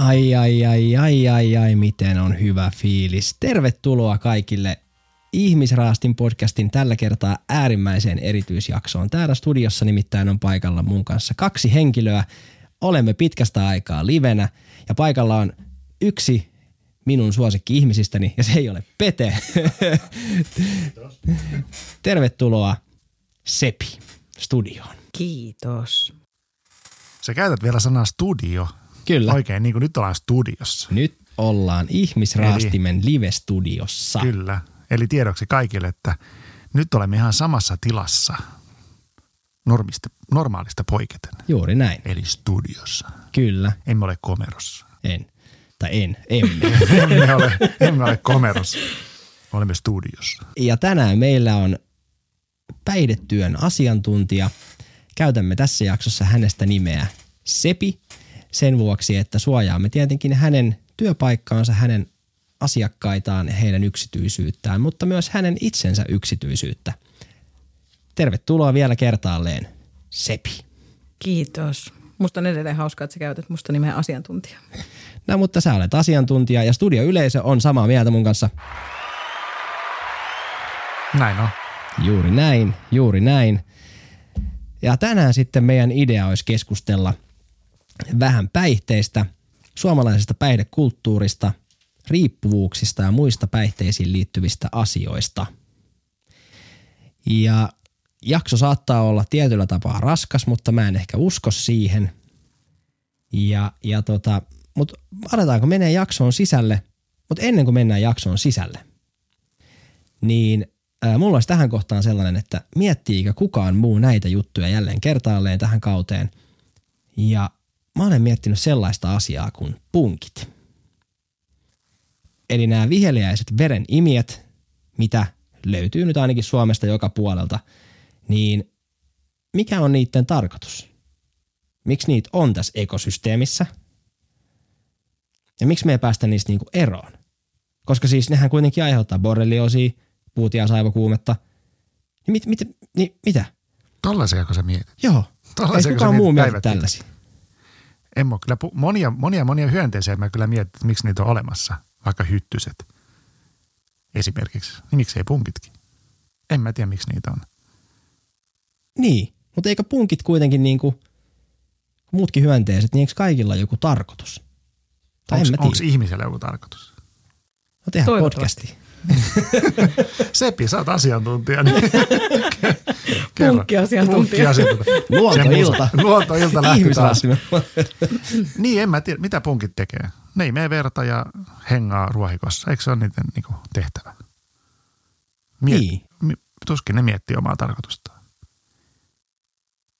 Ai, ai, ai, ai, ai, ai, miten on hyvä fiilis. Tervetuloa kaikille Ihmisraastin podcastin tällä kertaa äärimmäiseen erityisjaksoon. Täällä studiossa nimittäin on paikalla mun kanssa kaksi henkilöä. Olemme pitkästä aikaa livenä ja paikalla on yksi minun suosikki ihmisistäni ja se ei ole Pete. Tervetuloa Sepi studioon. Kiitos. Sä käytät vielä sanaa studio. Kyllä. Oikein niin kuin nyt ollaan studiossa. Nyt ollaan Ihmisraastimen live-studiossa. Kyllä. Eli tiedoksi kaikille, että nyt olemme ihan samassa tilassa normista, normaalista poiketen. Juuri näin. Eli studiossa. Kyllä. Emme ole komerossa. En. Tai en. Emme. emme, ole, emme ole komerossa. Olemme studiossa. Ja tänään meillä on päihdetyön asiantuntija. Käytämme tässä jaksossa hänestä nimeä Sepi sen vuoksi, että suojaamme tietenkin hänen työpaikkaansa, hänen asiakkaitaan ja heidän yksityisyyttään, mutta myös hänen itsensä yksityisyyttä. Tervetuloa vielä kertaalleen, Sepi. Kiitos. Musta on edelleen hauskaa, että sä käytät musta nimeä asiantuntija. No mutta sä olet asiantuntija ja studioyleisö on samaa mieltä mun kanssa. Näin on. Juuri näin, juuri näin. Ja tänään sitten meidän idea olisi keskustella vähän päihteistä, suomalaisesta päihdekulttuurista, riippuvuuksista ja muista päihteisiin liittyvistä asioista. Ja jakso saattaa olla tietyllä tapaa raskas, mutta mä en ehkä usko siihen. Ja, ja tota, mutta aletaanko menee jaksoon sisälle, mutta ennen kuin mennään jaksoon sisälle, niin ää, mulla olisi tähän kohtaan sellainen, että miettiikö kukaan muu näitä juttuja jälleen kertaalleen tähän kauteen. Ja mä olen miettinyt sellaista asiaa kuin punkit. Eli nämä viheliäiset veren imiet, mitä löytyy nyt ainakin Suomesta joka puolelta, niin mikä on niiden tarkoitus? Miksi niitä on tässä ekosysteemissä? Ja miksi me ei päästä niistä niinku eroon? Koska siis nehän kuitenkin aiheuttaa borrelioosia, puutias aivokuumetta. Niin mit, mit, niin, mitä? Tollaisiako sä mietit? Joo. Ei Tollaisiako kukaan muu mietit mieti tällaisia. En mä kyllä pu- monia, monia, monia hyönteisiä mä kyllä mietin, että miksi niitä on olemassa, vaikka hyttyset esimerkiksi. Niin miksei punkitkin? En mä tiedä, miksi niitä on. Niin, mutta eikö punkit kuitenkin niinku, muutkin hyönteiset, niin eikö kaikilla joku tarkoitus? Tai Onko ihmisellä joku tarkoitus? No tehdään podcasti. Sepi, sä oot asiantuntija. Niin. Punkkiasiantuntija. Punkkiasiantuntija. Luontoilta. Luontoilta lähti taas. Niin, en mä tiedä, mitä punkit tekee. Ne ei mene verta ja hengaa ruohikossa. Eikö se ole niiden niinku, tehtävä? Niin. mi- tuskin ne miettii omaa tarkoitustaan.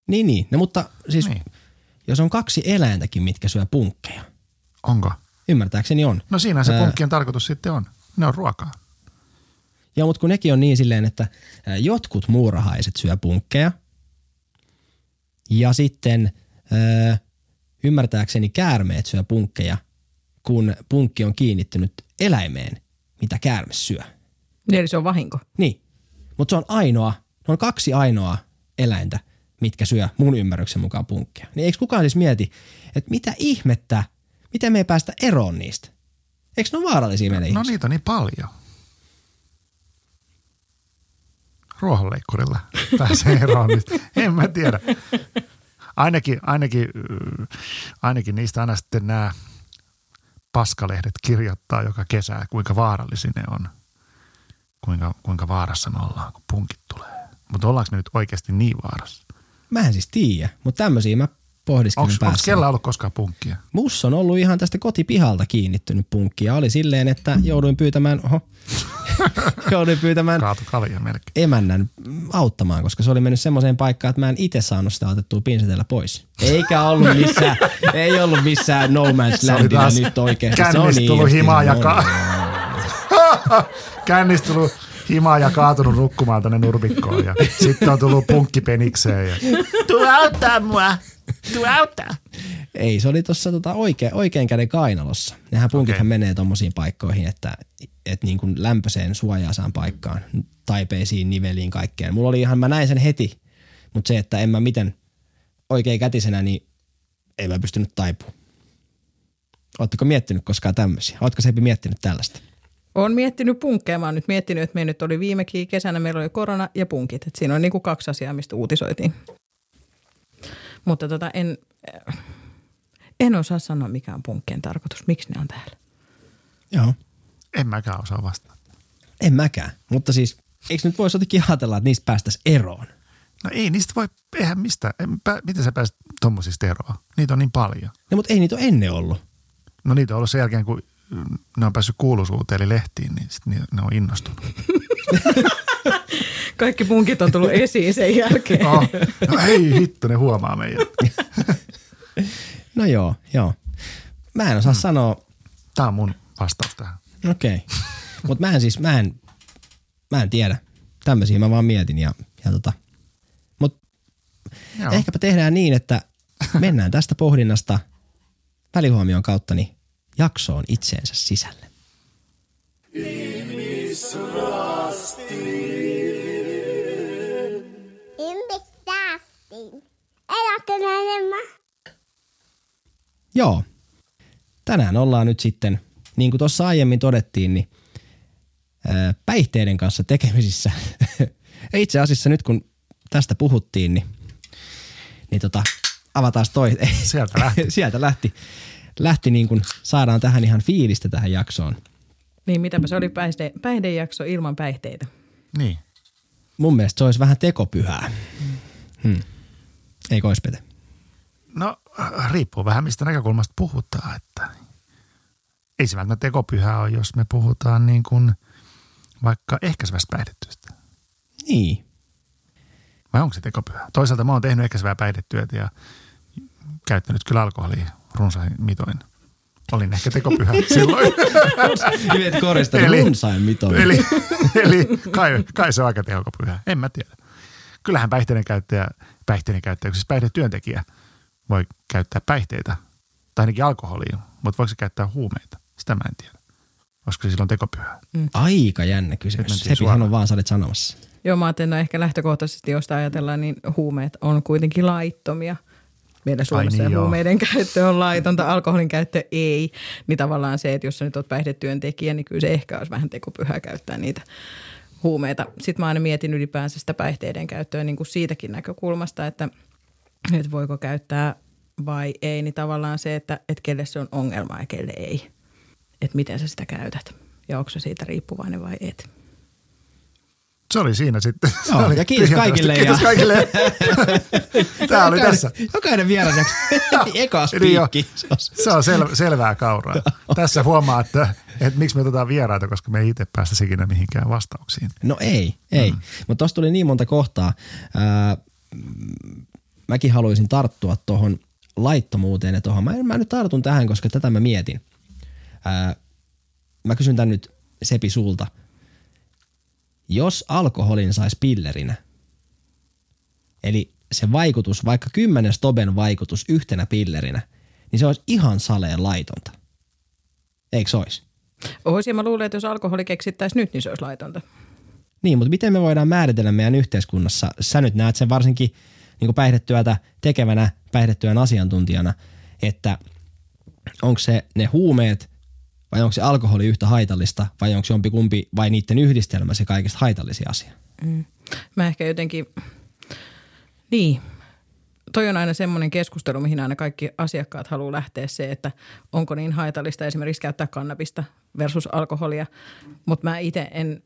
Niin, niin. No mutta siis Niin. jos on kaksi eläintäkin, mitkä syö punkkeja, Onko? ymmärtääkseni on. No siinä se Ää. punkkien tarkoitus sitten on. Ne on ruokaa. Joo, mutta kun nekin on niin silleen, että jotkut muurahaiset syö punkkeja ja sitten ää, ymmärtääkseni käärmeet syö punkkeja, kun punkki on kiinnittynyt eläimeen, mitä käärme syö. Eli se on vahinko. Niin, mutta se on ainoa, ne on kaksi ainoa eläintä, mitkä syö mun ymmärryksen mukaan punkkeja. Niin eikö kukaan siis mieti, että mitä ihmettä, miten me ei päästä eroon niistä? Eikö ne ole vaarallisia meille No ihmisille? niitä on niin paljon. Ruohonleikkurilla pääsee eroon niistä. En mä tiedä. Ainakin, ainakin, äh, ainakin niistä aina sitten nämä paskalehdet kirjoittaa joka kesä, kuinka vaarallisia ne on. Kuinka, kuinka vaarassa me ollaan, kun punkit tulee. Mutta ollaanko me nyt oikeasti niin vaarassa? Mä en siis tiedä, mutta tämmöisiä mä pohdiskelin Onko päässä. kellä ollut koskaan punkkia? Mus on ollut ihan tästä kotipihalta kiinnittynyt punkki ja oli silleen, että jouduin pyytämään, oho, jouduin pyytämään emännän auttamaan, koska se oli mennyt semmoiseen paikkaan, että mä en itse saanut sitä otettua pinsetellä pois. Eikä ollut missään, ei ollut missään no man's taas nyt oikeasti. Se on kännis niin tullut himaa se ja on. ka- Kännis tullut himaa ja kaatunut nukkumaan tänne nurmikkoon ja sitten on tullut punkkipenikseen ja tuu auttaa mua, tuu auttaa. Ei, se oli tuossa tota oikein, oikein käden kainalossa. Nehän punkithan Okei. menee tommosiin paikkoihin, että et niin kuin lämpöiseen suojaasaan paikkaan, taipeisiin, niveliin, kaikkeen. Mulla oli ihan, mä näin sen heti, mutta se, että en mä miten oikein kätisenä, niin ei mä pystynyt taipumaan. Oletteko miettinyt koskaan tämmöisiä? Oletko Sepi miettinyt tällaista? Olen miettinyt punkkeja. Mä oon nyt miettinyt, että me nyt oli viimekin kesänä, meillä oli korona ja punkit. Et siinä on niin kuin kaksi asiaa, mistä uutisoitiin. Mutta tota, en, en osaa sanoa, mikä on punkkien tarkoitus. Miksi ne on täällä? Joo. En mäkään osaa vastata. En mäkään. Mutta siis, eikö nyt voisi jotenkin ajatella, että niistä päästäisiin eroon? No ei niistä voi, eihän mistä, en, pä, miten sä pääset tommosista eroon? Niitä on niin paljon. No, mutta ei niitä ole ennen ollut. No niitä on ollut sen jälkeen, kun ne on päässyt kuuluisuuteen eli lehtiin, niin sit ne, on innostunut. Kaikki punkit on tullut esiin sen jälkeen. Oh, no ei hitto, ne huomaa meidät. No joo, joo. Mä en osaa hmm. sanoa, Tämä on mun vastaus tähän. okei. Okay. Mutta mä en siis, mä en, mä en tiedä. Tämmöisiä mä vaan mietin ja, ja tota. Mut Joo. ehkäpä tehdään niin, että mennään tästä pohdinnasta välihuomion kautta niin jaksoon itseensä sisälle. Joo. Tänään ollaan nyt sitten, niin kuin tuossa aiemmin todettiin, niin päihteiden kanssa tekemisissä. itse asiassa nyt kun tästä puhuttiin, niin, niin tota, avataan toi. Sieltä lähti. Sieltä lähti. Lähti niin kuin saadaan tähän ihan fiilistä tähän jaksoon. Niin, mitäpä se oli päihde, päihdejakso ilman päihteitä. Niin. Mun mielestä se olisi vähän tekopyhää. Hmm. Eikö olisi Pete? No äh, riippuu vähän mistä näkökulmasta puhutaan, että ei se välttämättä tekopyhää ole, jos me puhutaan niin kuin vaikka ehkäisevästä päihdetyöstä. Niin. Vai onko se tekopyhä? Toisaalta mä oon tehnyt ehkäisevää päihdetyötä ja käyttänyt kyllä alkoholia runsain mitoin. Olin ehkä tekopyhä silloin. Nimet korista Eli- runsain mitoin. eli eli kai, kai se on aika tekopyhä. En mä tiedä. Kyllähän päihteiden käyttäjä, päihteiden käyttäjä, siis päihdetyöntekijä voi käyttää päihteitä tai ainakin alkoholia, mutta voiko se käyttää huumeita? Sitä mä en tiedä. Olisiko se silloin tekopyhää? Aika jännä kysymys. Sepihän suoraan. on vaan sä olit sanomassa. Joo, mä ajattelin, no ehkä lähtökohtaisesti, jos ajatellaan, niin huumeet on kuitenkin laittomia. Meillä Suomessa niin, ja joo. huumeiden käyttö on laitonta, alkoholin käyttö ei. Niin tavallaan se, että jos sä nyt oot päihdetyöntekijä, niin kyllä se ehkä olisi vähän tekopyhää käyttää niitä huumeita. Sitten mä aina mietin ylipäänsä sitä päihteiden käyttöä niin kuin siitäkin näkökulmasta, että, että voiko käyttää vai ei. Niin tavallaan se, että, että kelle se on ongelma ja kelle ei. Että miten sä sitä käytät ja onko se siitä riippuvainen vai et. Se oli siinä sitten. Joo, oli ja kiitos kaikille Kiitos ja- kaikille. Tämä oli tässä. Jokainen vieras jakso. Heti eka spiikki. Se on- Se on sel- selvää kauraa. Tässä huomaa, että, että miksi me otetaan vieraita, koska me ei itse päästä ikinä mihinkään vastauksiin. No ei, ei. Mm. Mutta tosta tuli niin monta kohtaa. Mm, mäkin haluaisin tarttua tuohon laittomuuteen ja tuohon. Mä, en- mä nyt tartun tähän, koska tätä mä mietin. Ää, mä kysyn tän nyt Sepi sulta. Jos alkoholin saisi pillerinä, eli se vaikutus, vaikka kymmenen stoben vaikutus yhtenä pillerinä, niin se olisi ihan saleen laitonta. Eikö se olisi? Ois, ja mä luulen, että jos alkoholi keksittäisiin nyt, niin se olisi laitonta. Niin, mutta miten me voidaan määritellä meidän yhteiskunnassa? Sä nyt näet sen varsinkin niin päihdetyötä tekevänä, päihdetyön asiantuntijana, että onko se ne huumeet vai onko se alkoholi yhtä haitallista vai onko se jompikumpi vai niiden yhdistelmä se kaikista haitallisin asia? Mä ehkä jotenkin, niin, toi on aina semmoinen keskustelu, mihin aina kaikki asiakkaat haluaa lähteä se, että onko niin haitallista esimerkiksi käyttää kannabista versus alkoholia. Mutta mä itse en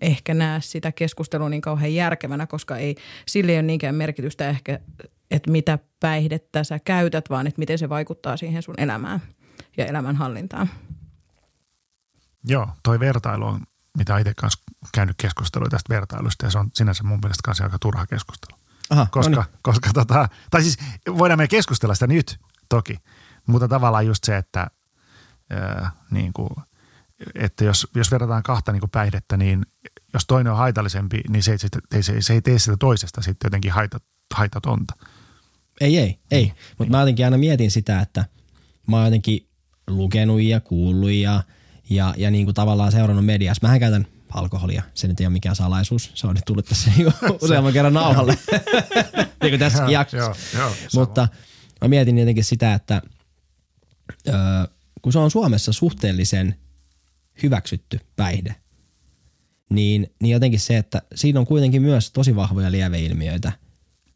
ehkä näe sitä keskustelua niin kauhean järkevänä, koska ei, sille ei ole niinkään merkitystä ehkä, että mitä päihdettä sä käytät, vaan että miten se vaikuttaa siihen sun elämään ja elämänhallintaan. Joo, toi vertailu on, mitä itse kanssa käynyt keskustelua tästä vertailusta, ja se on sinänsä mun mielestä kanssa aika turha keskustelu. Aha, Koska, no koska tota, tai siis voidaan me keskustella sitä nyt toki, mutta tavallaan just se, että, ää, niin kuin, että jos, jos verrataan kahta niin kuin päihdettä, niin jos toinen on haitallisempi, niin se ei, se, se, se ei tee sitä toisesta sitten jotenkin haitat, haitatonta. Ei, ei, ei. Mutta mä jotenkin aina mietin sitä, että mä oon jotenkin lukenut ja kuullut ja, ja, ja niin kuin tavallaan seurannut mediassa. Mähän käytän alkoholia. Se nyt ei ole mikään salaisuus. Se on nyt tullut tässä niin kuin useamman kerran nauhalle. niin kuin tässäkin jaksossa. Mutta mä mietin jotenkin sitä, että öö, kun se on Suomessa suhteellisen hyväksytty päihde, niin, niin jotenkin se, että siinä on kuitenkin myös tosi vahvoja lieveilmiöitä,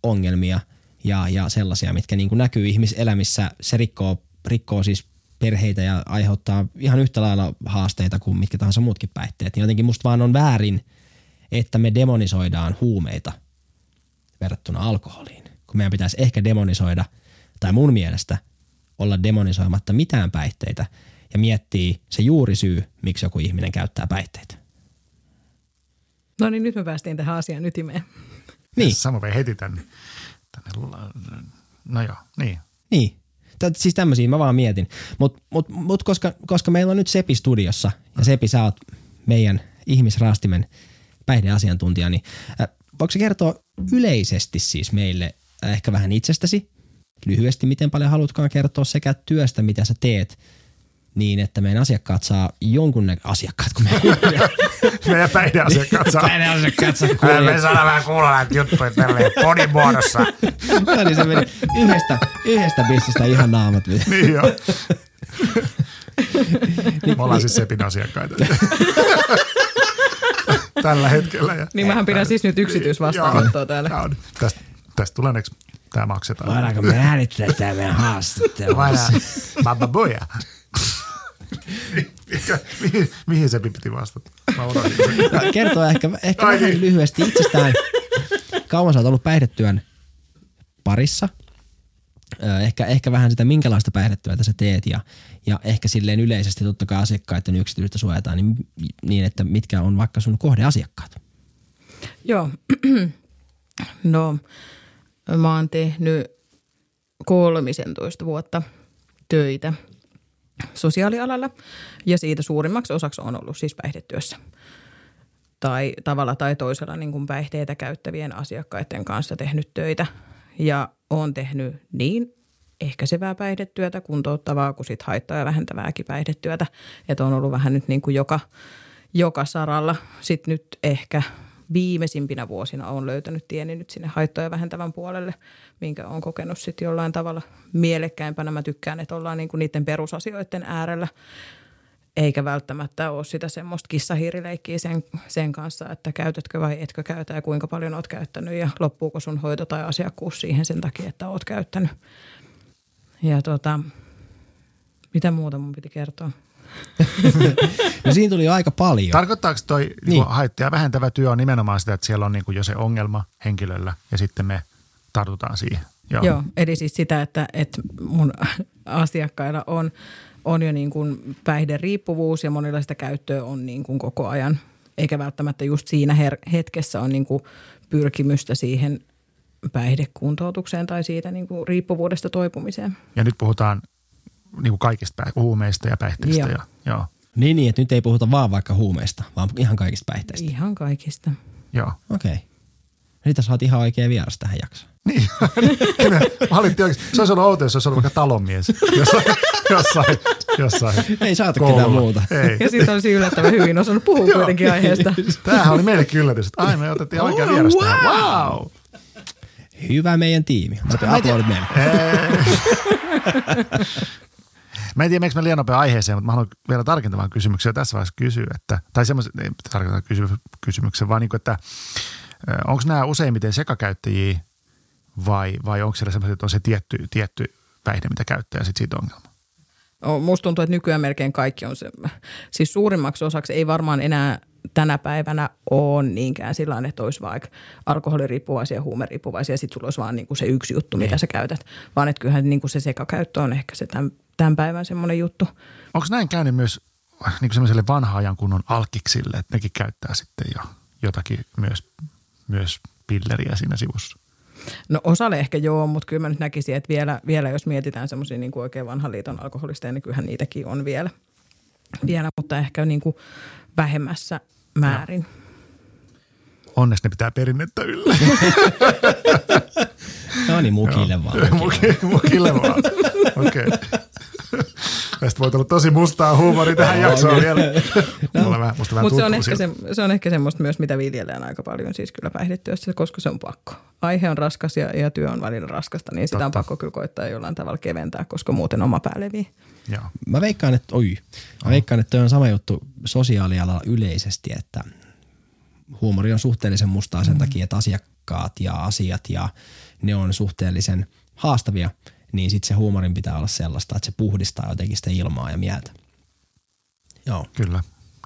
ongelmia ja, ja sellaisia, mitkä niin kuin näkyy ihmiselämissä. Se rikkoo, rikkoo siis perheitä ja aiheuttaa ihan yhtä lailla haasteita kuin mitkä tahansa muutkin päihteet. Niin jotenkin musta vaan on väärin, että me demonisoidaan huumeita verrattuna alkoholiin. Kun meidän pitäisi ehkä demonisoida, tai mun mielestä olla demonisoimatta mitään päihteitä ja miettiä se juuri syy, miksi joku ihminen käyttää päihteitä. No niin, nyt me päästiin tähän asian ytimeen. Niin, Samu vei heti tänne. tänne no joo, niin. niin. Tät, siis tämmöisiä mä vaan mietin. Mutta mut, mut koska, koska meillä on nyt Sepi studiossa, ja Sepi sä oot meidän ihmisraastimen päihdeasiantuntija, niin äh, voiko kertoa yleisesti siis meille äh, ehkä vähän itsestäsi, lyhyesti miten paljon haluatkaan kertoa sekä työstä, mitä sä teet, niin että meidän asiakkaat saa jonkun nä- asiakkaat, kun meidän Meidän päihdeasiakkaat saa. asiakkaat saa Me saadaan vähän kuulla näitä juttuja tälleen podimuodossa. No niin se meni yhdestä, yhdestä bissistä ihan naamat. Niin joo. Me ollaan siis Sepin asiakkaita. Tällä hetkellä. Ja, Niin mähän pidän siis nyt yksityisvastaanottoa täällä. Tästä, tästä tulee next, tämä maksetaan. Voidaanko me äänittää tämä meidän haastattelu? Voidaan. Baba boja. Mikä- mihin, mihin Sepi piti vastata? Mä. No, kertoo ehkä, ehkä Ai vähän niin. lyhyesti itsestään. Kauan sä oot ollut päihdetyön parissa. Ehkä, ehkä vähän sitä, minkälaista päihdetyötä sä teet ja, ja ehkä silleen yleisesti totta kai asiakkaiden yksityistä suojataan niin, niin, että mitkä on vaikka sun kohdeasiakkaat. Joo. No, mä oon tehnyt kolmisentoista vuotta töitä sosiaalialalla ja siitä suurimmaksi osaksi on ollut siis päihdetyössä. Tai tavalla tai toisella niin kuin päihteitä käyttävien asiakkaiden kanssa tehnyt töitä ja oon tehnyt niin ehkäisevää päihdetyötä, kuntouttavaa kuin sit haittaa ja vähentävääkin päihdetyötä. Että on ollut vähän nyt niin kuin joka, joka saralla. Sitten nyt ehkä viimeisimpinä vuosina on löytänyt tieni nyt sinne haittoja vähentävän puolelle, minkä on kokenut sitten jollain tavalla mielekkäimpänä. Mä tykkään, että ollaan niinku niiden perusasioiden äärellä, eikä välttämättä ole sitä semmoista kissahiirileikkiä sen, sen kanssa, että käytätkö vai etkö käytä ja kuinka paljon oot käyttänyt ja loppuuko sun hoito tai asiakkuus siihen sen takia, että oot käyttänyt. Ja tota, mitä muuta mun piti kertoa? No siinä tuli aika paljon. Tarkoittaako toi Niin. niin. haittia vähentävä työ on nimenomaan sitä, että siellä on niin kuin jo se ongelma henkilöllä ja sitten me tartutaan siihen? Joo. Joo, eli siis sitä, että, että mun asiakkailla on, on jo niin kuin päihderiippuvuus ja monilla sitä käyttöä on niin kuin koko ajan. Eikä välttämättä just siinä her- hetkessä on niin kuin pyrkimystä siihen päihdekuntoutukseen tai siitä niin kuin riippuvuudesta toipumiseen. Ja nyt puhutaan niin kuin kaikista huumeista ja päihteistä. Joo. Ja, joo. Niin, niin, että nyt ei puhuta vaan vaikka huumeista, vaan ihan kaikista päihteistä. Ihan kaikista. joo. Okei. Okay. Nyt sä oot ihan oikea vieras tähän jaksoon. Niin, kyllä. Mä valittiin oikeasti. Se olisi ollut outo, jos se olisi ollut vaikka talonmies jossain, jossain, jossain Ei saatu koululla. ketään muuta. Ei. Ja sitten olisi yllättävän hyvin osannut puhua kuitenkin aiheesta. Tämähän oli meillekin yllätys, että aina otettiin oikea Oh, vieras wow. tähän. Wow. Hyvä meidän tiimi. Otetaan aplodit meille. Mä en tiedä, meneekö me liian nopea aiheeseen, mutta mä haluan vielä tarkentavan kysymyksen tässä vaiheessa kysyä, että, tai semmoisen, ei tarkentavan kysy, kysymyksen, vaan niin kuin, että onko nämä useimmiten sekakäyttäjiä vai, vai onko siellä semmoiset, että on se tietty, tietty päihde, mitä käyttää ja sitten siitä ongelma? On- Musta tuntuu, että nykyään melkein kaikki on se, siis suurimmaksi osaksi ei varmaan enää tänä päivänä ole niinkään sillä että olisi vaikka alkoholiriippuvaisia ja huumeriippuvaisia, sitten sulla olisi vaan niin kuin se yksi juttu, mitä sä käytät, vaan että kyllähän niin kuin se sekakäyttö on ehkä se tämän, tämän päivän semmoinen juttu. Onko näin käynyt myös niin kuin semmoiselle vanha ajan kunnon alkiksille, että nekin käyttää sitten jo jotakin myös, myös pilleriä siinä sivussa? No osalle ehkä joo, mutta kyllä mä nyt näkisin, että vielä, vielä jos mietitään semmoisia niin oikein vanhan liiton alkoholisteja, niin kyllähän niitäkin on vielä, vielä mutta ehkä niin kuin vähemmässä määrin. Onneksi ne pitää perinnettä yllä. No niin, mukille vaan. Muki- Mukille vaan. Okei. Okay. Tästä voi tulla tosi mustaa huumoria tähän jaksoon vielä. Mulla vähän, musta vähän Mutta se, on ehkä se, se on ehkä semmoista myös, mitä viljellään aika paljon siis kyllä päihdetyössä, koska se on pakko. Aihe on raskas ja, ja työ on välillä raskasta, niin sitä on Totta. pakko kyllä koittaa jollain tavalla keventää, koska muuten oma pää levii. Joo. Mä veikkaan, että, oi, mä veikkaan, että toi on sama juttu sosiaalialalla yleisesti, että huumori on suhteellisen mustaa sen takia, että asiakkaat ja asiat ja ne on suhteellisen haastavia, niin sitten se huumorin pitää olla sellaista, että se puhdistaa jotenkin sitä ilmaa ja mieltä. Joo. Kyllä,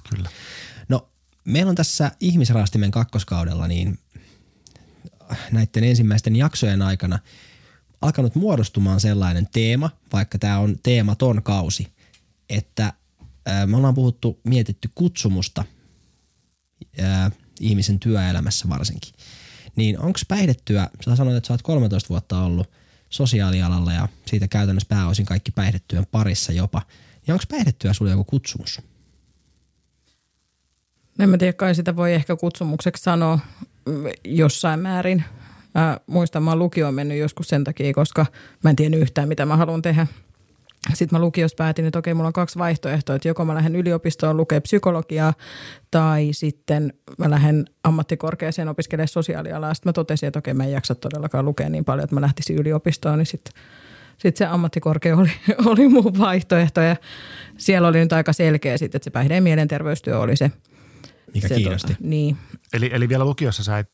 kyllä. No, meillä on tässä ihmisraastimen kakkoskaudella niin näiden ensimmäisten jaksojen aikana alkanut muodostumaan sellainen teema, vaikka tämä on teematon kausi, että me ollaan puhuttu, mietitty kutsumusta ää, ihmisen työelämässä varsinkin. Niin onko päihdetyö, sä sanoit, että sä oot 13 vuotta ollut sosiaalialalla ja siitä käytännössä pääosin kaikki päihdetyön parissa jopa, niin onko päihdetyö sulle joku kutsumus? En mä tiedä, kai sitä voi ehkä kutsumukseksi sanoa mm, jossain määrin. Mä muistan, mä oon lukioon mennyt joskus sen takia, koska mä en tiennyt yhtään, mitä mä haluan tehdä. Sitten mä lukiossa päätin, että okei, mulla on kaksi vaihtoehtoa, että joko mä lähden yliopistoon lukea psykologiaa tai sitten mä lähden ammattikorkeaseen opiskelemaan sosiaalialaa. Sitten mä totesin, että okei, mä en jaksa todellakaan lukea niin paljon, että mä lähtisin yliopistoon, niin sitten sitten se ammattikorkea oli, oli mun vaihtoehto ja siellä oli nyt aika selkeä sitten, että se päihde- ja mielenterveystyö oli se. Mikä se kiinnosti. Tota, niin, Eli, eli vielä lukiossa sä et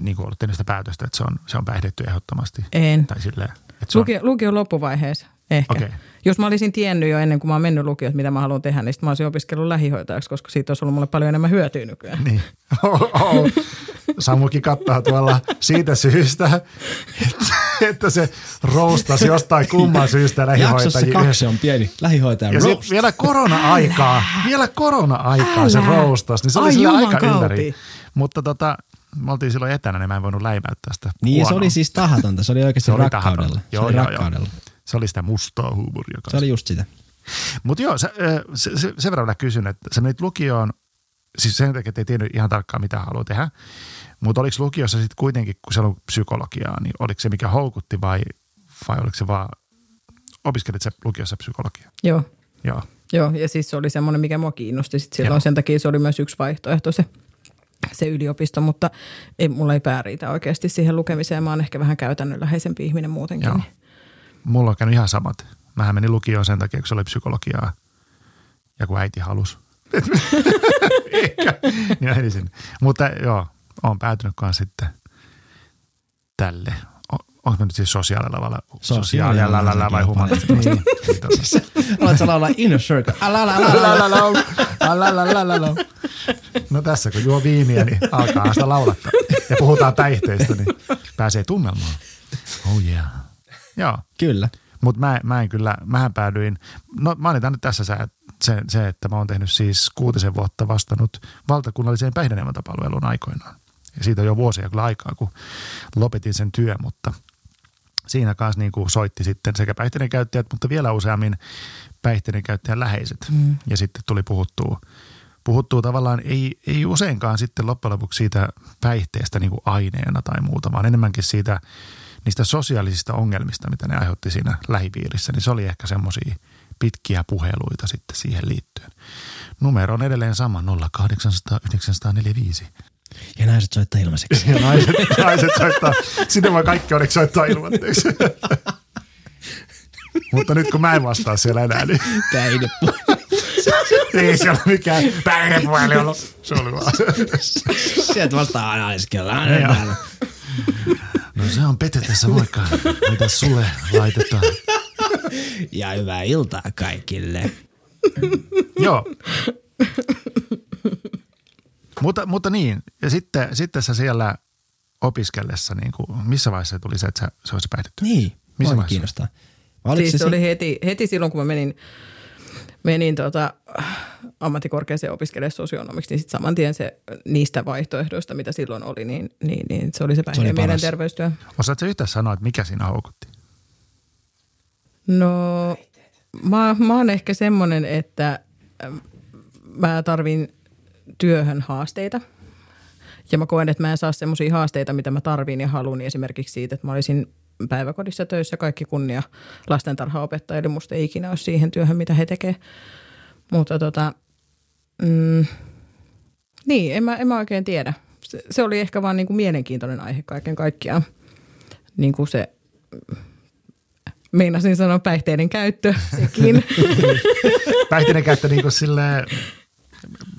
niin kuin ollut tehnyt sitä päätöstä, että se on, se on päihdetty ehdottomasti. en. Tai silleen, että se on, Lukio, lukion loppuvaiheessa ehkä. Okei. Jos mä olisin tiennyt jo ennen kuin mä oon mennyt lukioon, mitä mä haluan tehdä, niin mä olisin opiskellut lähihoitajaksi, koska siitä olisi ollut mulle paljon enemmän hyötyä nykyään. Niin. Oh, oh. Samukin kattaa tuolla siitä syystä, että, että se roustasi jostain kumman syystä Jaksossa lähihoitajia. kaksi on pieni lähihoitaja Ja roast. sitten vielä korona-aikaa, vielä korona-aikaa se roustasi, niin se oli Ai juman aika kauti. ympäri. Mutta tota, me oltiin silloin etänä, niin mä en voinut läimäyttää sitä Niin ja se huonoa. oli siis tahatonta, se oli oikeasti Se oli rakkaudella. tahatonta. Se Joo, oli joo, rakkaudella. joo. Se oli sitä mustaa huumoria Se oli just sitä. Mutta joo, se, se, se, sen verran kysyn, että sä menit lukioon, siis sen takia, että ei tiennyt ihan tarkkaan, mitä haluaa tehdä. Mutta oliko lukiossa sitten kuitenkin, kun siellä on psykologiaa, niin oliko se mikä houkutti vai, vai oliko se vaan, opiskelit sä lukiossa psykologiaa? Joo. Joo. Joo, ja siis se oli semmoinen, mikä mua kiinnosti sit silloin. Joo. Sen takia se oli myös yksi vaihtoehto se, se yliopisto, mutta ei, mulla ei pää riitä oikeasti siihen lukemiseen. Mä oon ehkä vähän käytännönläheisempi ihminen muutenkin. Joo. Niin. Mulla on käynyt ihan samat. Mähän menin lukioon sen takia, kun se oli psykologiaa ja kun äiti halusi. Ehkä, niin menin sinne. Mutta joo, on päätynyt kanssa sitten tälle. Onko nyt siis sosiaalialalla, Sosiaalialalla sosiaalialalla vai humanistisesti? Niin, niin, sä laulaa Inner Circle. No tässä kun juo viiniä, niin alkaa sitä laulattaa. Ja puhutaan päihteistä, niin pääsee tunnelmaan. Oh yeah. Joo. Kyllä. Mutta mä, mä en kyllä, mähän päädyin, no mainitaan nyt tässä se, se, se, että mä oon tehnyt siis kuutisen vuotta vastannut valtakunnalliseen päihdeneuvantapalveluun aikoinaan. Ja siitä on jo vuosia kyllä aikaa, kun lopetin sen työ, mutta siinä kanssa niin kuin soitti sitten sekä päihteiden käyttäjät, mutta vielä useammin päihteiden käyttäjän läheiset. Mm. Ja sitten tuli puhuttua, puhuttua tavallaan ei, ei useinkaan sitten loppujen lopuksi siitä päihteestä niin kuin aineena tai muuta, vaan enemmänkin siitä niistä sosiaalisista ongelmista, mitä ne aiheutti siinä lähipiirissä, niin se oli ehkä semmoisia pitkiä puheluita sitten siihen liittyen. Numero on edelleen sama 0800 945. Ja naiset soittaa ilmaiseksi. Ja naiset, naiset soittaa, sinne voi kaikki onneksi soittaa ilmatteeksi. Mutta nyt kun mä en vastaa siellä enää, niin Päihdepuoli. ei siellä ole mikään päihdepuheli ollut. Se oli vaan. Sieltä vastaa. Joo. No se on Pete tässä, moikka. Mitä sulle laitetaan? Ja hyvää iltaa kaikille. Joo. mutta, mutta niin, ja sitten, sitten sä siellä opiskellessa, niin kuin, missä vaiheessa tuli se, että sä, se olisi päihdetty? Niin, Missä vaiheessa? kiinnostaa. Oliko Siis se, se, oli heti, heti silloin, kun mä menin, menin tota, ammattikorkeaseen opiskelemaan sosionomiksi, niin sitten saman tien se niistä vaihtoehdoista, mitä silloin oli, niin, niin, niin se oli se päihde- ja mielenterveystyö. Osaatko yhtään sanoa, että mikä siinä houkutti? No, mä, mä oon ehkä semmoinen, että ähm, mä tarvin työhön haasteita. Ja mä koen, että mä en saa semmoisia haasteita, mitä mä tarvin ja haluan. Esimerkiksi siitä, että mä olisin päiväkodissa töissä kaikki kunnia lastentarhaopettaja, eli musta ei ikinä ole siihen työhön, mitä he tekee. Mutta tota, mm, niin, en mä, en mä oikein tiedä. Se, se oli ehkä vaan niin kuin mielenkiintoinen aihe kaiken kaikkiaan. Niin kuin se, meinasin sanoa päihteiden käyttö, sekin. Päihteiden käyttö niin kuin silleen,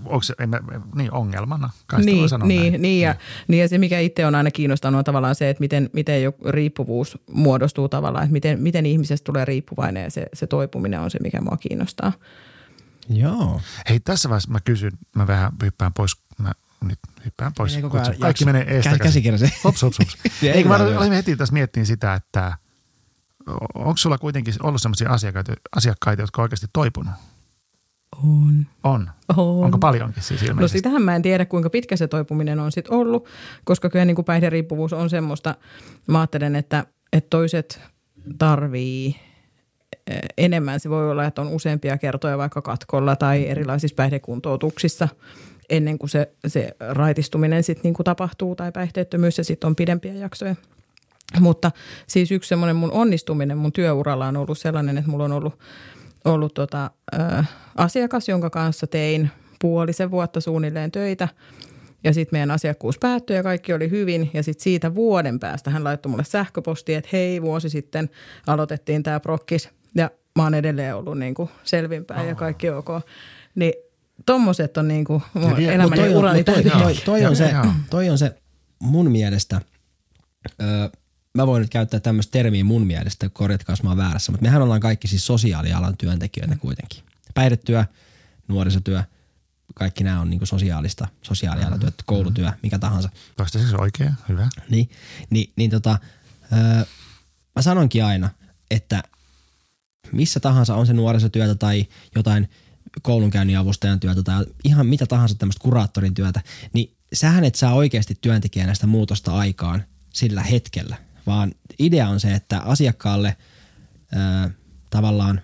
onko se, en mä, niin ongelmana, kai niin, sanoa niin, näin. niin, ja, niin, ja se mikä itse on aina kiinnostanut on tavallaan se, että miten, miten jo riippuvuus muodostuu tavallaan, että miten, miten ihmisestä tulee riippuvainen ja se, se toipuminen on se, mikä mua kiinnostaa. Joo. Hei, tässä vaiheessa mä kysyn, mä vähän hyppään pois, mä nyt hyppään pois. Menee koko ajan Kutsu- Kaikki jakso- menee eestä Kä- käsin. käsikirja se. Hops, hops, hops. Ja Eikö mä ei olin heti tässä miettimään sitä, että onko sulla kuitenkin ollut sellaisia asiakkaita, asiakkaita, jotka on oikeasti toipunut? On. On. on. Onko paljonkin siis No ilmeisesti? sitähän mä en tiedä, kuinka pitkä se toipuminen on sitten ollut, koska kyllä niin kuin päihderiippuvuus on semmoista, mä ajattelen, että, että toiset tarvii eh, enemmän. Se voi olla, että on useampia kertoja vaikka katkolla tai erilaisissa päihdekuntoutuksissa ennen kuin se, se raitistuminen sitten niin kuin tapahtuu tai päihteettömyys ja sitten on pidempiä jaksoja. Mutta siis yksi semmoinen mun onnistuminen mun työuralla on ollut sellainen, että mulla on ollut, ollut tota, ö, asiakas, jonka kanssa tein puolisen vuotta suunnilleen töitä. Ja sitten meidän asiakkuus päättyi ja kaikki oli hyvin. Ja sitten siitä vuoden päästä hän laittoi mulle sähköpostia, että hei, vuosi sitten aloitettiin tämä prokkis. Ja mä oon edelleen ollut niinku selvinpäin ja kaikki ok. Niin tommoset on niinku mun vie- elämäni Mut toi, ja on, urani toi, toi, toi, Joo, on se, toi on se mun mielestä, öö, mä voin nyt käyttää tämmöistä termiä mun mielestä, korjatkaa jos mä oon väärässä, mutta mehän ollaan kaikki siis sosiaalialan työntekijöitä kuitenkin. Päihdetyö, nuorisotyö, kaikki nämä on niinku sosiaalista, sosiaalialan työtä, koulutyö, mikä tahansa. Toistaiseksi oikein, hyvä. Niin, niin, niin tota, öö, mä sanonkin aina, että missä tahansa on se nuorisotyötä tai jotain koulunkäynnin avustajan työtä tai ihan mitä tahansa tämmöistä kuraattorin työtä, niin sähän et saa oikeasti työntekijänä sitä muutosta aikaan sillä hetkellä, vaan idea on se, että asiakkaalle öö, tavallaan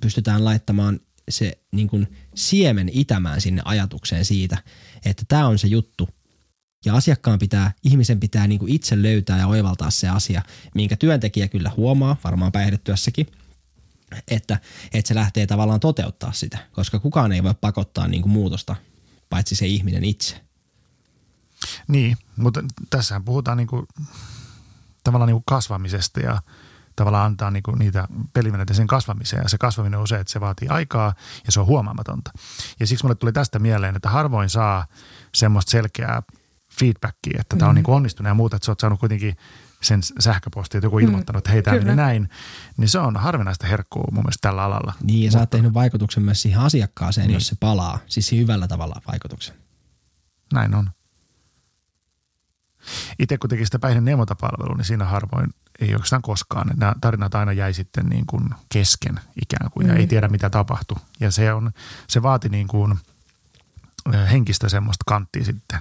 pystytään laittamaan se niin kuin siemen itämään sinne ajatukseen siitä, että tämä on se juttu, ja asiakkaan pitää, ihmisen pitää niin kuin itse löytää ja oivaltaa se asia, minkä työntekijä kyllä huomaa, varmaan päihdetyössäkin, että, että se lähtee tavallaan toteuttaa sitä, koska kukaan ei voi pakottaa niin kuin muutosta, paitsi se ihminen itse. Niin, mutta tässähän puhutaan niinku, tavallaan niinku kasvamisesta ja tavallaan antaa niinku niitä pelivälineitä sen kasvamiseen. Ja se kasvaminen on se, että se vaatii aikaa ja se on huomaamatonta. Ja siksi mulle tuli tästä mieleen, että harvoin saa semmoista selkeää feedbackia, että tämä on niinku onnistunut ja muuta, että sä oot saanut kuitenkin sen sähköpostin, että joku on ilmoittanut, että hei, tämä meni näin. Niin se on harvinaista herkkua mun mielestä tällä alalla. Niin, ja sä oot tehnyt vaikutuksen myös siihen asiakkaaseen, niin. jos se palaa, siis hyvällä tavalla vaikutuksen. Näin on. Itse kun teki sitä päihden neuvontapalvelua, niin siinä harvoin, ei oikeastaan koskaan. Nämä tarinat aina jäi sitten niin kuin kesken ikään kuin ja Mm. ei tiedä mitä tapahtui. Ja se, on, se vaati niin kuin henkistä semmoista kanttia sitten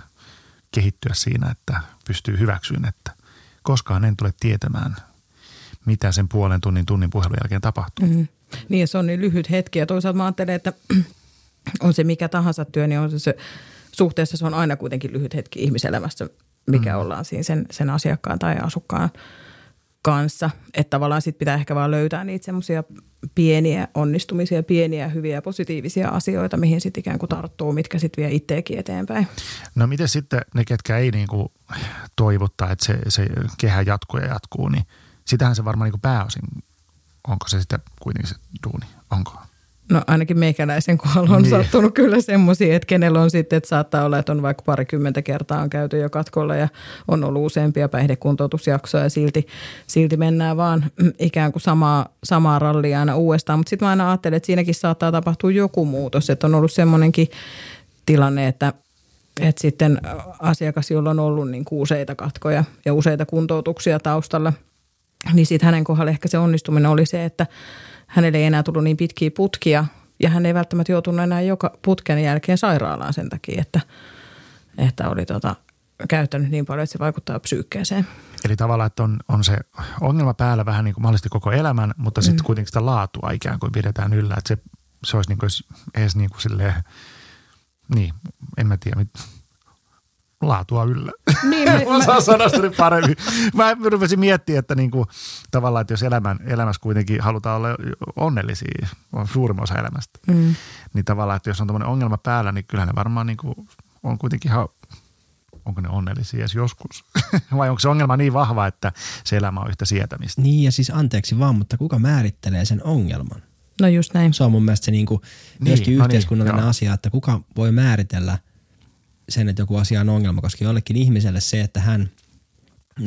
kehittyä siinä, että pystyy hyväksyyn, että koskaan en tule tietämään, mitä sen puolen tunnin tunnin puhelun jälkeen tapahtuu. Mm. Niin se on niin lyhyt hetki ja toisaalta mä ajattelen, että on se mikä tahansa työ, niin on se, se suhteessa se on aina kuitenkin lyhyt hetki ihmiselämässä, mikä mm. ollaan siinä sen, sen asiakkaan tai asukkaan kanssa. Että tavallaan sit pitää ehkä vaan löytää niitä semmoisia pieniä onnistumisia, pieniä hyviä positiivisia asioita, mihin sitten ikään kuin tarttuu, mitkä sitten vie itseäkin eteenpäin. No miten sitten ne, ketkä ei niin kuin toivottaa, että se, se kehä jatkuu ja jatkuu, niin sitähän se varmaan niin kuin pääosin, onko se sitten kuitenkin se duuni, onko? No ainakin meikäläisen kohdalla on Niin. sattunut kyllä semmoisia, että kenellä on sitten, että saattaa olla, että on vaikka parikymmentä kertaa on käyty jo katkolla ja on ollut useampia päihdekuntoutusjaksoja ja silti, silti mennään vaan ikään kuin samaa, samaa rallia aina uudestaan. Mutta sitten mä aina ajattelen, että siinäkin saattaa tapahtua joku muutos, että on ollut semmoinenkin tilanne, että että sitten asiakas, jolla on ollut niin kuin useita katkoja ja useita kuntoutuksia taustalla, niin sitten hänen kohdalla ehkä se onnistuminen oli se, että hänelle ei enää tullut niin pitkiä putkia ja hän ei välttämättä joutunut enää joka putken jälkeen sairaalaan sen takia, että, että oli tota, käyttänyt niin paljon, että se vaikuttaa psyykkeeseen. Eli tavallaan, että on, on se ongelma päällä vähän niin kuin mahdollisesti koko elämän, mutta sitten kuitenkin sitä laatua ikään kuin pidetään yllä, että se, se olisi niin kuin edes niin kuin silleen, niin, en mä tiedä, mit- laatua yllä. Niin, mä, Mä osaan sanastani paremmin. Mä rupesin miettimään, että niinku, tavallaan, että jos elämän, elämässä kuitenkin halutaan olla onnellisia, on suurin osa elämästä, mm. niin tavallaan, että jos on tämmöinen ongelma päällä, niin kyllä ne varmaan niinku, on kuitenkin ihan, onko ne onnellisia edes joskus? Vai onko se ongelma niin vahva, että se elämä on yhtä sietämistä? Niin ja siis anteeksi vaan, mutta kuka määrittelee sen ongelman? No just näin. Se on mun mielestä se niinku Niin, myöskin no niin, yhteiskunnallinen joo. asia, että kuka voi määritellä sen, että joku asia on ongelma, koska jollekin ihmiselle se, että hän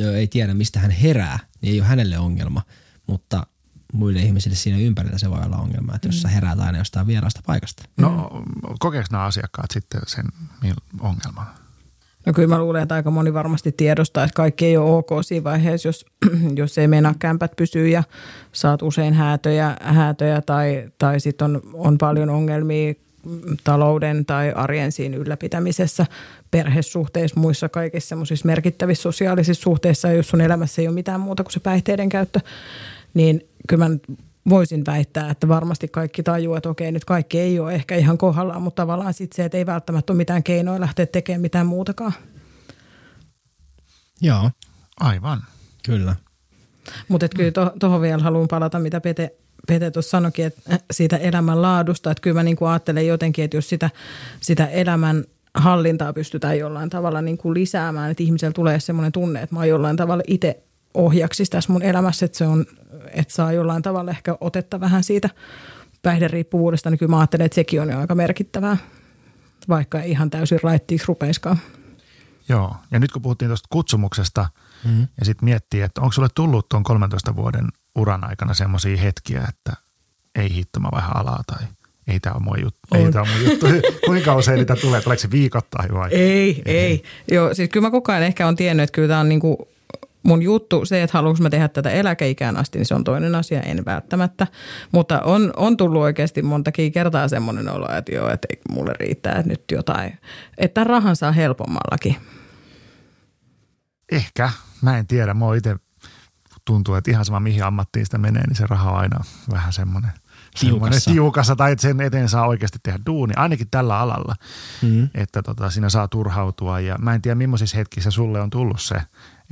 ö, ei tiedä, mistä hän herää, niin ei ole hänelle ongelma, mutta muille ihmisille siinä ympärillä se voi olla ongelma, että jos sä heräät aina jostain vieraasta paikasta. No kokeeko nämä asiakkaat sitten sen ongelman? No kyllä mä luulen, että aika moni varmasti tiedostaa, että kaikki ei ole ok siinä vaiheessa, jos, jos ei meinaa kämpät pysyä ja saat usein häätöjä, häätöjä tai, tai sitten on, on paljon ongelmia talouden tai arjen siinä ylläpitämisessä, perhesuhteissa, muissa kaikissa semmoisissa merkittävissä sosiaalisissa suhteissa, jos sun elämässä ei ole mitään muuta kuin se päihteiden käyttö, niin kyllä mä voisin väittää, että varmasti kaikki tajuu, että okei, nyt kaikki ei ole ehkä ihan kohdallaan, mutta tavallaan sitten se, että ei välttämättä ole mitään keinoja lähteä tekemään mitään muutakaan. Joo, Aivan. kyllä. Mutta kyllä tuohon vielä haluan palata, mitä Pete, Pete tuossa sanoikin, että siitä elämän laadusta, että kyllä mä niin kuin ajattelen jotenkin, että jos sitä, sitä elämän hallintaa pystytään jollain tavalla niin kuin lisäämään, että ihmisellä tulee semmoinen tunne, että mä oon jollain tavalla itse ohjaksissa tässä mun elämässä, että se on, että saa jollain tavalla ehkä otetta vähän siitä päihderiippuvuudesta, niin kyllä mä ajattelen, että sekin on jo aika merkittävää, vaikka ei ihan täysin raittiiksi rupeiskaan. Joo, ja nyt kun puhuttiin tuosta kutsumuksesta Mm. ja sitten miettii, että onko sulle tullut tuon 13 vuoden uran aikana semmoisia hetkiä, että ei hitto, mä vaihan alaa tai ei tämä ole mun juttu. Ei On. tämä mun juttu. Kuinka usein niitä tulee? Tuleeko se viikoittain vai? Ei, ei. Joo, siis kyllä mä koko ajan ehkä on tiennyt, että kyllä tämä on niinku mun juttu. Se, että haluanko mä tehdä tätä eläkeikään asti, niin se on toinen asia, en välttämättä. Mutta on, on tullut oikeasti montakin kertaa semmoinen olo, että joo, että ei mulle riittää, että nyt jotain. Että rahan saa helpommallakin. Ehkä. Mä en tiedä. Mua itse tuntuu, että ihan sama mihin ammattiin sitä menee, niin se raha on aina vähän semmoinen Tiukassa. tiukassa tai että sen eteen saa oikeasti tehdä duuni, ainakin tällä alalla, Mm. että tota, siinä saa turhautua ja mä en tiedä millaisissa hetkissä sulle on tullut se,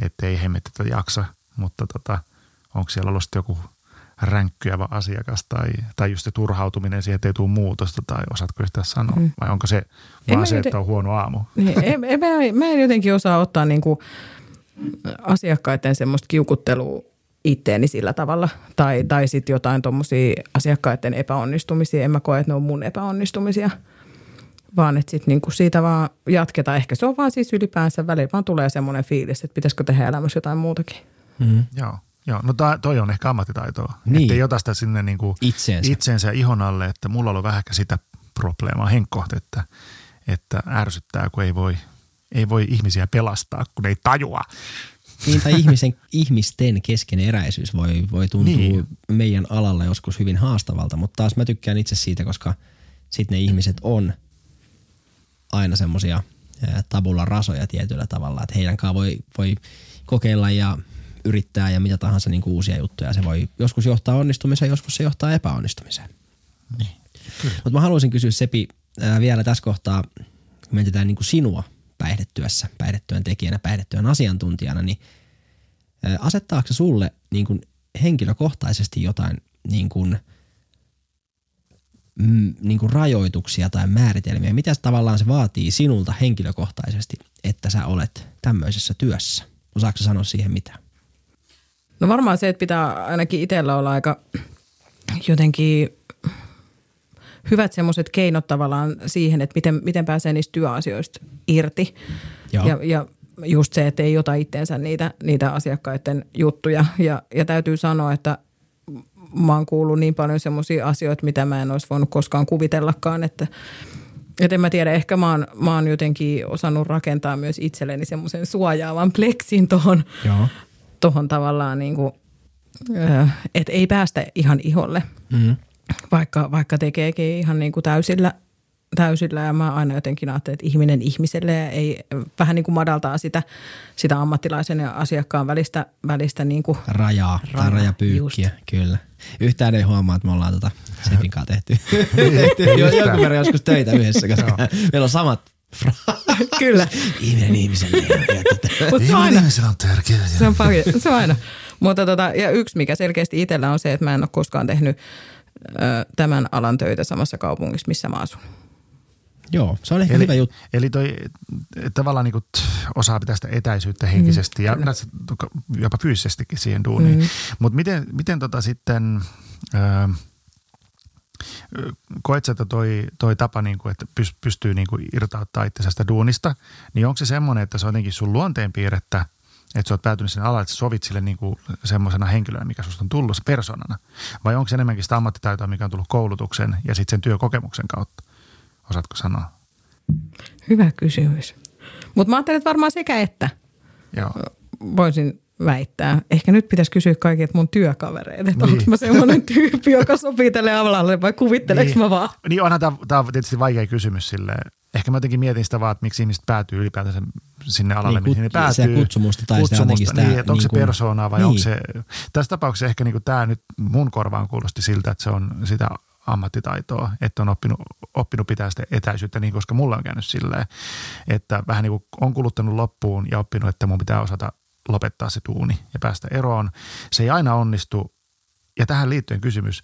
että ei hemmetti tätä jaksa, mutta tota, onko siellä ollut joku ränkkyävä asiakas tai, tai just se turhautuminen siihen, että ei tule muutosta tai osaatko sitä sanoa Mm. vai onko se En vaan se, joten- että on huono aamu? Niin, en, en, mä, mä en jotenkin osaa ottaa niinku asiakkaiden semmoista kiukuttelua itteeni sillä tavalla. Tai, tai sitten jotain tuommoisia asiakkaiden epäonnistumisia. En mä koe, että ne on mun epäonnistumisia. Vaan että sitten niinku siitä vaan jatketaan. Ehkä se on vaan siis ylipäänsä välillä vaan tulee semmoinen fiilis, että pitäisikö tehdä elämässä jotain muutakin. Mm. Joo. Joo, no toi, toi on ehkä ammattitaitoa. Niin. Että ei ota sitä sinne niinku Itseensä. itsensä ihon alle, että mulla on ollut vähän sitä probleemaa henkkohta, että, että ärsyttää, kun ei voi, ei voi ihmisiä pelastaa, kun ei tajua. Niin, tai ihmisen, ihmisten keskeneräisyys voi, voi tuntua Niin. meidän alalla joskus hyvin haastavalta, mutta taas mä tykkään itse siitä, koska sitten ne ihmiset on aina semmoisia tabulla rasoja tietyllä tavalla, että heidän kanssaan voi, voi kokeilla ja yrittää ja mitä tahansa niin kuin uusia juttuja. Se voi joskus johtaa onnistumiseen, joskus se johtaa epäonnistumiseen. Niin. Mutta mä haluaisin kysyä Sepi vielä tässä kohtaa, kun mietitään niin kuin sinua päihdetyössä, päihdetyön tekijänä, päihdetyön asiantuntijana, niin asettaako se sulle niin kuin henkilökohtaisesti jotain niin kuin, mm, niin kuin rajoituksia tai määritelmiä? Mitä tavallaan se vaatii sinulta henkilökohtaisesti, että sä olet tämmöisessä työssä? Osaatko sanoa siihen mitään? No varmaan se, että pitää ainakin itsellä olla aika jotenkin hyvät semmoiset keinot tavallaan siihen, että miten, miten pääsee niistä työasioista irti. Joo. Ja, ja just se, että ei ota itteensä niitä, niitä asiakkaiden juttuja. Ja, ja täytyy sanoa, että mä oon kuullut niin paljon semmoisia asioita, mitä mä en olisi voinut koskaan kuvitellakaan, että et en mä tiedä, ehkä mä oon, mä oon jotenkin osannut rakentaa myös itselleni semmoisen suojaavan pleksin tuohon tohon tavallaan niin kuin, että ei päästä ihan iholle, Mm. Vaikka, vaikka tekeekin ihan niin kuin täysillä, täysillä. Ja mä aina jotenkin ajattelen, että ihminen ihmiselle ja ei vähän niin kuin madaltaa sitä, sitä ammattilaisen ja asiakkaan välistä, välistä niin kuin Rajaa tai Rajaa, rajapyykkiä, kyllä. Yhtään ei huomaa, että me ollaan tota Sepin kanssa tehty, tehty ei jo, yhtään. jonkun verran joskus töitä yhdessä, koska meillä on samat Kyllä. Ihminen ihmiselle. Mutta se on aina, on tärkeää. se on, paljon, se on aina. Mutta tota, ja yksi, mikä selkeästi itsellä on se, että mä en ole koskaan tehnyt tämän alan töitä samassa kaupungissa, missä mä asun. Joo, se on ehkä Eli, hyvä juttu. eli toi tavallaan niin osaa pitää sitä etäisyyttä henkisesti mm, ja näet jopa fyysisestikin siihen duuniin. Mm. Mutta miten, miten tota sitten, ö, koet sä, että toi, toi tapa, niin kuin, että pystyy niin kuin irtauttaa itsensä sitä duunista, niin onko se semmoinen, että se on jotenkin sun luonteenpiirrettä, että sä oot päätynyt sen alalle, että sä sovit sille niin kuin semmoisena henkilönä, mikä susta on tullut persoonana? Vai onko se enemmänkin sitä ammattitaitoa, mikä on tullut koulutuksen ja sitten sen työkokemuksen kautta? Osaatko sanoa? Hyvä kysymys. Mutta mä ajattelin, että varmaan sekä että Joo. voisin väittää. Ehkä nyt pitäisi kysyä kaikilta mun työkavereita, että niin. onko mä semmoinen tyyppi, joka sopii tälle alalle vai kuvitteleks niin. mä vaan? Niin onhan tämä, tietysti vaikea kysymys sille. Ehkä mä jotenkin mietin sitä vaan, että miksi ihmiset päätyy ylipäätänsä sinne alalle, Niin, mihin ne päätyy. se kutsumusta tai sitä jotenkin sitä niin, että onko niin se kuin- persoonaa vai niin. onko se, tässä tapauksessa ehkä niin kuin tämä nyt mun korvaan kuulosti siltä, että se on sitä ammattitaitoa, että on oppinut, oppinut pitää sitä etäisyyttä niin, koska mulla on käynyt silleen, että vähän niin kuin on kuluttanut loppuun ja oppinut, että mun pitää osata lopettaa se tuuni ja päästä eroon. Se ei aina onnistu. Ja tähän liittyen kysymys,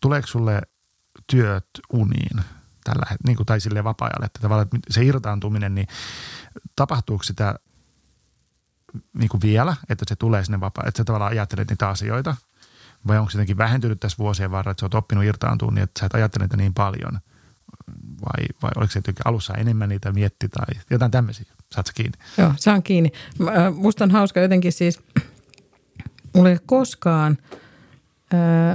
tuleeko sulle työt uniin tällä niin kuin, tai sille vapaa-ajalle, että tavallaan että se irtaantuminen, niin tapahtuuko sitä niin kuin vielä, että se tulee sinne vapaa, että sä tavallaan ajattelet niitä asioita, vai onko se jotenkin vähentynyt tässä vuosien varrella, että sä oot oppinut irtaantua niin, että sä et ajattele niitä niin paljon, vai, vai oliko se jotenkin alussa enemmän niitä mietti tai jotain tämmöisiä, saat sä kiinni? Joo, saan kiinni. Musta on hauska jotenkin siis, mulla ei koskaan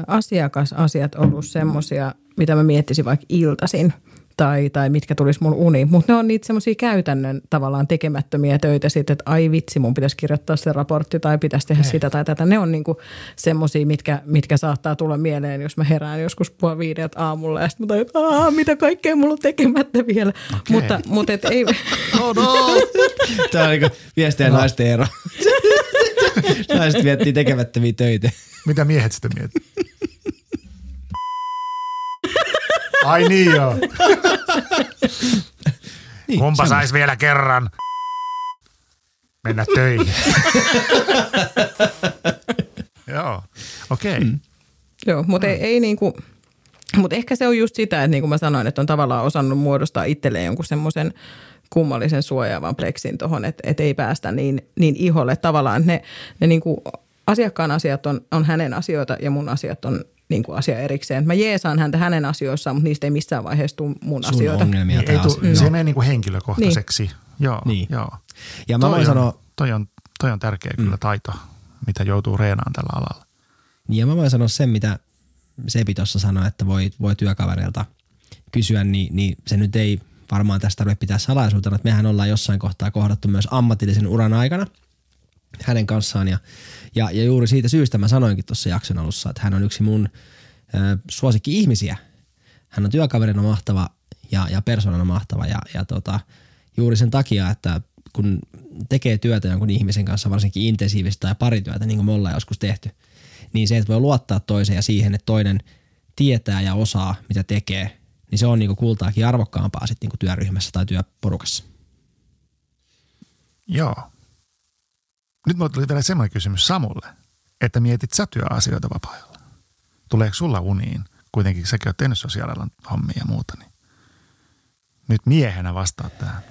asiakasasiat ollut semmosia, mitä mä miettisin vaikka iltasin tai, tai mitkä tulisi mun uni. Mutta ne on niitä semmoisia käytännön tavallaan tekemättömiä töitä sitten, että ai vitsi, mun pitäisi kirjoittaa se raportti tai pitäisi tehdä sitä tai tätä. Ne on niinku semmoisia, mitkä, mitkä saattaa tulla mieleen, jos mä herään joskus puoli viideltä aamulla ja sitten mä tajun, että Aa, mitä kaikkea mulla on tekemättä vielä. Okei. Mutta, mutta et ei, Oh no! Tämä on niin miesten ja naisten ero. Naiset miettii tekemättömiä töitä. Mitä miehet sitten miettii? Ai niin joo. Niin, Kumpa sais vielä kerran mennä töihin? joo, okei. Okay. Mm. Joo, mutta ei, ei niinku, mutta ehkä se on just sitä, että niin kuin mä sanoin, että on tavallaan osannut muodostaa itselleen jonkun semmoisen kummallisen suojaavan pleksin tuohon, että, että ei päästä niin, niin iholle. Tavallaan ne, ne niinku asiakkaan asiat on, on hänen asioita ja mun asiat on niin kuin asia erikseen. Mä jeesaan häntä hänen asioissaan, mutta niistä ei missään vaiheessa tule mun Sun asioita. ongelmia Niin, tai ei tu, asioita. se ei mene niinku henkilökohtaiseksi. Niin. Joo, Niin. joo. Ja mä toi, voin on, sanoa, toi, on, toi on tärkeä kyllä taito, mitä joutuu reenaan tällä alalla. Niin ja mä voin sanoa sen, mitä Sepi tuossa sanoi, että voi, voi työkaverilta kysyä, niin, niin se nyt ei varmaan tästä tarvitse pitää salaisuutena, että mehän ollaan jossain kohtaa kohdattu myös ammatillisen uran aikana hänen kanssaan ja, ja, ja juuri siitä syystä mä sanoinkin tuossa jakson alussa, että hän on yksi mun ö, suosikki-ihmisiä. Hän on työkaverina mahtava ja, ja persoonana mahtava ja, ja tota, juuri sen takia, että kun tekee työtä jonkun ihmisen kanssa, varsinkin intensiivistä tai parityötä, niin kuin me ollaan joskus tehty, niin se, että voi luottaa toiseen ja siihen, että toinen tietää ja osaa, mitä tekee, niin se on niinku kultaakin arvokkaampaa sitten niinku työryhmässä tai työporukassa. Joo. Nyt mulle tuli vielä semmoinen kysymys Samulle, että mietit sä työasioita vapaa-ajalla? Tuleeko sulla uniin? Kuitenkin säkin oot tehnyt sosiaalialan hommia ja muuta, niin nyt miehenä vastaat tähän.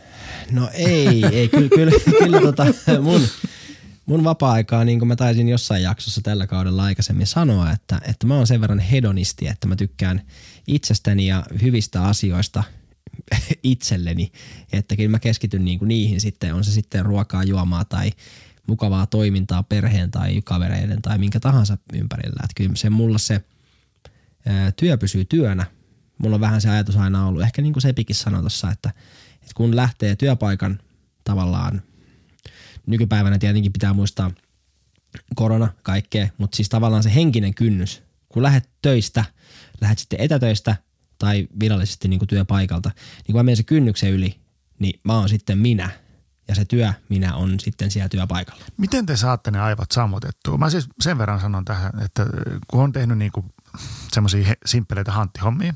No ei, ei kyllä, kyllä, kyllä tota, mun, mun vapaa-aikaa, niin kuin mä taisin jossain jaksossa tällä kaudella aikaisemmin sanoa, että, että mä oon sen verran hedonisti, että mä tykkään itsestäni ja hyvistä asioista itselleni, että kyllä mä keskityn niin kuin niihin sitten, on se sitten ruokaa, juomaa tai mukavaa toimintaa perheen tai kavereiden tai minkä tahansa ympärillä. Että kyllä se mulla se työ pysyy työnä. Mulla on vähän se ajatus aina ollut, ehkä niin kuin Sepikin sanoi tuossa, että, että kun lähtee työpaikan tavallaan, nykypäivänä tietenkin pitää muistaa korona, kaikkea, mutta siis tavallaan se henkinen kynnys, kun lähdet töistä, lähdet sitten etätöistä tai virallisesti niin kuin työpaikalta, niin kun mä menen se kynnyksen yli, niin mä oon sitten minä ja se työ minä on sitten siellä työpaikalla. Miten te saatte ne aivot sammutettua? Mä siis sen verran sanon tähän, että kun on tehnyt niin kuin semmoisia simppeleitä hanttihommia,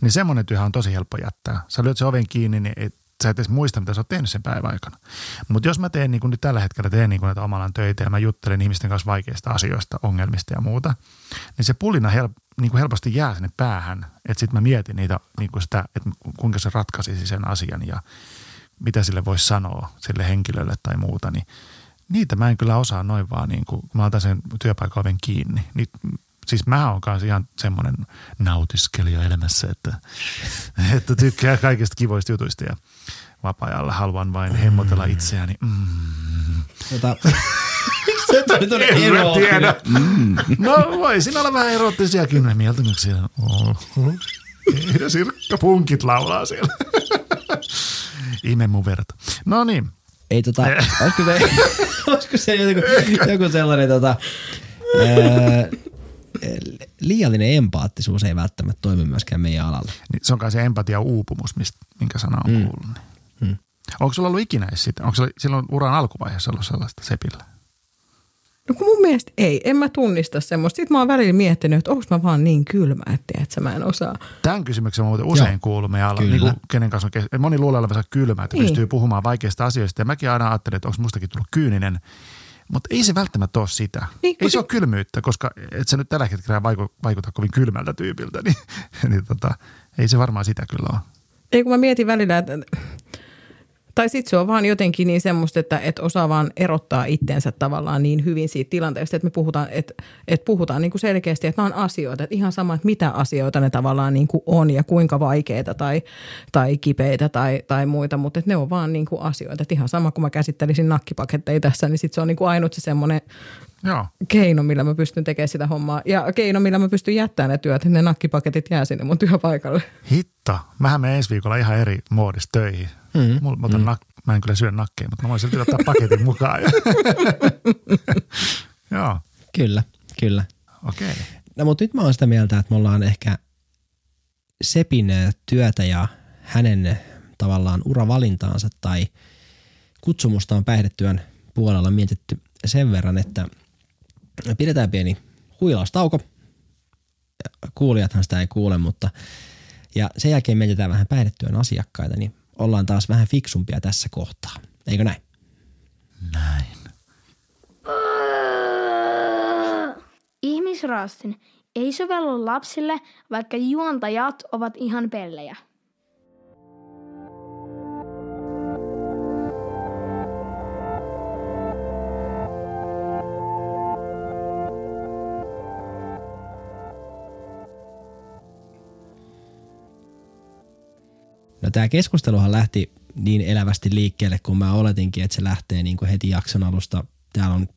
niin semmoinen työ on tosi helppo jättää. Sä lyöt sen oven kiinni, niin et, sä et edes muista, mitä sä oot tehnyt sen päivän aikana. Mutta jos mä teen niin kuin nyt tällä hetkellä, teen niin kuin näitä omalan töitä ja mä juttelen ihmisten kanssa vaikeista asioista, ongelmista ja muuta, niin se pullina hel, niin kuin helposti jää sinne päähän, että sitten mä mietin niitä, niin kuin sitä, että kuinka se ratkaisisi sen asian ja mitä sille voisi sanoa sille henkilölle tai muuta, niin niitä mä en kyllä osaa noin vaan, niin kuin, kun mä otan sen työpaikan oven kiinni. Niin, siis mä oon kanssa ihan semmoinen nautiskelija elämässä, että, että tykkää kaikista kivoista jutuista ja vapaa-ajalla haluan vain hemmotella itseäni. Mm. Tota, se En mä eroottinen. tiedä. No voi siinä olla vähän erottisiakin mieltymyksiä. Oho. Ja Sirkka Punkit laulaa siellä. Ime mun verta. No niin, Ei tota, olisiko se, olisiko se joku, joku sellainen tota, ää, liiallinen empaattisuus ei välttämättä toimi myöskään meidän alalla. niin se on kai se empatia uupumus, mistä, minkä sana on Mm. kuullut. Niin. Mm. Onko sulla ollut ikinä sitä? Onko sulla silloin uran alkuvaiheessa ollut sellaista sepillä? No kun mun mielestä ei, en mä tunnista semmoista. Sitten mä oon välillä miettinyt, että onko mä vaan niin kylmä, että, että mä en osaa. Tämän kysymyksen mä muuten usein Joo. meidän alalla, Kyllä. niin kuin kenen kanssa on kes- Moni luulee olevansa kylmä, että Niin. pystyy puhumaan vaikeista asioista. Ja mäkin aina ajattelen, että onko mustakin tullut kyyninen. Mutta ei se välttämättä ole sitä. Niin, ei se se- ole kylmyyttä, koska et sä nyt tällä hetkellä vaikuta, vaikuta kovin kylmältä tyypiltä. Niin, niin tota, ei se varmaan sitä kyllä ole. Ei kun mä mietin välillä, että tai sitten se on vaan jotenkin niin semmoista, että, että osaa vaan erottaa itteensä tavallaan niin hyvin siitä tilanteesta, että me puhutaan, että, että puhutaan niin kuin selkeästi, että nämä on asioita, että ihan sama, että mitä asioita ne tavallaan niin kuin on ja kuinka vaikeita tai, tai kipeitä tai, tai muita, mutta että ne on vaan niin kuin asioita. Että ihan sama, kun mä käsittelisin nakkipaketteja tässä, niin sitten se on niin kuin ainut se semmoinen Joo. keino, millä mä pystyn tekemään sitä hommaa ja keino, millä mä pystyn jättämään ne työt, että ne nakkipaketit jää sinne mun työpaikalle. Hitto. Mähän menen ensi viikolla ihan eri muodissa töihin. Mm. Mulla, mä, otan nak, mä en kyllä syö nakkeja, mutta mä voin silti ottaa paketin mukaan. Joo, Kyllä, kyllä. okei. Okay. No mutta nyt mä oon sitä mieltä, että me ollaan ehkä Sepin työtä ja hänen tavallaan uravalintaansa tai kutsumustaan päihdetyön puolella mietitty sen verran, että pidetään pieni huilaustauko. Kuulijathan sitä ei kuule, mutta ja sen jälkeen mietitään vähän päihdetyön asiakkaita, niin ollaan taas vähän fiksumpia tässä kohtaa. Eikö näin? Näin. Ihmisraastin ei sovellu lapsille, vaikka juontajat ovat ihan pellejä. Tämä keskusteluhan lähti niin elävästi liikkeelle, kun mä oletinkin, että se lähtee niin kuin heti jakson alusta. Täällä on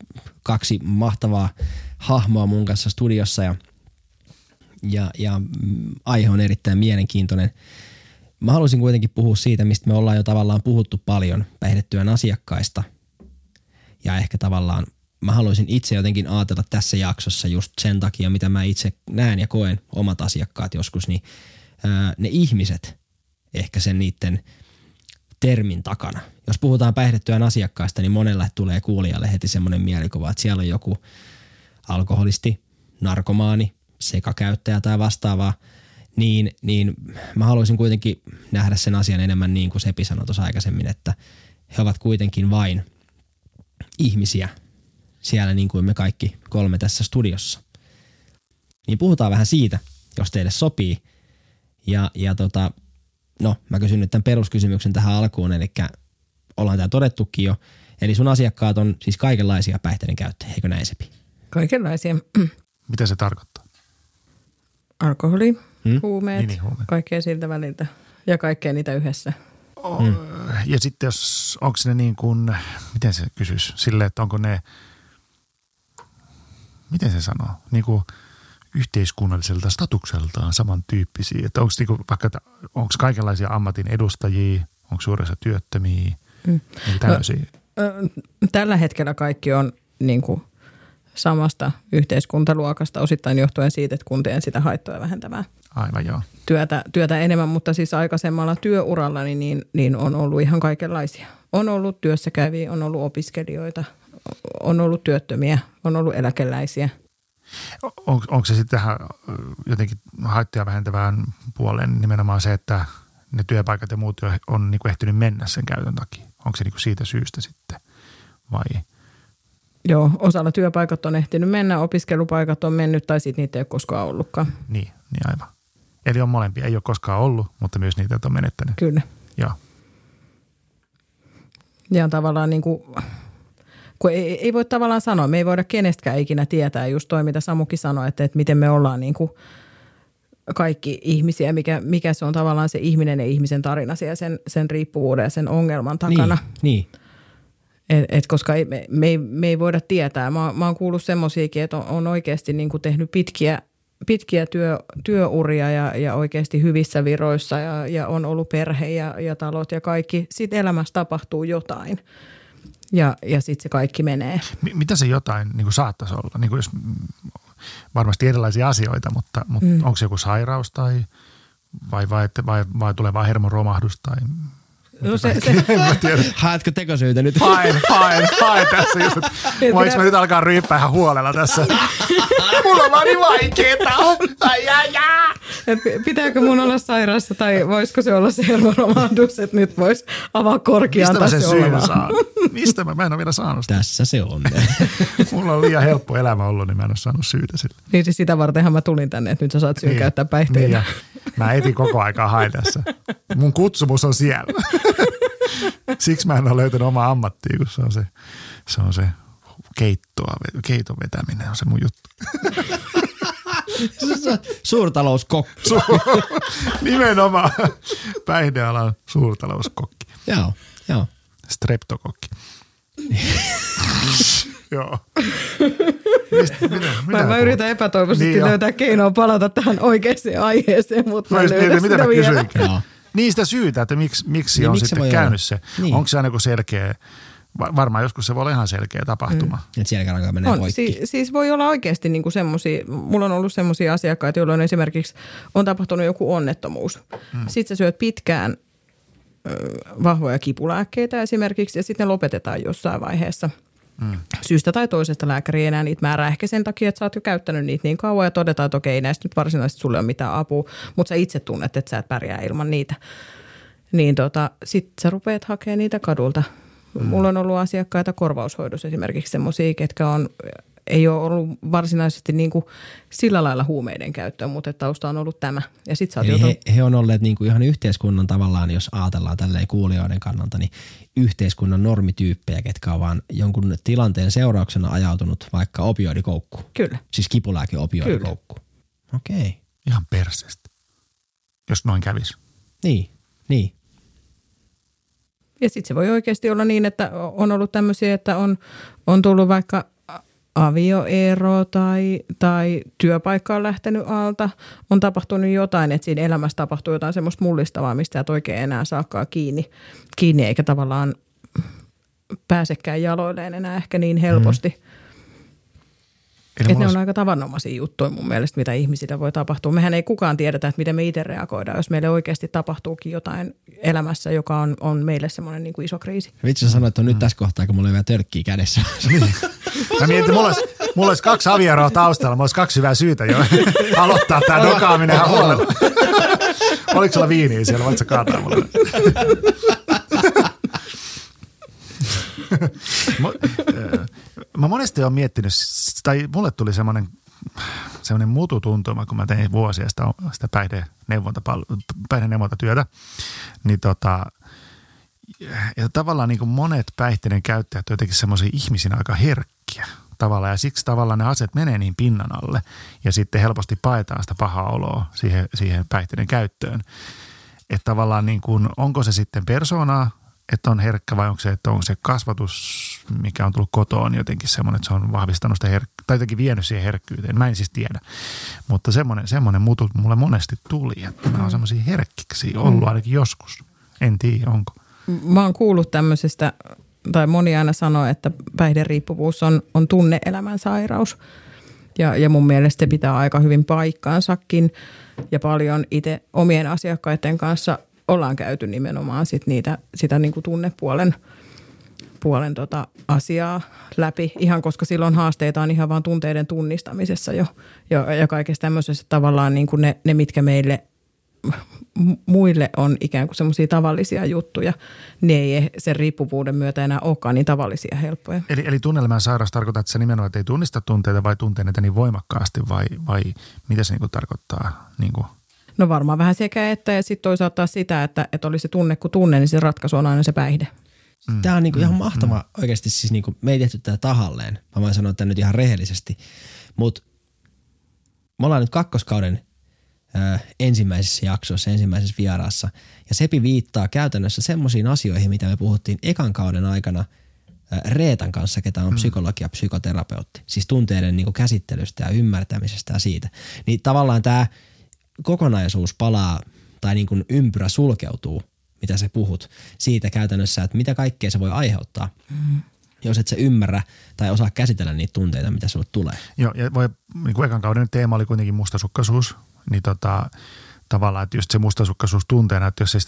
kaksi mahtavaa hahmoa mun kanssa studiossa ja, ja, ja aihe on erittäin mielenkiintoinen. Mä haluaisin kuitenkin puhua siitä, mistä me ollaan jo tavallaan puhuttu paljon päihdetyön asiakkaista. Ja ehkä tavallaan mä haluaisin itse jotenkin ajatella tässä jaksossa just sen takia, mitä mä itse näen ja koen omat asiakkaat joskus, niin ää, ne ihmiset ehkä sen niiden termin takana. Jos puhutaan päihdetyön asiakkaista, niin monella tulee kuulijalle heti semmoinen mielikuva, että siellä on joku alkoholisti, narkomaani, sekakäyttäjä tai vastaavaa, niin, niin mä haluaisin kuitenkin nähdä sen asian enemmän niin kuin Sepi sanoi tuossa aikaisemmin, että he ovat kuitenkin vain ihmisiä siellä niin kuin me kaikki kolme tässä studiossa. Niin puhutaan vähän siitä, jos teille sopii. Ja, ja tota, no mä kysyn nyt tämän peruskysymyksen tähän alkuun, eli ollaan tämä todettukin jo. Eli sun asiakkaat on siis kaikenlaisia päihteiden käyttäjiä, eikö näin Sepi? Kaikenlaisia Mitä se tarkoittaa? alkoholi, Hmm? hmm? huumeet, Niin, niin, huumeet. kaikkea siltä väliltä ja kaikkea niitä yhdessä. Mm. Ja sitten jos, onko ne niin kuin, miten se kysyisi, silleen, että onko ne, miten se sanoo, niin kuin yhteiskunnalliselta statukseltaan samantyyppisiä. Että onko niinku vaikka, onko kaikenlaisia ammatin edustajia, onko suuressa työttömiä, Mm. niin tämmöisiä. Ö, Tällä hetkellä kaikki on niin kuin samasta yhteiskuntaluokasta osittain johtuen siitä, että kuntien sitä haittoja vähentämään Aivan joo. työtä, työtä enemmän, mutta siis aikaisemmalla työuralla niin, niin, niin on ollut ihan kaikenlaisia. On ollut työssäkäviä, on ollut opiskelijoita, on ollut työttömiä, on ollut eläkeläisiä. On, onko se sitten tähän jotenkin haittoja vähentävään puoleen nimenomaan se, että ne työpaikat ja muut on niin kuin ehtinyt mennä sen käytön takia? Onko se niin kuin siitä syystä sitten vai? Joo, osalla työpaikat on ehtinyt mennä, opiskelupaikat on mennyt tai sitten niitä ei ole koskaan ollutkaan. Niin, niin aivan. Eli on molempia. Ei ole koskaan ollut, mutta myös niitä on menettänyt. Kyllä. Joo. Ja tavallaan niin kuin, kun ei, ei voi tavallaan sanoa, me ei voida kenestäkään ikinä tietää just toi, mitä Samukin sanoi, että, että miten me ollaan niin kuin kaikki ihmisiä, mikä, mikä se on tavallaan se ihminen ja ihmisen tarina siellä sen, sen riippuvuuden ja sen ongelman takana. Niin, niin. Et, et koska ei, me, me, ei, me ei voida tietää. Mä, mä oon kuullut semmoisiakin, että on, on oikeasti niin kuin tehnyt pitkiä, pitkiä työ, työuria ja, ja oikeasti hyvissä viroissa ja, ja on ollut perhe ja, ja talot ja kaikki. Sitten elämässä tapahtuu jotain ja, ja sitten se kaikki menee. Mi- mitä se jotain niin kuin saattaisi olla? Niin kuin jos, varmasti erilaisia asioita, mutta, mutta mm. onko se joku sairaus tai vai, vai, vai, vai tulee vaan hermoromahdus tai No se, se. Haetko tekosyitä nyt? Haen, haen, haen tässä just, että voinko mä nyt alkaa ryyppää ihan huolella tässä? Mulla on vaan niin vaikeeta. Ai, ai, ai. et pitääkö mun olla sairaassa tai voisiko se olla se hermoromahdus, että nyt vois avaa korkeaan Mistä mä sen syyn saan? Mistä mä, mä en ole vielä saanut sitä. Tässä se on. Mulla on liian helppo elämä ollut, niin mä en ole saanut syytä sille. Niin siis sitä vartenhan mä tulin tänne, että nyt sä saat syyn Niin. käyttää päihteitä. Niin, ja mä etin koko aikaa hain tässä. Mun kutsumus on siellä. Siksi mä en ole löytänyt omaa ammattia, kun se on se, se, on se keittoa, keiton vetäminen on se mun juttu. Suurtalouskokki. Nimenomaan päihdealan suurtalouskokki. Joo, joo. Streptokokki. Joo. Mistä, mitä, mitä Mä, mä yritän epätoivoisesti Niin löytää keinoa palata tähän oikeaan aiheeseen, mutta Mä mä en just löydä mietin, mitä sitä mä vielä. Joo. Niistä syytä, että miksi, miksi Niin, on miksi sitten käynyt olla? se. Niin. Onko se aina joku selkeä, va- varmaan joskus se voi olla ihan selkeä tapahtuma. Mm. Et siellä alkaa menee On, poikki. si- siis voi olla oikeasti niinku semmoisia, mulla on ollut semmoisia asiakkaita, joilla on esimerkiksi on tapahtunut joku onnettomuus. Mm. Sitten sä syöt pitkään ö, vahvoja kipulääkkeitä esimerkiksi ja sitten lopetetaan jossain vaiheessa. Mm. Syystä tai toisesta lääkäri ei enää niitä määrää ehkä sen takia, että sä oot jo käyttänyt niitä niin kauan ja todetaan, että okei, näistä nyt varsinaisesti sulle on mitään apua, mutta sä itse tunnet, että sä et pärjää ilman niitä. Niin tota, sit sä rupeat hakemaan niitä kadulta. Mm. Mulla on ollut asiakkaita korvaushoidossa esimerkiksi semmoisia, ketkä on, ei ole ollut varsinaisesti niin kuin sillä lailla huumeiden käyttöä, mutta tausta on ollut tämä. Ja sit sä Eli joutunut, he, he on olleet niinku ihan yhteiskunnan tavallaan, jos ajatellaan tälleen kuulijoiden kannalta, niin yhteiskunnan normityyppejä, ketkä on vaan jonkun tilanteen seurauksena ajautunut vaikka opioidikoukkuun. kyllä. Siis kipulääke opioidikoukkuun. Okei. Okay. Ihan perseestä. Jos noin kävisi. Niin, niin. Ja sitten se voi oikeasti olla niin, että on ollut tämmöisiä, että on, on tullut vaikka avioero tai, tai työpaikka on lähtenyt alta, on tapahtunut jotain, että siinä elämässä tapahtuu jotain semmoista mullistavaa, mistä et oikein enää saakaan kiinni, kiinni eikä tavallaan pääsekään jaloilleen enää ehkä niin helposti. Mm. Eli Että mulla ne olisi- on aika tavanomaisia juttuja mun mielestä, mitä ihmisillä voi tapahtua. Mehän ei kukaan tiedetä, että miten me itse reagoidaan, jos meille oikeasti tapahtuukin jotain elämässä, joka on, on meille semmoinen niin kuin iso kriisi. Vitsi sä sanoit, että on nyt tässä kohtaa, kun mulla on vielä törkkiä kädessä. Mä mietin, että mulla olisi, mulla olisi kaksi avioeroa taustalla, mulla olisi kaksi hyvää syytä jo aloittaa tämä dokaaminen ihan huolella. Oliko sulla viiniä siellä, voit sä kaataa mulle? Mä, monesti olen miettinyt, tai mulle tuli semmoinen semmoinen mututuntuma, kun mä tein vuosia sitä, sitä päihdeneuvontapal- päihdeneuvontatyötä, niin tota, ja tavallaan niin kuin monet päihteiden käyttäjät on jotenkin semmoisia ihmisinä aika herkkiä tavallaan ja siksi tavallaan ne asiat menee niin pinnan alle ja sitten helposti paetaan sitä pahaa oloa siihen, siihen päihteiden käyttöön. Että tavallaan niin kuin, onko se sitten persoonaa, että on herkkä vai onko se, että onko se kasvatus, mikä on tullut kotoon jotenkin semmoinen, että se on vahvistanut sitä herk- tai jotenkin vienyt siihen herkkyyteen. Mä en siis tiedä. Mutta semmoinen, semmoinen mutu mulle monesti tuli, että mä oon semmoisia herkkiksi ollut ainakin joskus. En tiedä, onko. Mä oon kuullut tämmöisestä, tai moni aina sanoo, että päihderiippuvuus on, on tunneelämän sairaus. Ja, ja mun mielestä se pitää aika hyvin paikkaansakin. Ja paljon itse omien asiakkaiden kanssa ollaan käyty nimenomaan sit niitä, sitä niin kuin tunnepuolen puolen tota asiaa läpi, ihan koska silloin haasteita on ihan vaan tunteiden tunnistamisessa jo ja, ja kaikessa tämmöisessä tavallaan niin kuin ne, ne, mitkä meille muille on ikään kuin semmoisia tavallisia juttuja, ne ei sen riippuvuuden myötä enää olekaan niin tavallisia helppoja. Eli, eli tunnelman sairaus tarkoittaa, että se nimenomaan että ei tunnista tunteita vai tuntee niitä niin voimakkaasti vai, vai mitä se niin kuin tarkoittaa? Niin kuin? No varmaan vähän sekä että ja sitten toisaalta taas sitä, että, että oli se tunne kuin tunne, niin se ratkaisu on aina se päihde. Mm. Tämä on niinku mm. ihan mahtava mm. oikeasti siis niinku, me ei tehty tätä tahalleen. Mä voin sanoa tämän nyt ihan rehellisesti. Mutta me ollaan nyt kakkoskauden ö, ensimmäisessä jaksossa, ensimmäisessä vieraassa. Ja Sepi viittaa käytännössä semmoisiin asioihin, mitä me puhuttiin ekan kauden aikana ö, Reetan kanssa, ketä on mm. psykologi ja psykoterapeutti. Siis tunteiden niinku käsittelystä ja ymmärtämisestä ja siitä. Niin tavallaan tämä kokonaisuus palaa tai niin kuin ympyrä sulkeutuu, mitä sä puhut, siitä käytännössä, että mitä kaikkea se voi aiheuttaa. Mm. Jos et sä ymmärrä tai osaa käsitellä niitä tunteita, mitä sulle tulee. Joo, ja voi, niin kuin ekan kauden teema oli kuitenkin mustasukkaisuus, niin tota, tavallaan, että just se mustasukkaisuus tunteena, että jos se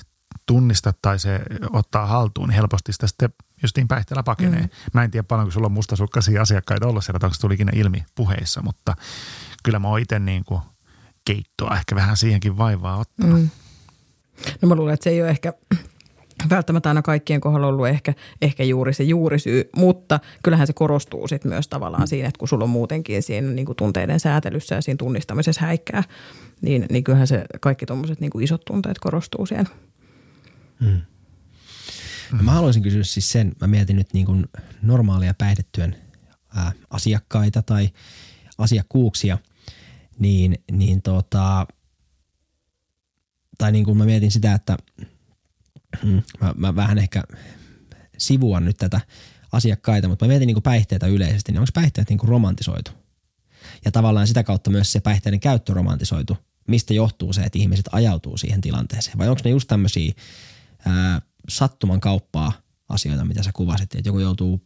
tunnista tai se ottaa haltuun, niin helposti sitä sitten justiin päihteellä pakenee. Mm. Mä en tiedä paljon, kun sulla on mustasukkaisia asiakkaita ollut siellä, että onko se tulikin ilmi puheissa, mutta kyllä mä oon itse niin kuin – keittoa ehkä vähän siihenkin vaivaa ottaa. Mm. No mä luulen, että se ei ole ehkä välttämättä aina kaikkien kohdalla ollut ehkä, ehkä juuri se juurisyy, mutta kyllähän se korostuu sitten myös tavallaan siinä, että kun sulla on muutenkin siinä niin kuin tunteiden säätelyssä ja siinä tunnistamisessa häikkää, niin, niin kyllähän se kaikki tuommoiset niin isot tunteet korostuu siihen. Mm. No mä haluaisin kysyä siis sen, mä mietin nyt niin kuin normaalia päihdetyön ää, asiakkaita tai asiakkuuksia – niin, niin tota, tai niin kuin mä mietin sitä, että mm, mä, mä vähän ehkä sivuan nyt tätä asiakkaita, mutta mä mietin niin kuin päihteitä yleisesti, niin onko päihteet niin kuin romantisoitu? Ja tavallaan sitä kautta myös se päihteiden käyttö romantisoitu. Mistä johtuu se, että ihmiset ajautuu siihen tilanteeseen? Vai onko ne just tämmöisiä sattuman kauppaa asioita, mitä sä kuvasit, että joku joutuu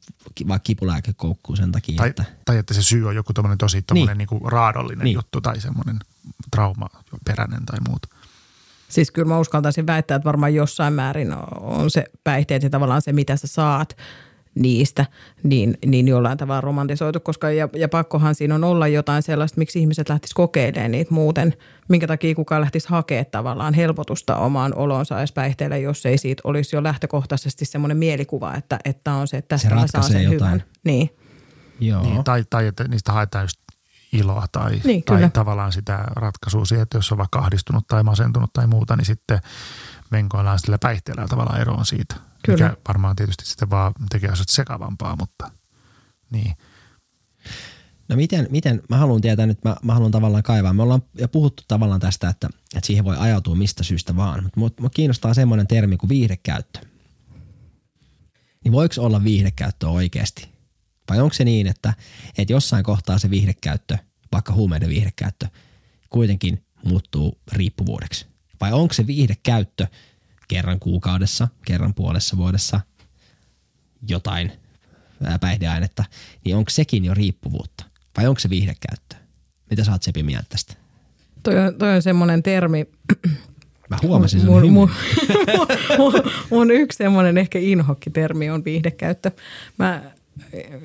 vaikka kipulääkekoukkuun sen takia. Tai että, tai että se syy on joku tommonen tosi tommonen niin. Niinku raadollinen niin. juttu tai semmoinen traumaperäinen tai muuta. Siis kyllä mä uskaltaisin väittää, että varmaan jossain määrin on se päihteet ja tavallaan se, mitä sä saat – niistä, niin, niin jollain tavalla romantisoitu, koska ja, ja pakkohan siinä on olla jotain sellaista, miksi ihmiset lähtis kokeilemaan niitä muuten, minkä takia kukaan lähtisi hakemaan tavallaan helpotusta omaan olonsa edes päihteelle, jos ei siitä olisi jo lähtökohtaisesti semmoinen mielikuva, että, että on se, että tästä se mä saan sen jotain. hyvän. Niin. Joo. Niin, tai, tai että niistä haetaan just iloa tai, niin, tai tavallaan sitä ratkaisua siihen, että jos on vaikka ahdistunut tai masentunut tai muuta, niin sitten venkoillaan sillä päihteellä tavallaan eroon siitä. Kyllä. Mikä varmaan tietysti sitten vaan tekee asiat sekavampaa, mutta niin. No miten, miten mä haluan tietää nyt, mä, mä haluan tavallaan kaivaa. Me ollaan jo puhuttu tavallaan tästä, että, että siihen voi ajautua mistä syystä vaan, mutta mua, mua kiinnostaa semmoinen termi kuin viihdekäyttö. Niin voiko olla viihdekäyttö oikeasti? Vai onko se niin, että, että jossain kohtaa se viihdekäyttö, vaikka huumeiden viihdekäyttö, kuitenkin muuttuu riippuvuudeksi? Vai onko se viihdekäyttö kerran kuukaudessa, kerran puolessa vuodessa jotain päihdeainetta, niin onko sekin jo riippuvuutta? Vai onko se viihdekäyttö? Mitä sä oot Sepi mieltä tästä? Toi on, toi on semmoinen termi, Mä huomasin sen mun, mun, mun, mun yksi semmoinen ehkä inhokkitermi on viihdekäyttö. Mä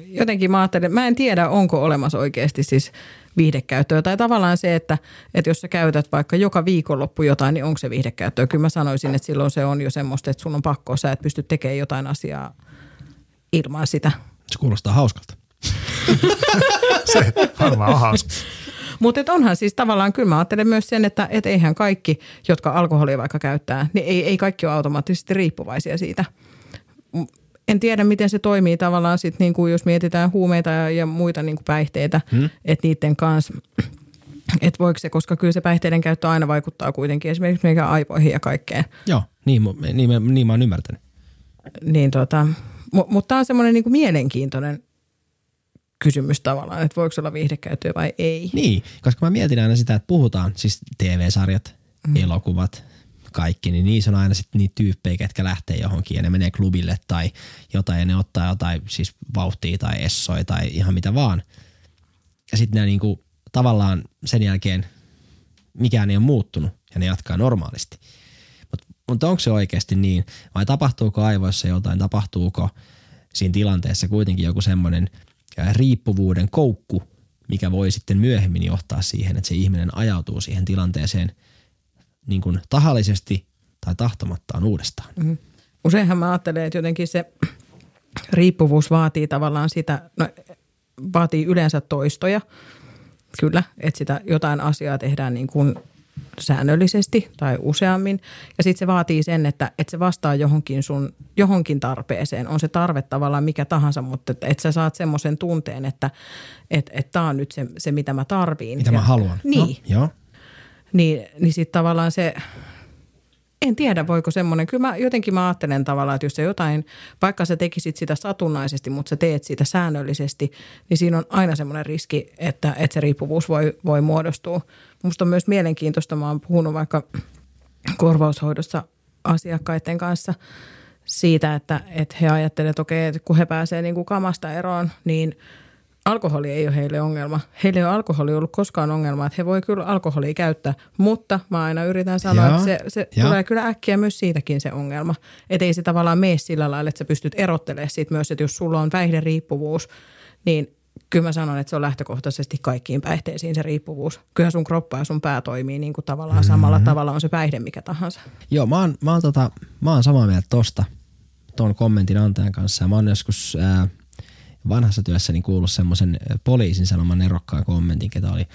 jotenkin mä ajattelen, mä en tiedä onko olemassa oikeasti siis viihdekäyttöä. Tai tavallaan se, että, että jos sä käytät vaikka joka viikonloppu jotain, niin onko se viihdekäyttöä. Kyllä mä sanoisin, että silloin se on jo semmoista, että sun on pakko, sä et pysty tekemään jotain asiaa ilman sitä. Se kuulostaa hauskalta. se varmaan on hauska. Mutta onhan siis tavallaan, kyllä mä ajattelen myös sen, että et eihän kaikki, jotka alkoholia vaikka käyttää, niin ei, ei kaikki ole automaattisesti riippuvaisia siitä en tiedä, miten se toimii tavallaan sit, niin kuin jos mietitään huumeita ja, ja muita niin kuin päihteitä, hmm. että niiden kanssa, että voiko se, koska kyllä se päihteiden käyttö aina vaikuttaa kuitenkin esimerkiksi meidän aivoihin ja kaikkeen. Joo, niin, niin, niin mä oon ymmärtänyt. Niin tota, mutta tämä on semmoinen niin mielenkiintoinen kysymys tavallaan, että voiko olla viihdekäyttöä vai ei. Niin, koska mä mietin aina sitä, että puhutaan siis TV-sarjat, mm. elokuvat, kaikki, niin niissä on aina sitten niitä tyyppejä, ketkä lähtee johonkin ja ne menee klubille tai jotain ja ne ottaa jotain siis vauhtia tai essoi tai ihan mitä vaan. Ja sitten ne niinku, tavallaan sen jälkeen mikään ei ole muuttunut ja ne jatkaa normaalisti. Mutta mut onko se oikeasti niin vai tapahtuuko aivoissa jotain, tapahtuuko siinä tilanteessa kuitenkin joku semmoinen riippuvuuden koukku, mikä voi sitten myöhemmin johtaa siihen, että se ihminen ajautuu siihen tilanteeseen niin kuin tahallisesti tai tahtomattaan uudestaan. Mm. Useinhan mä ajattelen, että jotenkin se riippuvuus vaatii tavallaan sitä, no, vaatii yleensä toistoja, kyllä, että sitä jotain asiaa tehdään niin kuin säännöllisesti tai useammin. Ja sitten se vaatii sen, että, että se vastaa johonkin sun johonkin tarpeeseen. On se tarve tavallaan mikä tahansa, mutta että, että sä saat semmoisen tunteen, että että, että tämä on nyt se, se, mitä mä tarviin. Mitä ja, mä haluan. Niin. No, joo. Niin, niin sitten tavallaan se, en tiedä voiko semmoinen, kyllä mä jotenkin mä ajattelen tavallaan, että jos sä jotain, vaikka sä tekisit sitä satunnaisesti, mutta sä teet sitä säännöllisesti, niin siinä on aina semmoinen riski, että, että se riippuvuus voi, voi muodostua. Musta on myös mielenkiintoista, mä oon puhunut vaikka korvaushoidossa asiakkaiden kanssa siitä, että, että he ajattelevat, että okei, että kun he pääsevät niin kamasta eroon, niin – alkoholi ei ole heille ongelma. Heille ei ole alkoholi ollut koskaan ongelma, että he voi kyllä alkoholia käyttää, mutta mä aina yritän sanoa, Jaa, että se, se tulee kyllä äkkiä myös siitäkin se ongelma. Että ei se tavallaan mene sillä lailla, että sä pystyt erottelemaan siitä myös, että jos sulla on päihderiippuvuus, niin kyllä mä sanon, että se on lähtökohtaisesti kaikkiin päihteisiin se riippuvuus. Kyllä sun kroppa ja sun pää toimii niin kuin tavallaan mm-hmm. samalla tavalla on se päihde mikä tahansa. Joo, mä oon, mä oon, tota, mä oon samaa mieltä tosta, tuon kommentin antajan kanssa. Mä oon joskus... Ää, vanhassa työssäni kuullut semmoisen poliisin sanoman erokkaan kommentin, ketä oli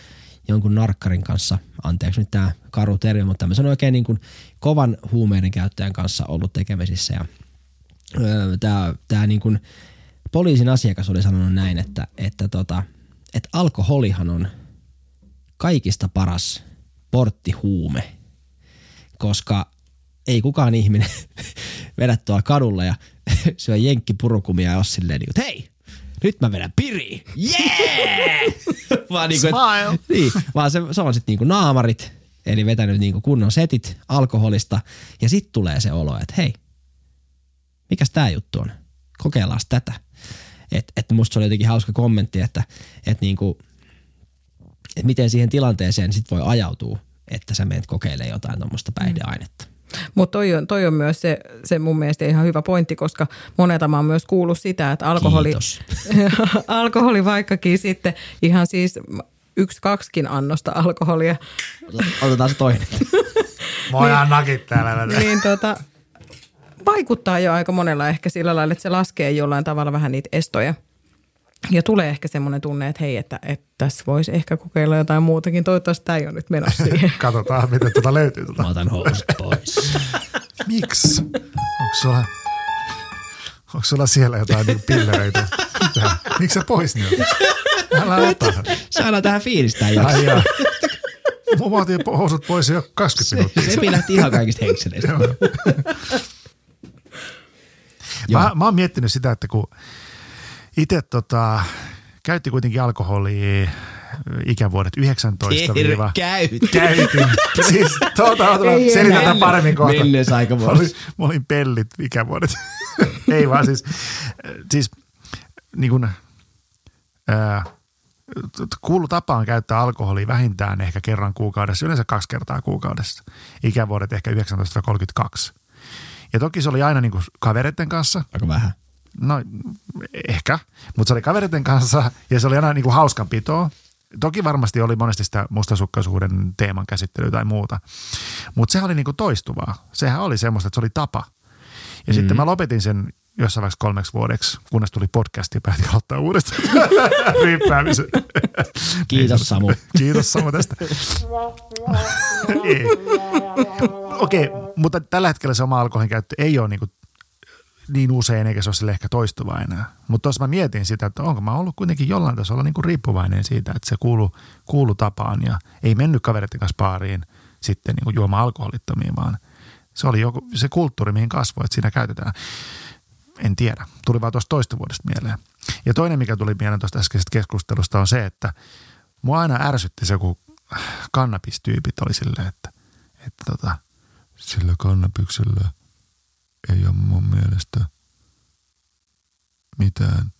jonkun narkkarin kanssa, anteeksi nyt tämä karu termi, mutta tämmöisen oikein niin kuin kovan huumeiden käyttäjän kanssa ollut tekemisissä. Ja tämä, tämä niin kuin poliisin asiakas oli sanonut näin, että, että, tota, että alkoholihan on kaikista paras porttihuume, koska ei kukaan ihminen vedä tuolla kadulla ja syö jenkkipurukumia ja ole silleen, niin että hei, nyt mä vedän piri. Yeah! vaan niinku, et, niin, vaan se, se on sitten niinku naamarit, eli vetänyt niinku kunnon setit alkoholista, ja sitten tulee se olo, että hei, mikäs tää juttu on? Kokeillaan tätä. Et, et musta se oli jotenkin hauska kommentti, että et niinku, et miten siihen tilanteeseen sit voi ajautua, että sä menet kokeilemaan jotain tuommoista päihdeainetta. Mm. Mutta toi on, toi on myös se, se mun mielestä ihan hyvä pointti, koska monelta mä oon myös kuullut sitä, että alkoholi, alkoholi vaikkakin sitten ihan siis yksi, kaksikin annosta alkoholia. Otetaan se toinen. Voidaan niin, nakit täällä. Niin tota, vaikuttaa jo aika monella ehkä sillä lailla, että se laskee jollain tavalla vähän niitä estoja – ja tulee ehkä semmoinen tunne, että hei, että, että tässä voisi ehkä kokeilla jotain muutakin. Toivottavasti tämä ei ole nyt menossa siihen. Katsotaan, miten tuota löytyy. Tuota. Mä otan housut pois. Miksi? Onko sulla, onko sulla siellä jotain niin pillereitä? Miksi sä pois niin? Älä ota. Saadaan tähän fiilistään jo. Ai. Mä otin housut pois jo 20 minuuttia. Se, se lähti ihan kaikista henkseleistä. mä, mä oon miettinyt sitä, että kun itse tota, käytti kuitenkin alkoholia ikävuodet 19 viiva. Käytin. Käytin. siis tuota, tuota, selitän tämän paremmin kohta. Menneessä aika mä olin, mä olin pellit ikävuodet. Ei vaan siis, siis niin kuin, ää, kuulu tapaan käyttää alkoholia vähintään ehkä kerran kuukaudessa, yleensä kaksi kertaa kuukaudessa. Ikävuodet ehkä 19-32. Ja toki se oli aina niin kuin kavereiden kanssa. Aika vähän. No ehkä, mutta se oli kaveriten kanssa ja se oli aina niin kuin hauskanpitoa. Toki varmasti oli monesti sitä mustasukkaisuuden teeman käsittelyä tai muuta, mutta sehän oli niin kuin toistuvaa. Sehän oli semmoista, että se oli tapa. Ja mm. sitten mä lopetin sen jossain vaiheessa kolmeksi vuodeksi, kunnes tuli podcast ja päätin aloittaa uudestaan riippäämisen. Kiitos Samu. Kiitos Samu tästä. Okei, okay, mutta tällä hetkellä se oma alkoholin käyttö ei ole niin kuin niin usein, eikä se ole sille ehkä toistuva enää. Mutta tuossa mä mietin sitä, että onko mä ollut kuitenkin jollain tasolla niin kuin riippuvainen siitä, että se kuulu, kuulu tapaan ja ei mennyt kavereiden kanssa baariin sitten niin kuin juoma alkoholittomiin, vaan se oli joku, se kulttuuri, mihin kasvoi, että siinä käytetään. En tiedä. Tuli vaan tuosta toista vuodesta mieleen. Ja toinen, mikä tuli mieleen tuosta äskeisestä keskustelusta on se, että mua aina ärsytti se, kun kannabistyypit oli silleen, että, että tota, sillä kannabiksellä – ei ole mun mielestä mitään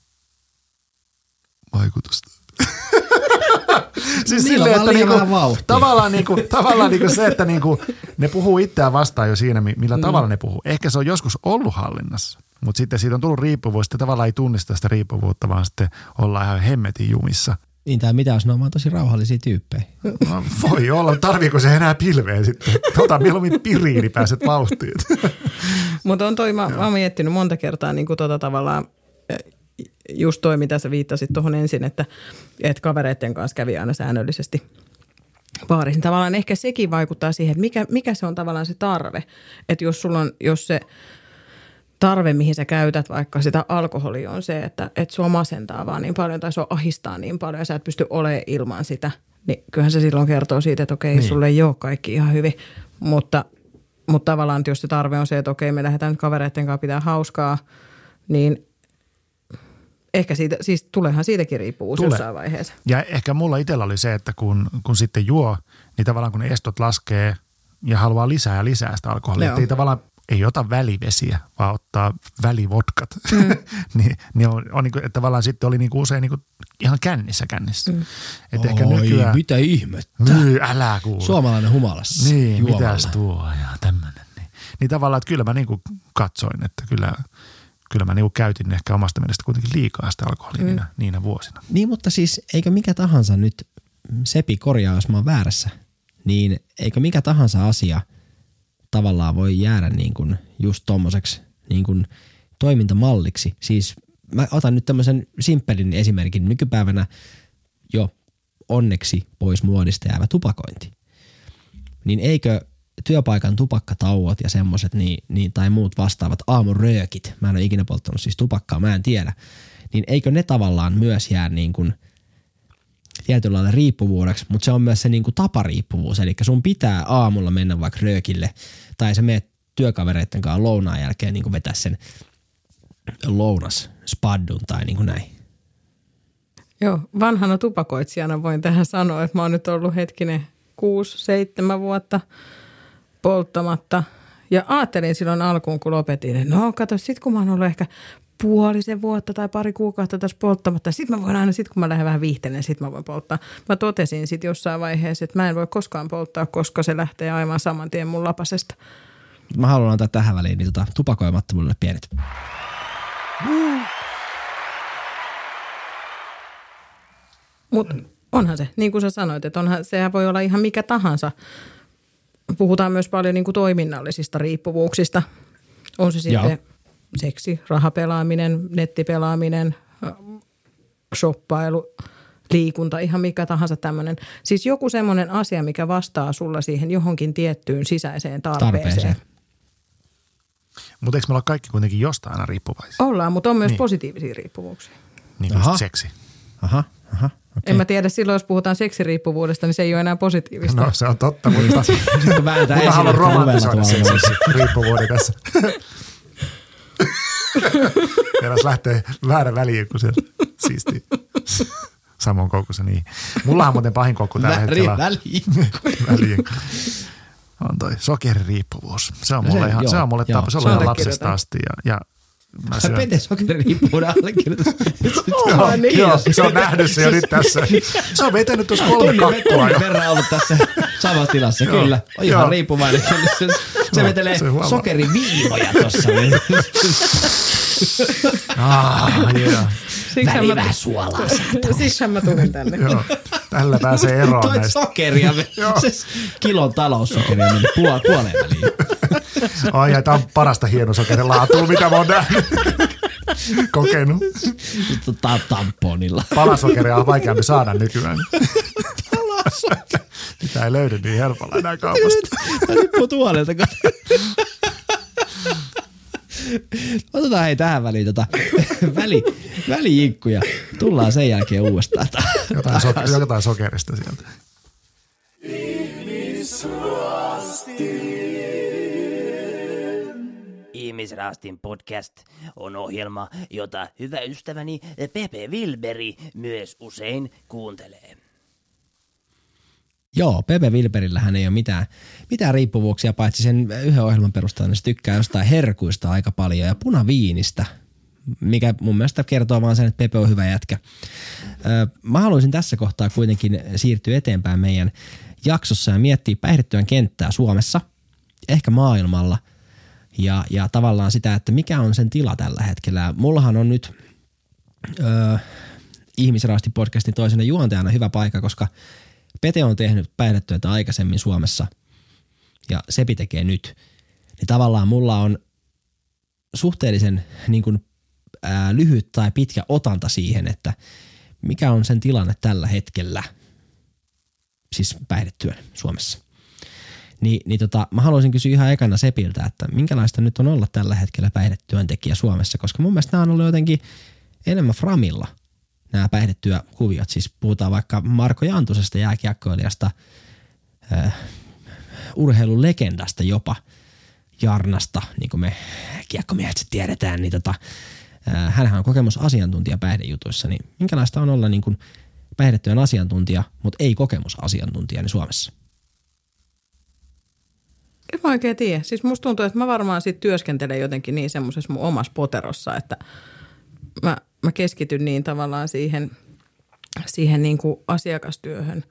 vaikutusta. siis Niillä vaan liian niinku, tavallaan, niinku, tavallaan niinku se, että niinku, ne puhuu itseään vastaan jo siinä, mi- millä mm. tavalla ne puhuu. Ehkä se on joskus ollut hallinnassa, mutta sitten siitä on tullut riippuvuus. Sitten tavallaan ei tunnista sitä riippuvuutta, vaan sitten ollaan ihan hemmetin jumissa. Niin tai mitä, jos ne on vaan tosi rauhallisia tyyppejä. No, voi olla, tarviiko se enää pilveä sitten? Ota mieluummin piriin, niin pääset vauhtiin. Mutta on toi, mä, mä oon miettinyt monta kertaa niin kuin tota tavallaan, eh, just toi, mitä sä viittasit tuohon ensin, että, että kavereiden kanssa kävi aina säännöllisesti baarissa. Tavallaan ehkä sekin vaikuttaa siihen, että mikä, mikä se on tavallaan se tarve. Että jos sulla on, jos se tarve, mihin sä käytät vaikka sitä alkoholia on se, että, että sua masentaa vaan niin paljon tai sua ahistaa niin paljon ja sä et pysty olemaan ilman sitä, niin kyllähän se silloin kertoo siitä, että okei, niin. sulle ei ole kaikki ihan hyvin, mutta, mutta tavallaan, se tarve on se, että okei, me lähdetään nyt kavereiden kanssa pitää hauskaa, niin ehkä siitä, siis tuleehan siitäkin riippuvuus Tulee. jossain vaiheessa. Ja ehkä mulla itsellä oli se, että kun, kun sitten juo, niin tavallaan kun ne estot laskee ja haluaa lisää ja lisää sitä alkoholia, ei tavallaan ei ota välivesiä, vaan ottaa välivodkat, mm. niin, niin on, on niin kuin, että tavallaan sitten oli niin kuin usein niin kuin ihan kännissä kännissä. Mm. Että ehkä nykyään, mitä ihmettä. myy, älä kuule. Suomalainen humalassa. Niin, juomalla. mitäs tuo ja tämmöinen. Niin. niin tavallaan, että kyllä mä niin kuin katsoin, että kyllä, kyllä mä niin kuin käytin ehkä omasta mielestä kuitenkin liikaa sitä alkoholia mm. niinä, niinä vuosina. Niin, mutta siis eikö mikä tahansa nyt, Sepi korjaa, jos mä oon väärässä, niin eikö mikä tahansa asia tavallaan voi jäädä niin kuin just tommoseksi niin kuin toimintamalliksi. Siis mä otan nyt tämmöisen simppelin esimerkin. Nykypäivänä jo onneksi pois muodista jäävä tupakointi. Niin eikö työpaikan tupakkatauot ja semmoset niin, niin, tai muut vastaavat aamuröökit, mä en ole ikinä polttanut siis tupakkaa, mä en tiedä, niin eikö ne tavallaan myös jää niin kuin tietyllä lailla riippuvuudeksi, mutta se on myös se niin kuin tapariippuvuus, eli sun pitää aamulla mennä vaikka röökille, tai sä meet työkavereiden kanssa lounaan jälkeen niin kuin vetää sen lounas spaddun tai niin kuin näin. Joo, vanhana tupakoitsijana voin tähän sanoa, että mä oon nyt ollut hetkinen kuusi, seitsemän vuotta polttamatta. Ja ajattelin silloin alkuun, kun lopetin, että no kato, sit kun mä oon ollut ehkä puolisen vuotta tai pari kuukautta tässä polttamatta, sit mä voin aina, sit kun mä lähden vähän viihtelemään, sit mä voin polttaa. Mä totesin sit jossain vaiheessa, että mä en voi koskaan polttaa, koska se lähtee aivan saman tien mun lapasesta. Mä haluan antaa tähän väliin niin tota, tupakoimattomuudelle pienet. Mutta onhan se, niin kuin sä sanoit, että onhan, sehän voi olla ihan mikä tahansa. Puhutaan myös paljon niin kuin toiminnallisista riippuvuuksista. On se Joo. Seksi, rahapelaaminen, nettipelaaminen, shoppailu, liikunta, ihan mikä tahansa tämmöinen. Siis joku semmoinen asia, mikä vastaa sulla siihen johonkin tiettyyn sisäiseen tarpeeseen. Tarpeeseen. Mutta eikö me olla kaikki kuitenkin jostain aina riippuvaisia? Ollaan, mutta on myös Niin. positiivisia riippuvuuksia. Niin kuin seksi. Aha, aha. Okay. En mä tiedä, silloin jos puhutaan seksiriippuvuudesta, niin se ei ole enää positiivista. No se on totta, mutta Mutta mä haluan romantisoida sen tuolla. seksi riippuvuuden tässä. Teräs lähtee väärä väliin, kun se siisti. Samoin koukkussa, niin. Mullahan muuten pahin koukku tällä Väri, hetkellä väliin. väliin. On toi sokeririippuvuus. Se on No se- mulle, ihan, joo, se on mulle joo. tapa, se on ihan lapsesta asti. Ja, ja mä. Pete sokeririippuvuuden allekirjoitus. Joo, niin. joo, se on nähnyt se jo nyt tässä. Se on vetänyt tuossa kolme kakkua tunnin verran ollut tässä samassa tilassa, Joo, kyllä. On ihan joo. riippuvainen. Se, se Joo, vetelee se sokeriviivoja tossa. Ah, yeah. Siksihän Väli mä, vähän suolaa. siksihän mä tulin tänne. Joo, tällä pääsee eroon Toit näistä. sokeria. se kilon taloussokeria meni puol- puoleen väliin. Ai, ai, tää on parasta hienosokerilaatua, mitä mä oon nähnyt. Kokenut. Tota, tamponilla. Palasokeria on vaikeampi saada nykyään. Sitä ei löydy niin helpolla enää kaupasta. Tää riippuu tuolelta. Otetaan hei tähän väliin tota, väli, välijinkkuja. Tullaan sen jälkeen uudestaan. Jotain, so- jotain sokerista sieltä. Ihmisraastin podcast on ohjelma, jota hyvä ystäväni Pepe Wilberi myös usein kuuntelee. Joo, Pepe Wilberillähän ei ole mitään, mitään riippuvuuksia, paitsi sen yhden ohjelman perusteella, niin se tykkää jostain herkuista aika paljon ja punaviinistä. Mikä mun mielestä kertoo vaan sen, että Pepe on hyvä jätkä. Mä haluaisin tässä kohtaa kuitenkin siirtyä eteenpäin meidän jaksossa ja miettiä päihdetyön kenttää Suomessa, ehkä maailmalla ja, ja tavallaan sitä, että mikä on sen tila tällä hetkellä. Mullahan on nyt ö, Ihmisraasti podcastin toisena juontajana hyvä paikka, koska Pete on tehnyt päihdetyötä aikaisemmin Suomessa ja Sepi tekee nyt. Niin tavallaan mulla on suhteellisen niin kuin, ää, lyhyt tai pitkä otanta siihen, että mikä on sen tilanne tällä hetkellä, siis päihdetyön Suomessa. Ni, niin tota, mä haluaisin kysyä ihan ekana Sepiltä, että minkälaista nyt on olla tällä hetkellä päihdetyöntekijä Suomessa, koska mun mielestä nämä on ollut jotenkin enemmän framilla nämä päihdetyökuviot. Siis puhutaan vaikka Marko Jantusesta jääkiekkoilijasta, äh, urheilulegendasta jopa, Jarnasta, niin kuin me kiekkomiehet tiedetään, niin tota, hänhän on kokemusasiantuntija päihdejutuissa, niin minkälaista on olla niin kuin päihdetyön asiantuntija, mutta ei kokemusasiantuntija niin Suomessa? En oikein tiedä. Siis musta tuntuu, että mä varmaan sit työskentelen jotenkin niin semmoisessa mun omassa poterossa, että mä, mä keskityn niin tavallaan siihen, siihen niin kuin asiakastyöhön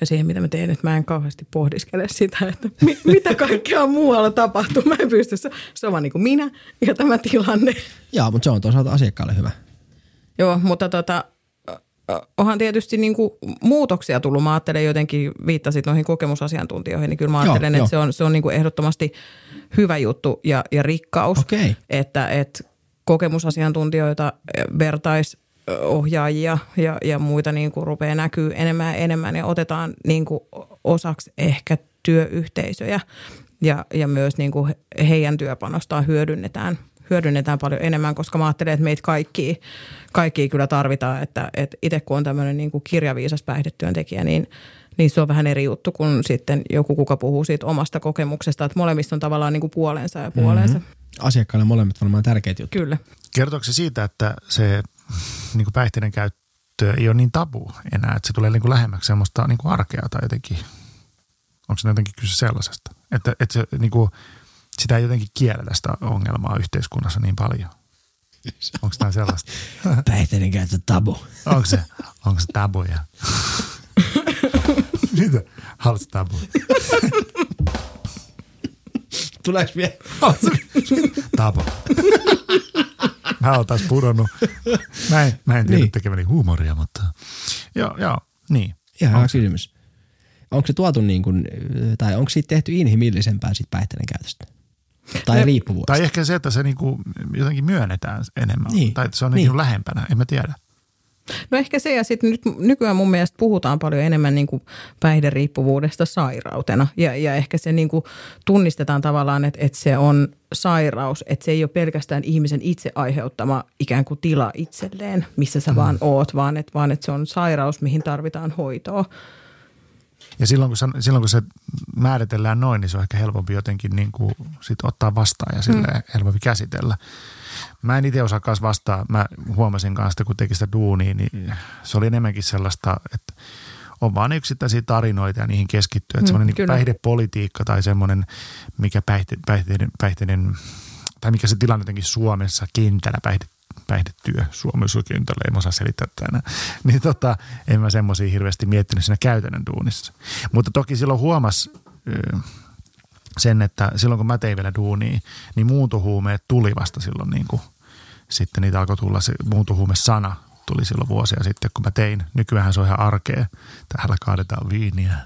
ja siihen, mitä mä teen, että mä en kauheasti pohdiskele sitä, että mi, mitä kaikkea muualla tapahtuu. Mä en pysty, se, on vaan niin kuin minä ja tämä tilanne. Joo, mutta se on toisaalta asiakkaalle hyvä. Joo, mutta tota, onhan tietysti niin kuin muutoksia tullut. Mä ajattelen jotenkin, viittasit noihin kokemusasiantuntijoihin, niin kyllä mä ajattelen, Joo, että joo. se on, se on niin kuin ehdottomasti hyvä juttu ja, ja rikkaus. Okei. Että, että kokemusasiantuntijoita, vertaisohjaajia ja, ja muita niin kuin rupeaa näkyy enemmän ja enemmän ja otetaan niin kuin osaksi ehkä työyhteisöjä ja, ja myös niin kuin heidän työpanostaan hyödynnetään hyödynnetään paljon enemmän, koska mä ajattelen, että meitä kaikki, kaikki kyllä tarvitaan, että, että itse kun on tämmöinen niin kuin kirjaviisas päihdetyöntekijä, niin, niin se on vähän eri juttu kuin sitten joku, kuka puhuu siitä omasta kokemuksesta, että molemmista on tavallaan niin kuin puolensa ja puolensa. Mm-hmm. Asiakkaille molemmat varmaan tärkeitä juttuja. Kyllä. Kertooko se siitä, että se niin kuin päihteiden käyttö ei ole niin tabu enää, että se tulee niin kuin lähemmäksi semmoista niin kuin arkea tai jotenkin, onko se jotenkin kyse sellaisesta, että, että se, niin kuin, sitä ei jotenkin kielletä sitä ongelmaa yhteiskunnassa niin paljon. Onko tämä sellaista? Päihteiden käyttö tabu. Onko se, onko se tabuja? Mitä? Haluatko tabu? Tuleeko vielä? Tabu. Mä oon taas pudonnut. Mä en, mä en tiedä Niin. niin. tekeväni huumoria, mutta joo, joo, niin. Ihan hyvä kysymys. Onko se tuotu niin kuin, tai onko siitä tehty inhimillisempää siitä päihteiden käytöstä? Tai riippuvuudesta? Tai ehkä se, että se niinku jotenkin myönnetään enemmän. Niin. Tai että se on Niin. niin. lähempänä, en mä tiedä. No ehkä se ja sitten nyt nykyään mun mielestä puhutaan paljon enemmän niin kuin päihderiippuvuudesta sairautena ja, ja ehkä se niin kuin tunnistetaan tavallaan, että, että se on sairaus, että se ei ole pelkästään ihmisen itse aiheuttama ikään kuin tila itselleen, missä sä mm. vaan oot, vaan että, vaan että se on sairaus, mihin tarvitaan hoitoa. Ja silloin kun, se, silloin kun se määritellään noin, niin se on ehkä helpompi jotenkin niin kuin sit ottaa vastaan ja sille mm. helpompi käsitellä. Mä en itse osaa kanssa vastaa. Mä huomasin kanssa, kun teki sitä duunia, niin se oli enemmänkin sellaista, että on vaan yksittäisiä tarinoita ja niihin keskittyy. Että Mm, semmoinen niin päihdepolitiikka tai semmoinen, mikä päihte, päihteiden, päihteiden, tai mikä se tilanne jotenkin Suomessa kentällä päihde, päihdetyö Suomessa kentällä, en osaa selittää tänään. Niin tota, en mä semmoisia hirveästi miettinyt siinä käytännön duunissa. Mutta toki silloin huomas sen, että silloin kun mä tein vielä duunia, niin muuntohuumeet tuli vasta silloin niin kuin, sitten niitä alkoi tulla, se muuntohuume-sana tuli silloin vuosia sitten, kun mä tein. Nykyään se on ihan arkea. Täällä kaadetaan viiniä.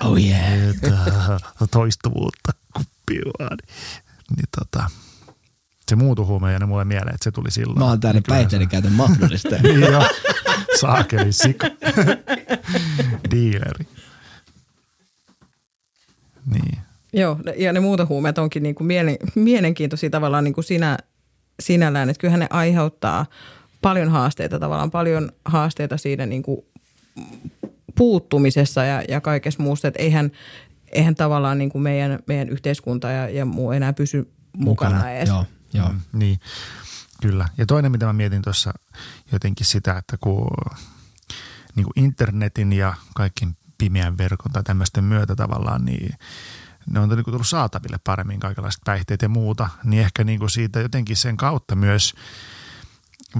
Oh yeah. Että toistuvuutta kuppiin vaan. Niin tota, se muuntohuume ja ne mulle mieleen, että se tuli silloin. Mä oon täällä päihteiden käytön mahdollista. Niin joo. Saakeli sika. Diileri. Niin. Joo, ja ne muuntohuumeet onkin niin kuin mielen, mielenkiintoisia tavallaan niin kuin sinä, sinällään, että kyllähän ne aiheuttaa paljon haasteita tavallaan, paljon haasteita siinä niin kuin puuttumisessa ja, ja kaikessa muussa, että eihän, eihän tavallaan niin kuin meidän, meidän yhteiskunta ja, ja muu enää pysy mukana, mukana edes. Joo, joo. Mm, niin, kyllä. Ja toinen, mitä mä mietin tuossa jotenkin sitä, että kun niin kuin internetin ja kaikkin pimeän verkon tai tämmöisten myötä tavallaan, niin ne on niin kuin tullut saataville paremmin kaikenlaiset päihteet ja muuta, niin ehkä niin kuin siitä jotenkin sen kautta myös,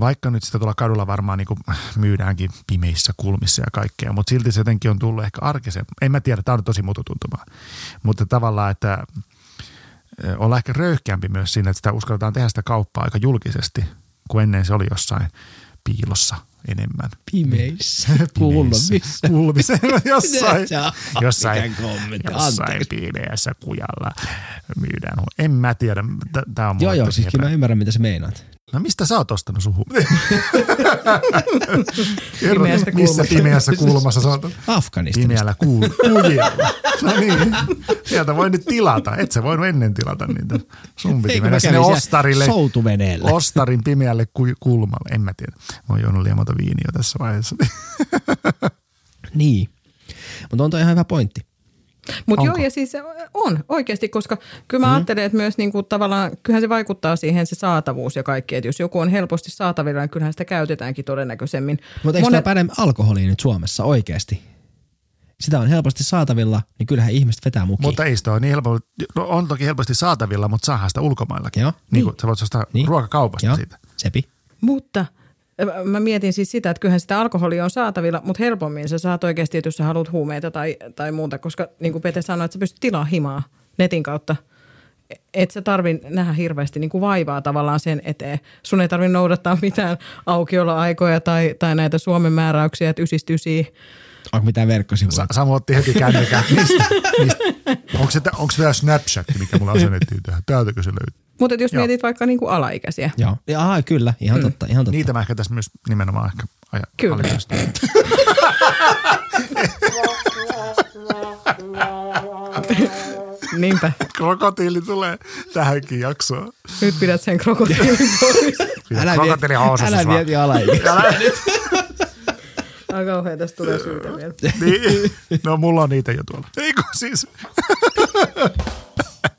vaikka nyt sitä tuolla kadulla varmaan niin kuin myydäänkin pimeissä kulmissa ja kaikkea, mutta silti se jotenkin on tullut ehkä arkisen. En mä tiedä, tämä on tosi mututuntumaa, mutta tavallaan, että ö, ollaan ehkä röyhkeämpi myös siinä, että sitä uskalletaan tehdä sitä kauppaa aika julkisesti, kuin ennen se oli jossain piilossa enemmän. Pimeissä. Pimeissä. Kulmissa. jossain, on- jossain, jossain pimeässä kujalla myydään. En mä tiedä. Tämä on Joo, joo, siis kyllä mä ymmärrän, mitä sä meinaat. No mistä sä oot ostanut suhu? Pimeästä Missä kulmasta. pimeässä kulmassa sä oot? Afganistanista. Pimeällä kuul- kujilla. No niin, sieltä voi nyt tilata. Et sä voinut ennen tilata niitä. Sun piti Eikö mennä sinne ostarille. Soutuveneellä. Ostarin pimeälle ku- kulmalle. En mä tiedä. Mä oon juonut liian monta viiniä tässä vaiheessa. Niin. Mutta on toi ihan hyvä pointti. Mutta joo, ja siis on oikeasti, koska kyllä mä mm. ajattelen, että myös niinku tavallaan, kyllähän se vaikuttaa siihen se saatavuus ja kaikki, että jos joku on helposti saatavilla, niin kyllähän sitä käytetäänkin todennäköisemmin. Mutta eikö Monet- Monet... päde alkoholiin nyt Suomessa oikeasti? Sitä on helposti saatavilla, niin kyllähän ihmiset vetää mukiin. Mutta ei sitä ole niin helppo. No, on toki helposti saatavilla, mutta saadaan sitä ulkomaillakin. Joo. Niin kuin sä voit ostaa Niin. ruokakaupasta Joo, siitä. Sepi. Mutta mä mietin siis sitä, että kyllähän sitä alkoholia on saatavilla, mutta helpommin sä saat oikeasti, jos sä haluat huumeita tai, tai muuta, koska niin kuin Pete sanoi, että sä pystyt tilaa himaa netin kautta. Et sä tarvi nähdä hirveästi niin kuin vaivaa tavallaan sen eteen. Sun ei tarvi noudattaa mitään aukioloaikoja tai, tai näitä Suomen määräyksiä, että ysistysiä. Onko mitään verkkosivuja? Sa- Samu otti heti. Mistä? Mistä? Onko, se, onko tämä Snapchat, mikä mulla asennettiin tähän? Täältäkö se löytyy? Mutta jos Joo. mietit vaikka niin kuin alaikäisiä, Joo. Ja, aha, kyllä, ihan mm. totta, ihan totta. Niitä mä ehkä tässä myös nimenomaan ehkä aja, Kyllä. niinpä. Krokotiili tulee tähänkin jaksoon. Nyt pidät sen krokotiilin pois. Älä krokotiili housussa älä vaan. mieti alaikäistä. Älä, Ai kauhean, tästä tulee syytä vielä. niin. No mulla on niitä jo tuolla. Ei kun siis.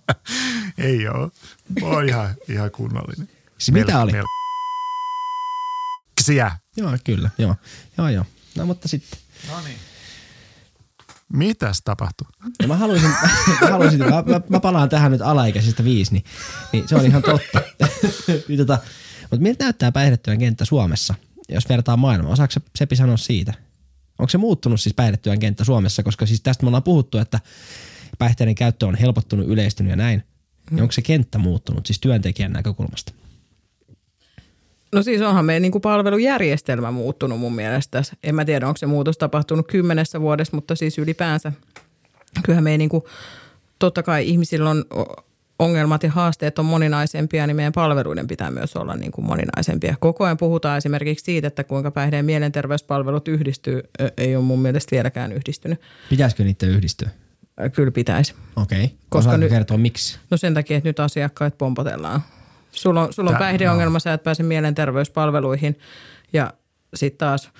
Ei oo. Mä oon ihan, ihan kunnollinen. Siis mitä oli? Ksiä. Joo, kyllä, joo. Joo, joo. No mutta sitten. No niin. Mitäs tapahtui? Ja mä haluaisin, mä, haluaisin mä, mä, mä, palaan tähän nyt alaikäisistä viisi, niin, niin se on ihan totta. niin tota, mutta miltä näyttää päihdetyön kenttä Suomessa, jos vertaa maailmaa? Osaako se Sepi sanoa siitä? Onko se muuttunut siis päihdetyön kenttä Suomessa? Koska siis tästä me ollaan puhuttu, että päihteiden käyttö on helpottunut, yleistynyt ja näin. Niin onko se kenttä muuttunut siis työntekijän näkökulmasta? No siis onhan meidän niin kuin palvelujärjestelmä muuttunut mun mielestä. En mä tiedä, onko se muutos tapahtunut kymmenessä vuodessa, mutta siis ylipäänsä. Kyllähän meidän niin kuin, totta kai ihmisillä on ongelmat ja haasteet on moninaisempia, niin meidän palveluiden pitää myös olla niin kuin moninaisempia. Koko ajan puhutaan esimerkiksi siitä, että kuinka päihde- ja mielenterveyspalvelut yhdistyy. Ei ole mun mielestä vieläkään yhdistynyt. Pitäisikö niiden yhdistyä? Kyllä pitäisi. Okei. Okay. Koska nyt- kertoa miksi? No sen takia, että nyt asiakkaat pompotellaan. Sulla on, sulla on Tää- päihdeongelma, sä et pääse mielenterveyspalveluihin ja sitten taas,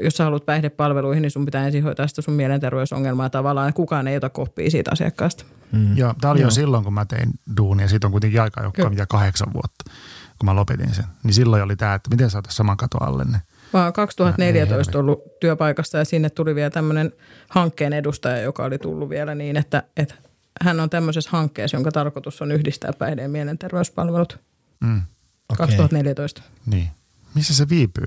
jos sä haluat päihdepalveluihin, niin sun pitää ensin hoitaa sitä sun mielenterveysongelmaa tavallaan. Kukaan ei ota koppia siitä asiakkaasta. Mm. Joo, tämä oli jo silloin, kun mä tein duunia. Siitä on kuitenkin aika Kyllä. mitä kahdeksan vuotta, kun mä lopetin sen. Niin silloin oli tämä, että miten saataisiin saman katon alle ne. Mä oon 2014 ollut työpaikassa ja sinne tuli vielä tämmöinen hankkeen edustaja, joka oli tullut vielä niin, että, että hän on tämmöisessä hankkeessa, jonka tarkoitus on yhdistää päihde- ja mielenterveyspalvelut. Mm. Okei. 2014. Niin. Missä se viipyy?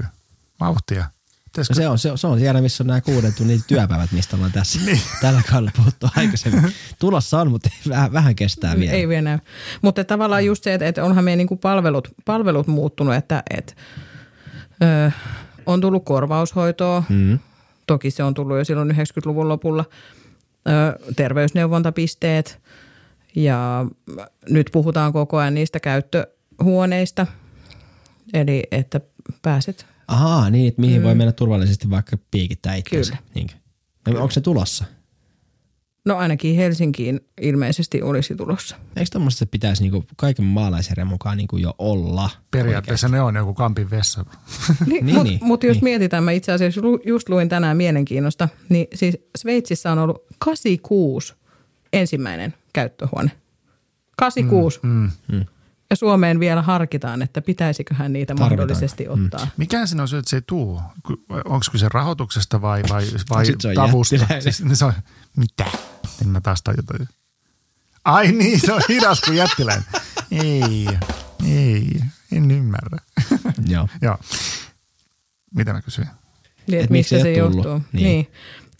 Vauhtia. Pitäisikö- No se, on, se, on, se on siellä, missä on nämä kuuden tunnin työpäivät, mistä ollaan tässä niin. tällä kaudella puhuttu aikaisemmin. Tulossa on, mutta vähän, vähän kestää vielä. Ei vielä näy. Mutta tavallaan just se, että, että onhan meidän niinku palvelut, palvelut muuttunut, että, että ö, on tullut korvaushoitoa. Mm. Toki se on tullut jo silloin 90-luvun lopulla. Ö, terveysneuvontapisteet ja nyt puhutaan koko ajan niistä käyttöhuoneista. Eli että pääset Ahaa, niin, että mihin mm. voi mennä turvallisesti vaikka piikittää itseänsä. Kyllä. Niinkö? No, onko se tulossa? No ainakin Helsinkiin ilmeisesti olisi tulossa. Eikö tämmöistä pitäisi niinku kaiken maalaisjärjen mukaan niinku jo olla? Periaatteessa ne on joku kampin vessa. Niin, Niin, Mutta niin, mut jos niin. mietitään, mä itse asiassa just luin tänään mielenkiinnosta, niin siis Sveitsissä on ollut 86 ensimmäinen käyttöhuone. 86. Mm. Mm. Ja Suomeen vielä harkitaan, että pitäisiköhän niitä Tarvitaanko? mahdollisesti Mm. ottaa. Mikä siinä on se, että se ei tuu? Onko kyse rahoituksesta vai, vai, vai se on tavusta? Siis, se on, mitä? En mä taas tajuta. Ai niin, se on hidas kuin jättiläinen. Ei, ei, en ymmärrä. Joo. Joo. Mitä mä kysyin? Niin, Et että mistä se tullut? johtuu. Niin. Niin.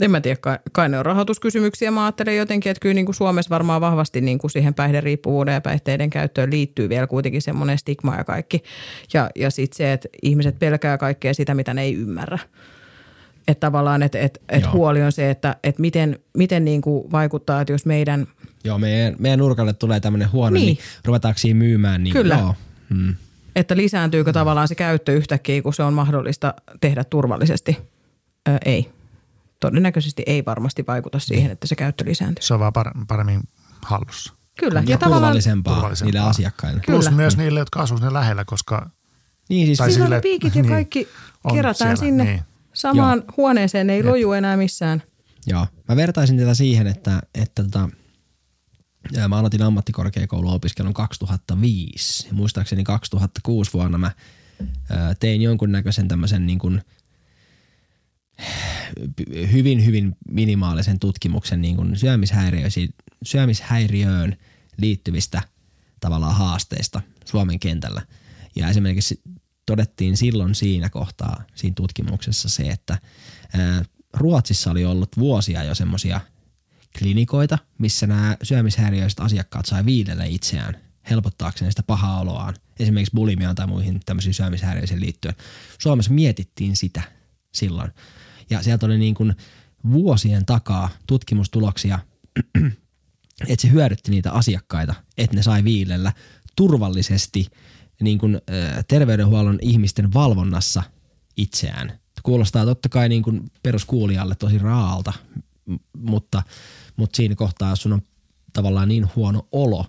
En mä tiedä, kai, kai ne on rahoituskysymyksiä. Mä ajattelen jotenkin, että kyllä niin kuin Suomessa varmaan vahvasti niin kuin siihen päihderiippuvuuden ja päihteiden käyttöön liittyy vielä kuitenkin semmoinen stigma ja kaikki. Ja, ja sitten se, että ihmiset pelkää kaikkea sitä, mitä ne ei ymmärrä. Että tavallaan, että et, et huoli on se, että et miten, miten niin kuin vaikuttaa, että jos meidän Joo, meidän, meidän nurkalle tulee tämmöinen huono, niin, Niin. niin ruvetaanko siinä myymään? Niin, Kyllä. Joo. Hmm. että lisääntyykö tavallaan se käyttö yhtäkkiä, kun se on mahdollista tehdä turvallisesti. Ö, ei. Todennäköisesti ei varmasti vaikuta siihen, että se käyttö lisääntyy. Se on vaan par- paremmin hallussa. Kyllä. Ja, Ja tavallaan turvallisempaa, turvallisempaa. niille asiakkaille. Kyllä. Plus myös niille, jotka asuu sinne lähellä, koska Niin siis, siis- sille- ne piikit ja niin, kaikki on kerätään siellä, sinne niin. Samaan huoneeseen. Ne ei loju enää missään. Joo, mä vertaisin tätä siihen, että, että tota, mä aloitin ammattikorkeakouluopiskelun 2005. Ja muistaakseni 2006 vuonna mä tein jonkunnäköisen tämmöisen niin kuin, hyvin, hyvin minimaalisen tutkimuksen niin kuin syömishäiriöön liittyvistä tavallaan haasteista Suomen kentällä. Ja esimerkiksi todettiin silloin siinä kohtaa, siinä tutkimuksessa se, että Ruotsissa oli ollut vuosia jo semmoisia klinikoita, missä nämä syömishäiriöiset asiakkaat sai viidellä itseään helpottaakseen sitä pahaa oloaan, esimerkiksi bulimiaan tai muihin tämmöisiin syömishäiriöisiin liittyen. Suomessa mietittiin sitä silloin. Ja sieltä oli niin kuin vuosien takaa tutkimustuloksia, että se hyödytti niitä asiakkaita, että ne sai viilellä turvallisesti niin kuin, terveydenhuollon ihmisten valvonnassa itseään. Kuulostaa totta kai niin kuin peruskuulijalle tosi raalta, mutta, mutta siinä kohtaa, sun on tavallaan niin huono olo,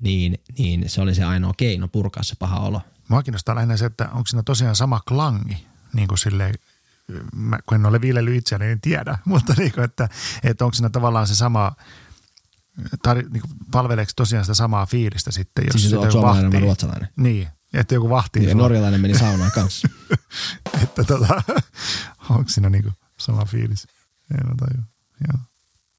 niin, niin se oli se ainoa keino purkaa se paha olo. Mua kiinnostaa lähinnä se, että onko siinä tosiaan sama klangi, niin kuin silleen, mä, kun en ole viilellyt itseäni, niin en tiedä, mutta niin kuin, että, että onko siinä tavallaan se sama, tar, niin kuin, palveleeko tosiaan sitä samaa fiilistä sitten, jos Siis sitä suomalainen vahtii? ruotsalainen? Niin, että joku vahtii Ja sua, norjalainen meni saunaan kanssa. että tota, onko siinä niin kuin sama fiilis? En mä tajua. Joo.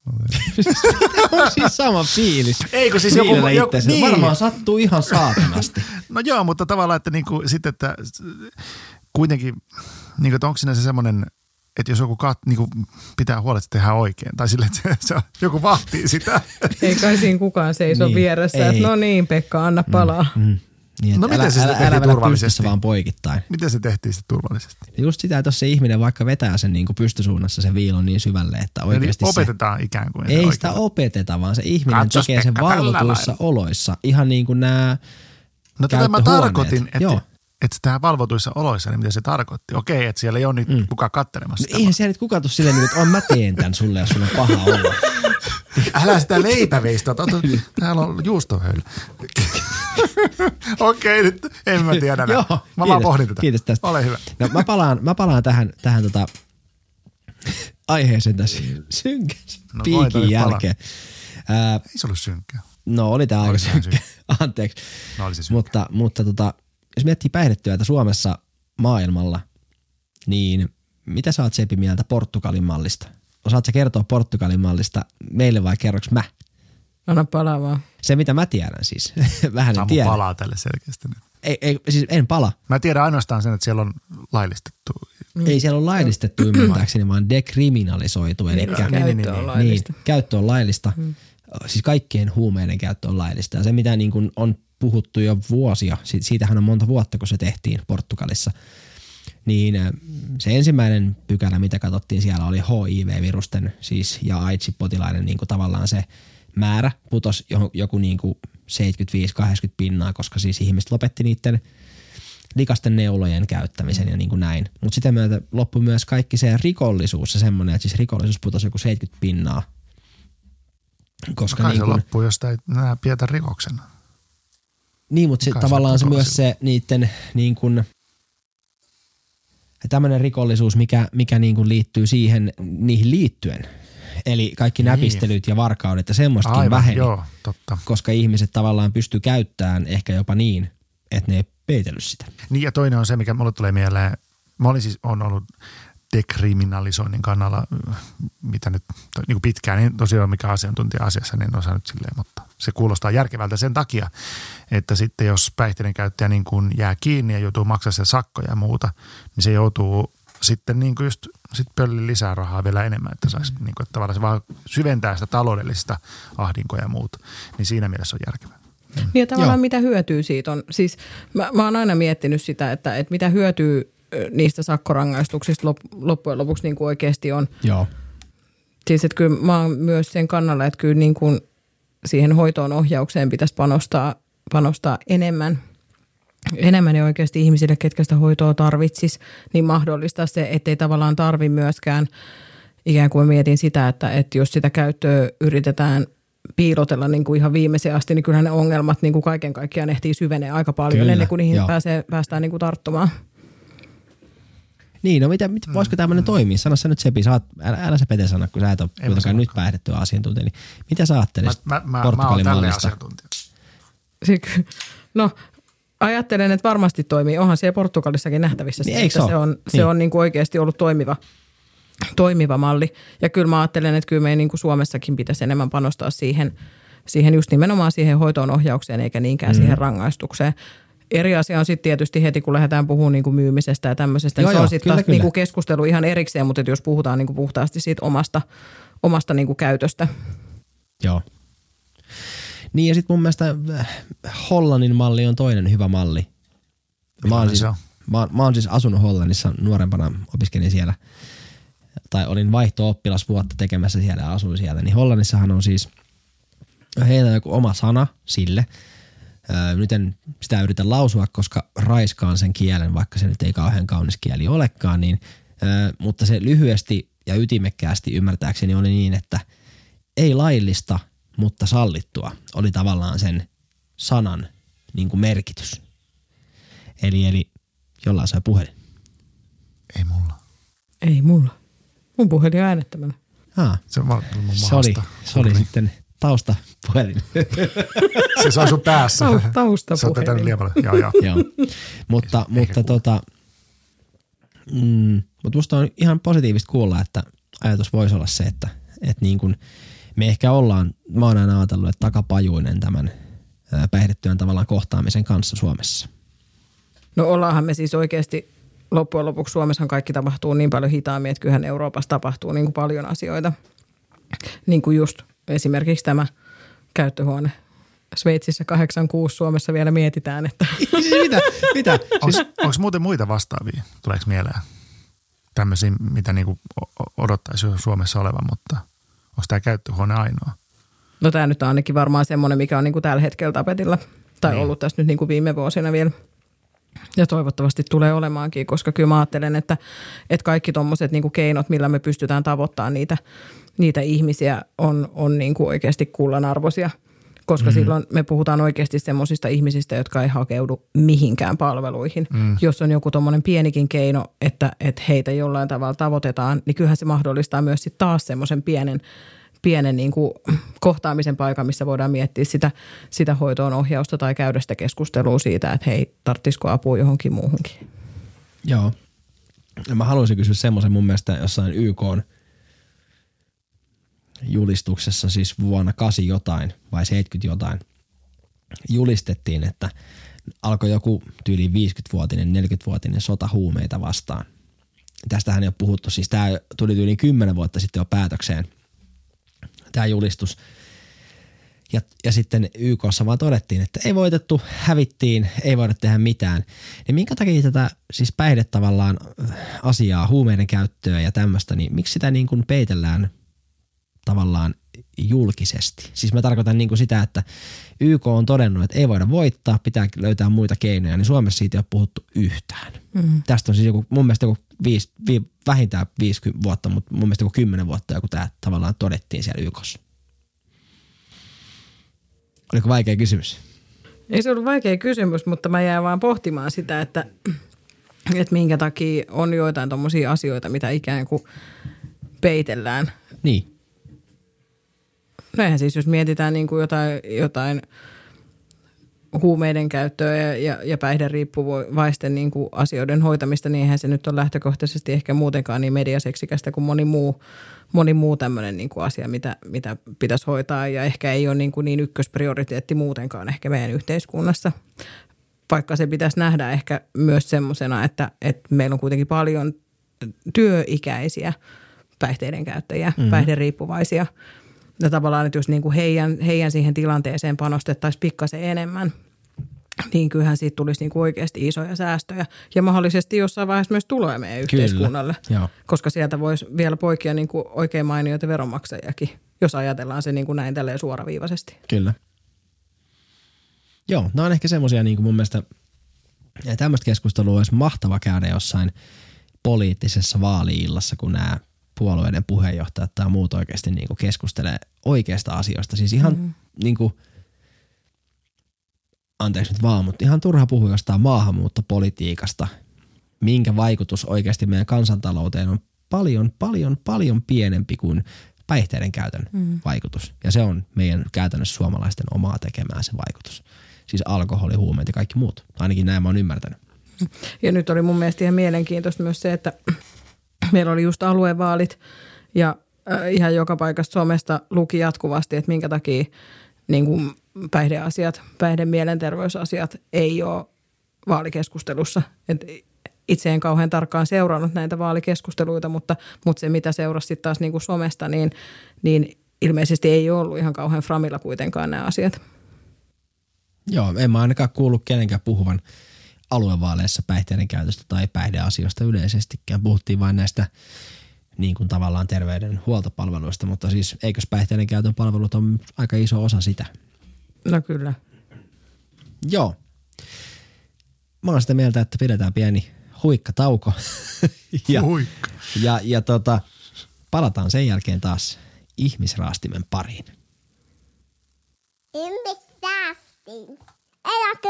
Mä tajua. on siis sama fiilis. Ei, kun siis joku- joku- niin. Varmaan sattuu ihan saatanasti. No joo, mutta tavallaan, että niinku, sitten, että kuitenkin, niinku, että onko siinä se semmoinen, että jos joku kat, niinku, pitää huolta, että se tehdään oikein, tai sille, että se, se joku vahtii sitä. Ei kai siinä kukaan seiso Niin, niin, vieressä, että no niin Pekka, anna palaa. Mm. Mm. Niin, No että miten se älä, älä, älä tehtiin vedä turvallisesti? vaan poikittain. Miten se tehtiin sitten turvallisesti? Just sitä, että jos se ihminen vaikka vetää sen niin pystysuunnassa sen viilon niin syvälle, että Eli oikeasti se, opetetaan ikään kuin. ei se sitä oikein. opeteta, vaan se ihminen Katsos, tekee sen Pekka, tällä valvotuissa oloissa. Ihan niin kuin nämä No tätä mä tarkoitin, että, Joo. Että tämä valvotuissa oloissa, niin mitä se tarkoitti. Okei, että siellä ei ole niitä mm. kukaan kattelemassa No eihän siellä nyt kukaan tuu silleen, että on mä teen tän sulle, jos sulla on paha olo. Älä sitä leipäveistä, täällä on juustohöylä. Okei, nyt en mä tiedä. Joo, mä vaan kiitos. pohdin tätä. Kiitos tästä. Ole hyvä. No mä palaan, mä palaan tähän, tähän tota, aiheeseen tässä synkän No, piikin nyt jälkeen. Ää, Ei se ollut synkkää. no oli tää aika synkkä, anteeksi. No oli se synkkä. Mutta, mutta tota, jos miettii päihdetyötä Suomessa maailmalla, niin mitä sä oot Sepi mieltä Portugalin mallista? Osaat sä kertoa Portugalin mallista meille vai kerroks mä? Anna palaa vaan. Se mitä mä tiedän siis, vähän en Samu tiedä. palaa tälle selkeästi. nyt. Ei, ei, siis en pala. Mä tiedän ainoastaan sen, että siellä on laillistettu. Mm. Ei siellä ole laillistettu ymmärtääkseni, vaan dekriminalisoitu. Eli Niin, Käyttö niin, niin, on niin. laillista. Niin, käyttö on laillista. Mm. Siis kaikkien huumeiden käyttö on laillista. Ja se, mitä niin kuin on puhuttu jo vuosia, si- siitähän on monta vuotta, kun se tehtiin Portugalissa, niin äh, se ensimmäinen pykälä, mitä katsottiin siellä, oli HIV-virusten siis ja AIDS-potilaiden niin kuin tavallaan se määrä putos johon- joku niin kuin 75-80 pinnaa, koska siis ihmiset lopetti niiden likasten neulojen käyttämisen ja niin kuin näin. Mutta sitä myötä loppui myös kaikki se rikollisuus ja semmoinen, että siis rikollisuus putosi joku 70 pinnaa. Koska Kai niin se kuin, loppuu, jos sitä ei enää pidetä rikoksena. Niin, mutta se tavallaan se myös se niiden niin kuin, tämmöinen rikollisuus, mikä, mikä niin kuin liittyy siihen, niihin liittyen. Eli kaikki Niin. näpistelyt ja varkaudet ja semmoistakin Aivan, väheni, joo, totta. koska ihmiset tavallaan pystyy käyttämään ehkä jopa niin, että ne ei peitellyt sitä. Niin ja toinen on se, mikä mulle tulee mieleen. Mä olin siis, on ollut dekriminalisoinnin kannalla, mitä nyt niin kuin pitkään, niin tosiaan mikä asiantuntija asiassa, niin en osaa nyt silleen, mutta se kuulostaa järkevältä sen takia, että sitten jos päihteiden käyttäjä niin kuin jää kiinni ja joutuu maksamaan sen sakkoja ja muuta, niin se joutuu sitten niin kuin just sit pöllin lisää rahaa vielä enemmän, että saisi niin kuin, että tavallaan se vaan syventää sitä taloudellista ahdinkoa ja muuta, niin siinä mielessä on järkevää. Niin ja tavallaan Joo. mitä hyötyä siitä on. Siis mä, mä oon aina miettinyt sitä, että, että mitä hyötyä ö, niistä sakkorangaistuksista lop, loppujen lopuksi niin kuin oikeasti on. Joo. Siis että kyllä mä oon myös sen kannalla, että kyllä niin kuin siihen hoitoon ohjaukseen pitäisi panostaa, panostaa enemmän. Enemmän ja oikeasti ihmisille, ketkä sitä hoitoa tarvitsis, niin mahdollistaa se, ettei tavallaan tarvi myöskään ikään kuin mietin sitä, että, että jos sitä käyttöä yritetään piilotella niin kuin ihan viimeiseen asti, niin kyllähän ne ongelmat niin kuin kaiken kaikkiaan ehtii syvenee aika paljon Kyllä, ennen kuin niihin joo. pääsee, päästään niin kuin tarttumaan. Niin, no mitä, mitä, Mm. voisiko tämmöinen toimia? Sano sä nyt Sepi, sä oot, älä, älä sä Pete sano, kun sä et ole mä kuitenkaan nyt sanokaan. päihdettyä asiantuntija. Niin mitä sä ajattelisit Mä, mä, mä, mä Portugalin tälleen mallista? Se No ajattelen, että varmasti toimii. Onhan siellä Portugalissakin nähtävissä Niin se, että se se on, se Niin. on niin kuin oikeasti ollut toimiva, toimiva malli. Ja kyllä mä ajattelen, että kyllä meidän niin kuin Suomessakin pitäisi enemmän panostaa siihen, siihen just nimenomaan siihen hoitoon ohjaukseen eikä niinkään mm. siihen rangaistukseen. Eri asia on sitten tietysti heti, kun lähdetään puhumaan niin kuin myymisestä ja tämmöisestä. Joo, niin se joo, on sitten kyllä, taas kyllä. niin kuin keskustelu ihan erikseen, mutta että jos puhutaan niin kuin puhtaasti siitä omasta, omasta niin kuin käytöstä. Joo. Niin ja sitten mun mielestä äh, Hollannin malli on toinen hyvä malli. Mä oon, siis, mä, oon, mä oon siis asunut Hollannissa nuorempana, opiskelin siellä tai olin vaihto-oppilas vuotta tekemässä siellä ja asuin siellä. Niin Hollannissahan on siis, heillä on joku oma sana sille. Öö, nyt en sitä yritä lausua, koska raiskaan sen kielen, vaikka se nyt ei kauhean kaunis kieli olekaan, niin, öö, mutta se lyhyesti ja ytimekkäästi ymmärtääkseni oli niin, että ei laillista, mutta sallittua oli tavallaan sen sanan niin kuin merkitys. Eli, eli jollain sai puhelin. Ei mulla. Ei mulla. Mun puhelin on äänettömänä. Ah, Se, on se oli, se oli sitten taustapuhelin. Se, se on sun päässä. Tau- Se on taustapuhelin. tätä liian paljon. Joo, joo. Joo. mutta, mutta tota, mm, mutta musta on ihan positiivista kuulla, että ajatus voisi olla se, että, että niin kuin me ehkä ollaan, mä oon aina ajatellut, että takapajuinen tämän päihdetyön tavallaan kohtaamisen kanssa Suomessa. No ollaanhan me siis oikeasti loppujen lopuksi Suomessa kaikki tapahtuu niin paljon hitaammin, että kyllähän Euroopassa tapahtuu niin kuin paljon asioita. Niin kuin just esimerkiksi tämä käyttöhuone. Sveitsissä 86, Suomessa vielä mietitään, että mitä? mitä? Onko muuten muita vastaavia? Tuleeko mieleen? Tämmöisiä, mitä niinku odottaisi Suomessa olevan, mutta onko tämä käyttöhuone ainoa? no tämä nyt on ainakin varmaan semmoinen, mikä on niin kuin tällä hetkellä tapetilla. Tai Niin. ollut tässä nyt niin kuin viime vuosina vielä. Ja toivottavasti tulee olemaankin, koska kyllä mä ajattelen, että, että kaikki tuommoiset niin keinot, millä me pystytään tavoittamaan niitä, niitä ihmisiä, on, on niin kuin oikeasti kullanarvoisia. Koska mm. silloin me puhutaan oikeasti semmoisista ihmisistä, jotka ei hakeudu mihinkään palveluihin. Mm. Jos on joku tuommoinen pienikin keino, että, että heitä jollain tavalla tavoitetaan, niin kyllähän se mahdollistaa myös sit taas semmoisen pienen, pienen niin kuin kohtaamisen paikan, missä voidaan miettiä sitä, sitä hoitoon ohjausta tai käydä sitä keskustelua siitä, että hei, tarttisiko apua johonkin muuhunkin. Joo. Ja mä haluaisin kysyä semmoisen mun mielestä jossain YK julistuksessa siis vuonna 8 jotain vai 70 jotain julistettiin, että alkoi joku tyyli 50-vuotinen, 40-vuotinen sota huumeita vastaan. Tästähän ei ole puhuttu, siis tämä tuli yli 10 vuotta sitten jo päätökseen, tämä julistus. Ja, ja sitten YKssa vaan todettiin, että ei voitettu, hävittiin, ei voida tehdä mitään. Niin minkä takia tätä siis päihde tavallaan äh, asiaa, huumeiden käyttöä ja tämmöistä, niin miksi sitä niin kuin peitellään tavallaan julkisesti? Siis mä tarkoitan niin kuin sitä, että YK on todennut, että ei voida voittaa, pitää löytää muita keinoja, niin Suomessa siitä ei ole puhuttu yhtään. Mm. Tästä on siis joku, mun mielestä joku viisi, vi, vähintään 50 vuotta, mutta mun mielestä joku 10 vuotta joku tämä tavallaan todettiin siellä YKssa. Oliko vaikea kysymys? Ei se ollut vaikea kysymys, mutta mä jään vaan pohtimaan sitä, että, että minkä takia on joitain tuommoisia asioita, mitä ikään kuin peitellään. Niin. No eihän siis, jos mietitään niin kuin jotain, jotain huumeiden käyttöä ja, ja, ja päihderiippuvaisten niin kuin asioiden hoitamista, niin eihän se nyt ole lähtökohtaisesti ehkä muutenkaan niin mediaseksikästä kuin moni muu, moni muu tämmöinen niin kuin asia, mitä, mitä pitäisi hoitaa ja ehkä ei ole niin, kuin niin ykkösprioriteetti muutenkaan ehkä meidän yhteiskunnassa. Vaikka se pitäisi nähdä ehkä myös semmoisena, että, että meillä on kuitenkin paljon työikäisiä päihteiden käyttäjiä, mm. päihderiippuvaisia – ja tavallaan, että jos niin kuin heidän, heidän siihen tilanteeseen panostettaisiin pikkasen enemmän, niin kyllähän siitä tulisi niin kuin oikeasti isoja säästöjä ja mahdollisesti jossain vaiheessa myös tuloja meidän Kyllä. yhteiskunnalle, Joo. koska sieltä voisi vielä poikia niin kuin oikein mainioita veronmaksajakin, jos ajatellaan se niin kuin näin tälleen suoraviivaisesti. Kyllä. Joo, nämä on ehkä semmoisia niin kuin mun mielestä, ja tämmöistä keskustelua olisi mahtava käydä jossain poliittisessa vaaliillassa, kun nämä puolueiden puheenjohtajat tai muut oikeasti niin kuin keskustelee oikeista asioista. Siis ihan mm-hmm. niin kuin, anteeksi nyt vaan, mutta ihan turha puhua jostain maahanmuuttopolitiikasta, minkä vaikutus oikeasti meidän kansantalouteen on paljon, paljon, paljon pienempi kuin päihteiden käytön mm. vaikutus. Ja se on meidän käytännössä suomalaisten omaa tekemään se vaikutus. Siis alkoholi, huumeet ja kaikki muut. Ainakin näin mä oon ymmärtänyt. Ja nyt oli mun mielestä ihan mielenkiintoista myös se, että Meillä oli just aluevaalit ja äh, ihan joka paikasta Suomesta luki jatkuvasti, että minkä takia niin kuin päihdeasiat, päihde mielenterveysasiat ei ole vaalikeskustelussa. Et itse en kauhean tarkkaan seurannut näitä vaalikeskusteluita, mutta, mutta se mitä seurasi taas niin kuin somesta, niin, niin ilmeisesti ei ollut ihan kauhean framilla kuitenkaan nämä asiat. Joo, en mä ainakaan kuullut kenenkään puhuvan aluevaaleissa päihteiden käytöstä tai päihdeasioista yleisestikään. Puhuttiin vain näistä niin kuin tavallaan terveydenhuoltopalveluista, mutta siis eikös päihteiden käytön palvelut on aika iso osa sitä? No kyllä. Joo. Mä oon sitä mieltä, että pidetään pieni huikkatauko. ja, Huikka. ja, ja tota, palataan sen jälkeen taas ihmisraastimen pariin. Ihmisraastin. Eläkö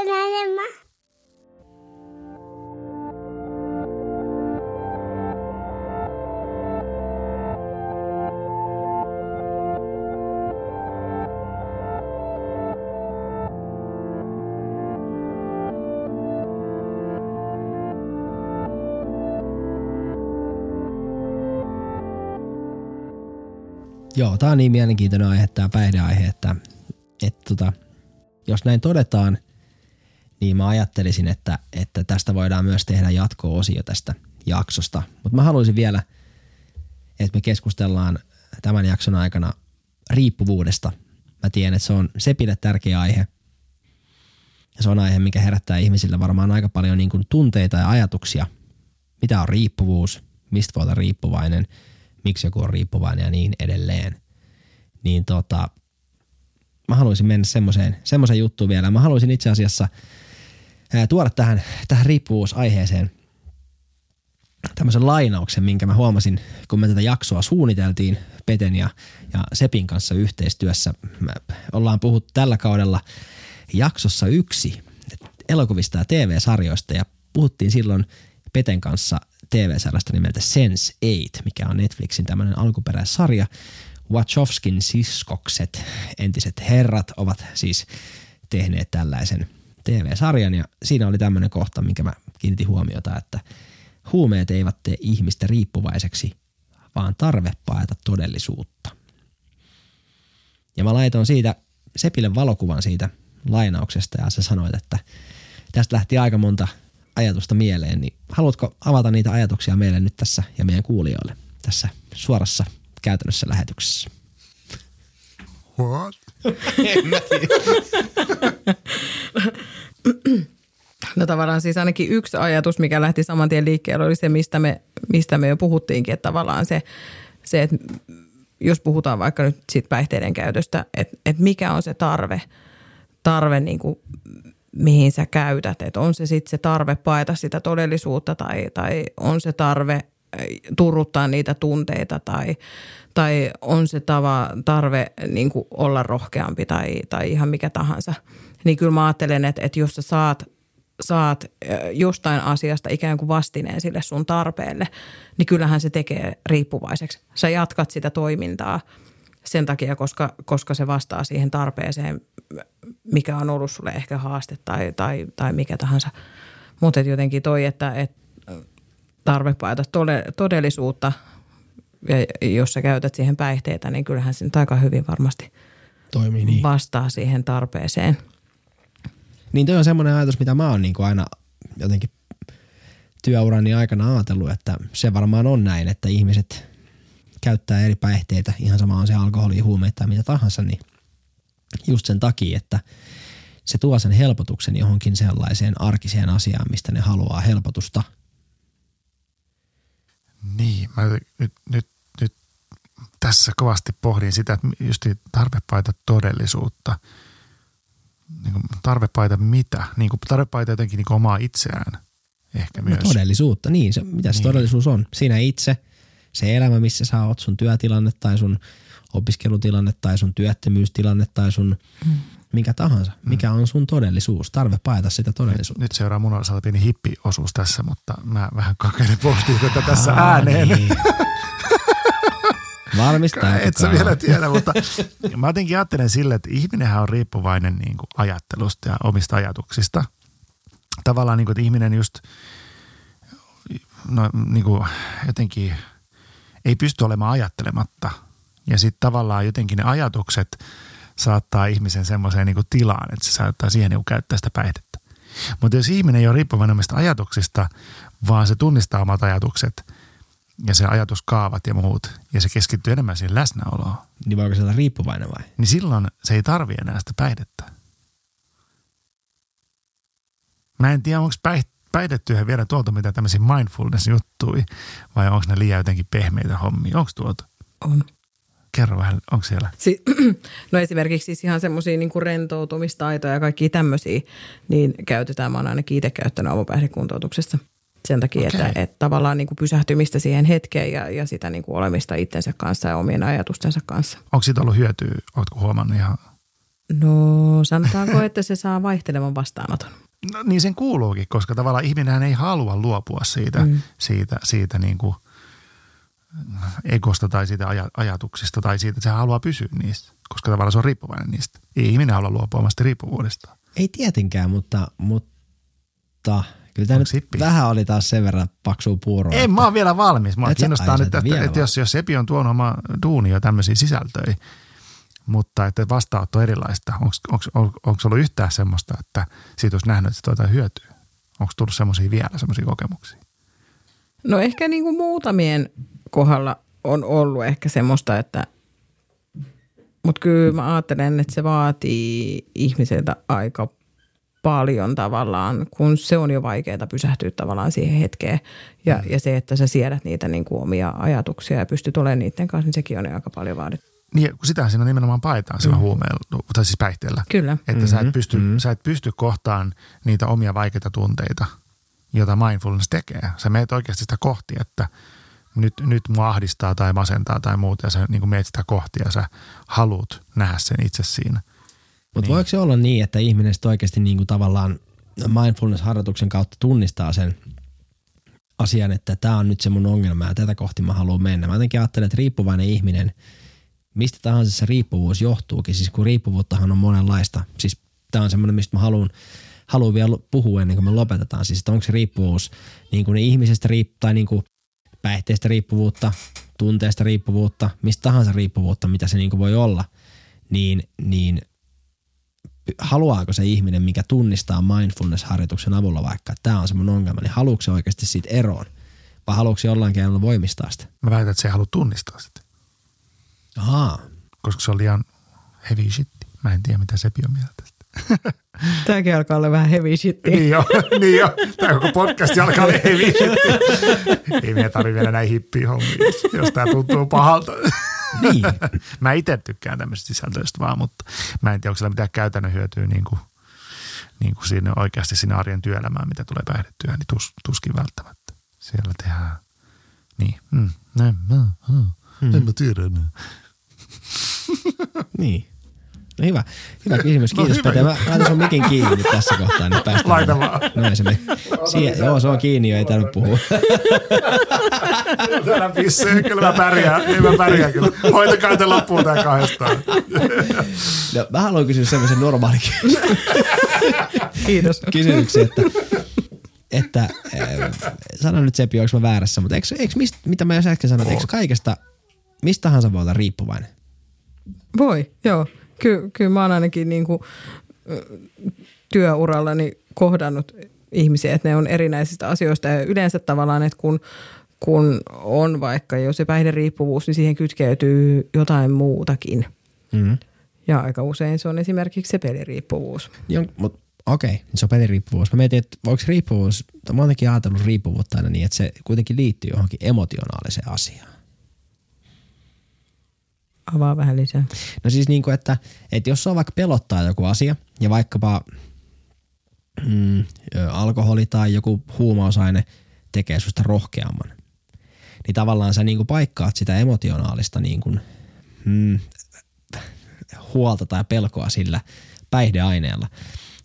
Joo, tämä on niin mielenkiintoinen aihe, tämä päihdeaihe, että, että tota, jos näin todetaan, niin mä ajattelisin, että, että tästä voidaan myös tehdä jatko-osio tästä jaksosta. Mutta mä haluaisin vielä, että me keskustellaan tämän jakson aikana riippuvuudesta. Mä tiedän, että se on Sepille tärkeä aihe. Se on aihe, mikä herättää ihmisille varmaan aika paljon niin kuin tunteita ja ajatuksia. Mitä on riippuvuus? Mistä voi olla riippuvainen? Miksi joku on riippuvainen ja niin edelleen. Niin tota, mä haluaisin mennä semmoiseen, semmoiseen juttuun vielä. Mä haluaisin itse asiassa ää, tuoda tähän, tähän riippuvuusaiheeseen tämmöisen lainauksen, minkä mä huomasin, kun me tätä jaksoa suunniteltiin Peten ja, ja Sepin kanssa yhteistyössä. Me ollaan puhuttu tällä kaudella jaksossa yksi elokuvista ja TV-sarjoista ja puhuttiin silloin Peten kanssa TV-sarjasta nimeltä Sense8, mikä on Netflixin tämmöinen alkuperäissarja. Wachowskin siskokset, entiset herrat, ovat siis tehneet tällaisen TV-sarjan ja siinä oli tämmöinen kohta, minkä mä kiinnitin huomiota, että huumeet eivät tee ihmistä riippuvaiseksi, vaan tarve paeta todellisuutta. Ja mä laitoin siitä Sepille valokuvan siitä lainauksesta ja sä sanoit, että tästä lähti aika monta ajatusta mieleen, niin haluatko avata niitä ajatuksia meille nyt tässä ja meidän kuulijoille tässä suorassa käytännössä lähetyksessä? What? No tavallaan siis ainakin yksi ajatus, mikä lähti saman tien liikkeelle, oli se, mistä me, mistä me jo puhuttiinkin, että tavallaan se, se että jos puhutaan vaikka nyt siitä päihteiden käytöstä, että, että mikä on se tarve, tarve niin kuin mihin sä käytät. Että on se sitten se tarve paeta sitä todellisuutta tai, tai on se tarve turruttaa niitä tunteita tai, tai on se tava, tarve niin olla rohkeampi tai, tai ihan mikä tahansa. Niin kyllä mä ajattelen, että, että jos sä saat, saat jostain asiasta ikään kuin vastineen sille sun tarpeelle, niin kyllähän se tekee riippuvaiseksi. Sä jatkat sitä toimintaa sen takia, koska, koska se vastaa siihen tarpeeseen, mikä on ollut sulle ehkä haaste tai, tai, tai mikä tahansa. Mutta jotenkin toi, että et tarve paeta todellisuutta, ja jos sä käytät siihen päihteitä, niin kyllähän se nyt aika hyvin varmasti Toimii niin. vastaa siihen tarpeeseen. Niin toi on semmoinen ajatus, mitä mä oon niin kuin aina jotenkin työurani aikana ajatellut, että se varmaan on näin, että ihmiset käyttää eri päihteitä, ihan sama on se alkoholi, huumeita tai mitä tahansa, niin just sen takia, että se tuo sen helpotuksen johonkin sellaiseen arkiseen asiaan, mistä ne haluaa helpotusta. Niin, mä nyt, nyt, nyt tässä kovasti pohdin sitä, että just tarvepaita todellisuutta. Niin kuin tarvepaita mitä? Niin kuin tarvepaita jotenkin niin kuin omaa itseään ehkä No myös. todellisuutta, niin, se, mitä se Niin. todellisuus on. Sinä itse, se elämä, missä sä oot, sun työtilanne tai sun opiskelutilanne tai sun työttömyystilanne tai sun mikä tahansa. Mikä on sun todellisuus? Tarve paeta sitä todellisuutta. Nyt seuraa mun osalta pieni hippiosuus tässä, mutta mä vähän kokeilen pohtia tätä tässä ääneen. Niin. Varmistaa. Et sä vielä tiedä, mutta mä jotenkin ajattelen sille, että ihminenhän on riippuvainen niin kuin ajattelusta ja omista ajatuksista. Tavallaan niin kuin, että ihminen just no, niin kuin jotenkin ei pysty olemaan ajattelematta. Ja sitten tavallaan jotenkin ne ajatukset saattaa ihmisen semmoiseen niin kuin tilaan, että se saattaa siihen niin kuin käyttää sitä päihdettä. Mutta jos ihminen ei ole riippuvainen omista ajatuksista, vaan se tunnistaa omat ajatukset ja se ajatuskaavat ja muut, ja se keskittyy enemmän siihen läsnäoloon, Niin voiko se olla riippuvainen vai? niin silloin se ei tarvi enää sitä päihdettä. Mä en tiedä, onko päihdetyöhön vielä tuolta mitä tämmöisiä mindfulness-juttui, vai onko ne liian jotenkin pehmeitä hommia. Onko tuolta? On. Kerro vähän, onko siellä? Si- no esimerkiksi siis ihan semmoisia niin rentoutumistaitoja ja kaikki tämmöisiä, niin käytetään. Mä oon ainakin itse käyttänyt avopäihdekuntoutuksessa sen takia, Okei. että, että tavallaan niin kuin pysähtymistä siihen hetkeen ja, ja sitä niin kuin olemista itsensä kanssa ja omien ajatustensa kanssa. Onko siitä ollut hyötyä? Oletko huomannut ihan? No sanotaanko, että se saa vaihtelevan vastaanoton. No, niin sen kuuluukin, koska tavallaan ihminen ei halua luopua siitä, mm. siitä, siitä niin kuin egosta tai siitä aj- ajatuksista tai siitä, että se haluaa pysyä niistä, koska tavallaan se on riippuvainen niistä. Ei ihminen halua luopua omasta riippuvuudesta. Ei tietenkään, mutta, mutta kyllä tämä nyt hippi? vähän oli taas sen verran paksua puuroa. En mä oon vielä valmis. Mä kiinnostaa nyt, et että, että jos, jos Epi on tuonut oma duunia tämmöisiä sisältöjä, mutta että vastaanotto on erilaista. Onko ollut yhtään semmoista, että siitä olisi nähnyt, että se tuo jotain hyötyä? Onko tullut semmoisia vielä, semmoisia kokemuksia? No ehkä niin kuin muutamien kohdalla on ollut ehkä semmoista, että mutta kyllä mä ajattelen, että se vaatii ihmiseltä aika paljon tavallaan, kun se on jo vaikeaa pysähtyä tavallaan siihen hetkeen. Ja, mm. ja se, että sä siedät niitä niin kuin omia ajatuksia ja pystyt olemaan niiden kanssa, niin sekin on jo aika paljon vaadittu. Niin, kun sitähän siinä nimenomaan paetaan sillä mm. huumeella, tai siis päihteellä. Kyllä. Että mm-hmm. sä, et pysty, mm-hmm. sä et pysty kohtaan niitä omia vaikeita tunteita, joita mindfulness tekee. Sä meet oikeasti sitä kohti, että nyt, nyt mua ahdistaa tai masentaa tai muuta, ja sä niin meet sitä kohti ja sä haluat nähdä sen itse siinä. Mutta Niin. voiko se olla niin, että ihminen oikeasti niinku tavallaan mindfulness-harjoituksen kautta tunnistaa sen asian, että tämä on nyt se mun ongelma ja tätä kohti mä haluan mennä. Mä jotenkin ajattelen, että riippuvainen ihminen, mistä tahansa se riippuvuus johtuukin, siis kun riippuvuuttahan on monenlaista. Siis tämä on semmoinen, mistä mä haluan, haluan vielä puhua ennen kuin me lopetetaan. Siis onko se riippuvuus niin kuin ihmisestä riip- tai niin kuin päihteestä riippuvuutta, tunteesta riippuvuutta, mistä tahansa riippuvuutta, mitä se niin voi olla, niin, niin haluaako se ihminen, mikä tunnistaa mindfulness-harjoituksen avulla vaikka, että tämä on se mun ongelma, niin haluatko se oikeasti siitä eroon? Vai haluatko se jollain keinolla voimistaa sitä? Mä väitän, että se ei halua tunnistaa sitä, Ahaa. koska se on liian heavy shit. Mä en tiedä, mitä Sepi on mieltä. Tämäkin alkaa olla vähän heavy shit. niin jo, niin jo. Tämä koko podcast alkaa olla heavy shit. ei meidän tarvitse vielä näin hippiä hommia, jos, tämä tuntuu pahalta. Niin. mä itse tykkään tämmöistä sisältöistä vaan, mutta mä en tiedä, onko siellä mitään käytännön hyötyä niin kuin, niin kuin siinä oikeasti siinä arjen työelämään, mitä tulee päihdettyä, niin tus, tuskin välttämättä. Siellä tehdään. Niin. Mm. En, mä, mm. en mä tiedä enää. niin. No hyvä, hyvä kysymys. No Kiitos hyvä. Pete. Mä laitan sun mikin kiinni nyt tässä kohtaa, niin päästään. Laita vaan. Noin se joo, se on kiinni jo, ei tarvitse puhua. Täällä pissee, kyllä mä pärjään. Ei mä pärjään kyllä. Hoitakaa te loppuun tää kahdestaan. No, mä haluan kysyä semmoisen normaalin Kiitos. kysymyksen, että, että äh, sano nyt Seppi, onko mä väärässä, mutta eikö, eikö mistä, mitä mä jos äsken sanoin, että eikö kaikesta, mistä tahansa voi olla riippuvainen? Voi, joo. Ky- kyllä mä oon ainakin niinku, ö, työurallani kohdannut ihmisiä, että ne on erinäisistä asioista ja yleensä tavallaan, että kun, kun on vaikka jo se päihderiippuvuus, niin siihen kytkeytyy jotain muutakin. Mm. Ja aika usein se on esimerkiksi se peliriippuvuus. Jon, mut, okei, niin se on peliriippuvuus. Mä mietin, että voiko riippuvuus, mä oon ajatellut riippuvuutta aina niin, että se kuitenkin liittyy johonkin emotionaaliseen asiaan. Avaa vähän lisää. No siis niin kuin, että, että jos on vaikka pelottaa joku asia ja vaikkapa mm, alkoholi tai joku huumausaine tekee susta rohkeamman, niin tavallaan sä niin kuin paikkaat sitä emotionaalista niin kuin, mm, huolta tai pelkoa sillä päihdeaineella.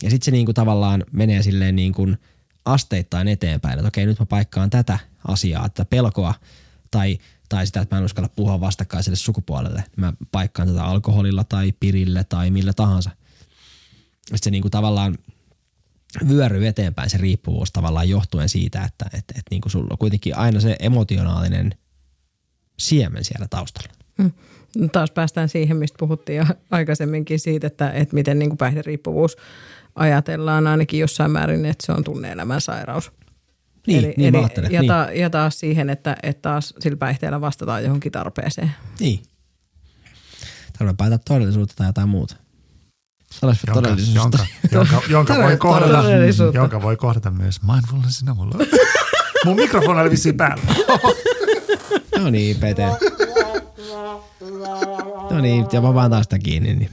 Ja sitten se niin kuin tavallaan menee silleen niin kuin asteittain eteenpäin, että okei nyt mä paikkaan tätä asiaa, tätä pelkoa tai, tai sitä, että mä en uskalla puhua vastakkaiselle sukupuolelle. Mä paikkaan tätä alkoholilla tai pirille tai millä tahansa. Sitten se niin kuin tavallaan vyöryy eteenpäin se riippuvuus tavallaan johtuen siitä, että et, et niin kuin sulla on kuitenkin aina se emotionaalinen siemen siellä taustalla. Mm. No Taas päästään siihen, mistä puhuttiin jo aikaisemminkin siitä, että, että miten niin kuin päihderiippuvuus ajatellaan ainakin jossain määrin, että se on tunne-elämän sairaus. Niin, eli, niin eli, ajattelen, ja, niin. ta, ja taas siihen, että, että taas sillä päihteellä vastataan johonkin tarpeeseen. Niin. Tarvitsee päätä todellisuutta tai jotain muuta. Jonka, todellisuutta. jonka, jonka, jonka, voi kohdata, jonka voi kohdata myös mindfulnessin avulla. Mun mikrofoni oli vissiin päällä. No niin, Pete. No niin, ja mä vaan taas sitä kiinni, niin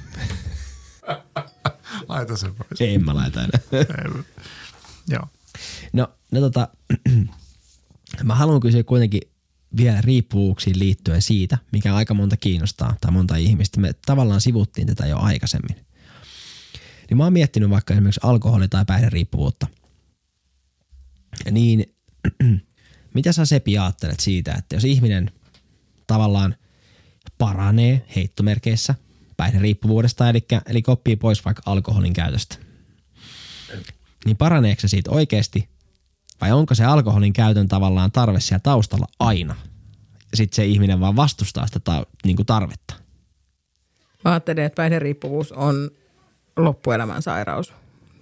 Laita sen pois. en mä laita enää. Joo. No, tota, mä haluan kysyä kuitenkin vielä riippuvuuksiin liittyen siitä, mikä aika monta kiinnostaa tai monta ihmistä. Me tavallaan sivuttiin tätä jo aikaisemmin. Niin mä oon miettinyt vaikka esimerkiksi alkoholi- tai päihderiippuvuutta. Niin mitä sä Sepi ajattelet siitä, että jos ihminen tavallaan paranee heittomerkeissä päihderiippuvuudesta, eli, eli oppii pois vaikka alkoholin käytöstä, niin paraneeko se siitä oikeasti vai onko se alkoholin käytön tavallaan tarve siellä taustalla aina? Sitten se ihminen vaan vastustaa sitä ta- niin kuin tarvetta. Mä ajattelen, että päihderiippuvuus on loppuelämän sairaus.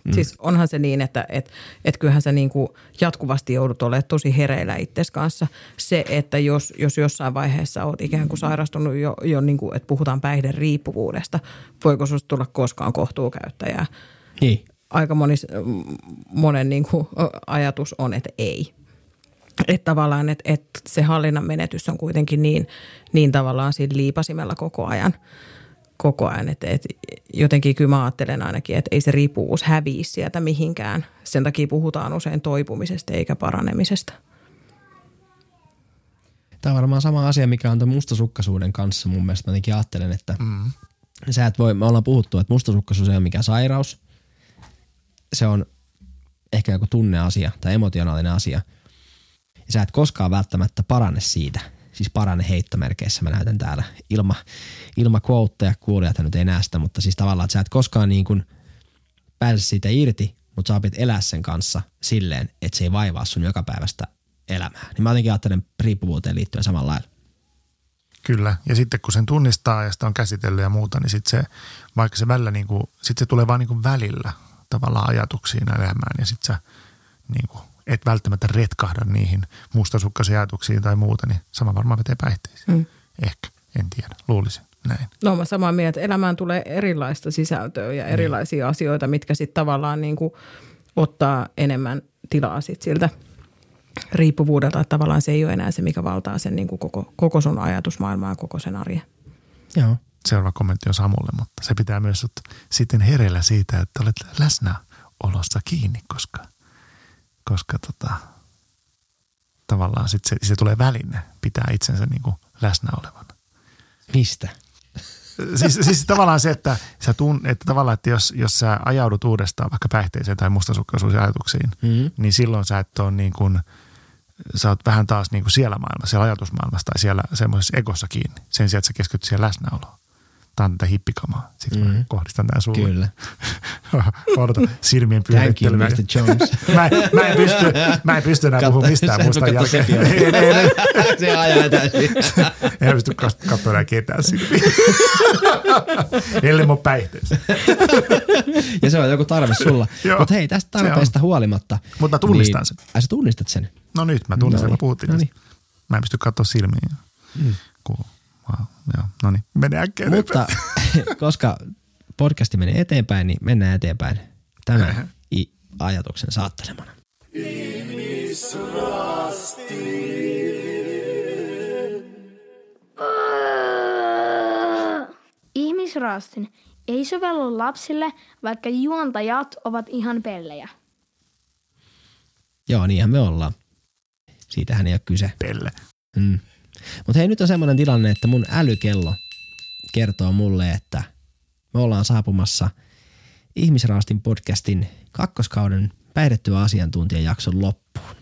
Mm. Siis onhan se niin, että et, et kyllähän sä niinku jatkuvasti joudut olemaan tosi hereillä itses kanssa. Se, että jos, jos jossain vaiheessa oot ikään kuin sairastunut jo, jo niinku, että puhutaan päihderiippuvuudesta, voiko susta tulla koskaan kohtuukäyttäjää? Niin. Aika monis, monen niinku ajatus on, että ei. Että tavallaan, että, että se hallinnan menetys on kuitenkin niin, niin tavallaan siinä liipasimella koko ajan. Koko ajan, että, että jotenkin kyllä mä ajattelen ainakin, että ei se riippuvuus häviä sieltä mihinkään. Sen takia puhutaan usein toipumisesta eikä paranemisesta. Tämä on varmaan sama asia, mikä on tämän mustasukkaisuuden kanssa mun mielestä. Mä jotenkin ajattelen, että mm. sä et voi, me ollaan puhuttu, että mustasukkaisuus ei ole mikään sairaus. Se on ehkä joku tunneasia tai emotionaalinen asia. Ja sä et koskaan välttämättä parane siitä. Siis parane heittomerkeissä. Mä näytän täällä ilma, ilma quoteja, kuulijat nyt ei näe sitä, mutta siis tavallaan, että sä et koskaan niin kuin pääse siitä irti, mutta sä opit elää sen kanssa silleen, että se ei vaivaa sun jokapäiväistä elämää. Niin mä jotenkin ajattelen riippuvuuteen liittyen samalla lailla. Kyllä. Ja sitten kun sen tunnistaa ja sitä on käsitellyt ja muuta, niin sitten se, vaikka se välillä niin kuin, sit se tulee vaan niin kuin välillä tavallaan ajatuksiin elämään ja sitten sä niin kuin, et välttämättä retkahda niihin mustasukkaisiin ajatuksiin tai muuta, niin sama varmaan vetee päihteisiin. Mm. Ehkä, en tiedä, luulisin näin. No mä samaa mieltä, että elämään tulee erilaista sisältöä ja erilaisia asioita, mitkä sitten tavallaan niin kuin ottaa enemmän tilaa sit siltä riippuvuudelta, että tavallaan se ei ole enää se, mikä valtaa sen niin kuin koko, koko sun ajatusmaailmaa ja koko sen arjen. Joo. Seuraava kommentti on Samulle, mutta se pitää myös sut sitten hereillä siitä, että olet läsnäolossa kiinni, koska, koska tota, tavallaan sit se, se tulee väline pitää itsensä niin kuin läsnä olevana. Mistä? siis, siis tavallaan se, että, sä tun, että tavallaan, että jos, jos sä ajaudut uudestaan vaikka päihteeseen tai mustasukkaisuusajatuksiin, Mm-hmm. niin silloin sä et ole niin kuin, sä oot vähän taas niin kuin siellä maailmassa, siellä ajatusmaailmassa tai siellä semmoisessa egossa kiinni. Sen sijaan, että sä keskityt siihen läsnäoloon. Tämä on tätä hippikamaa. Siksi mm. mä Mhm. kohdistan tämän sulle. Kyllä. Odota silmien Thank you, pyörittelyä. Mr. Jones. Mä, mä, en pysty, mä en pysty enää puhumaan mistään muusta jälkeen. Ei, ei, ei, Se ajaa täysin. en pysty katsomaan enää ketään silmiin. Ellei mun päihteessä. Ja se on joku tarve sulla. Mutta hei, tästä tarpeesta huolimatta. Mutta mä tunnistan niin, sen. Ai sä tunnistat sen? No nyt mä tunnistan, Noniin, kun puhuttiin noniin. tästä. Mä en pysty katsoa silmiin. Mm. Cool. Joo, no niin, mene äkkiä Mutta koska podcasti menee eteenpäin, niin mennään eteenpäin tämän i- ajatuksen saattelemana. Ihmisraastin ei sovellu lapsille, vaikka juontajat ovat ihan pellejä. Joo, niinhän me ollaan. Siitähän ei ole kyse. Pelle. Mm. Mutta hei, nyt on semmoinen tilanne, että mun älykello kertoo mulle, että me ollaan saapumassa Ihmisraastin podcastin kakkoskauden päihdettyä asiantuntijajakson loppuun.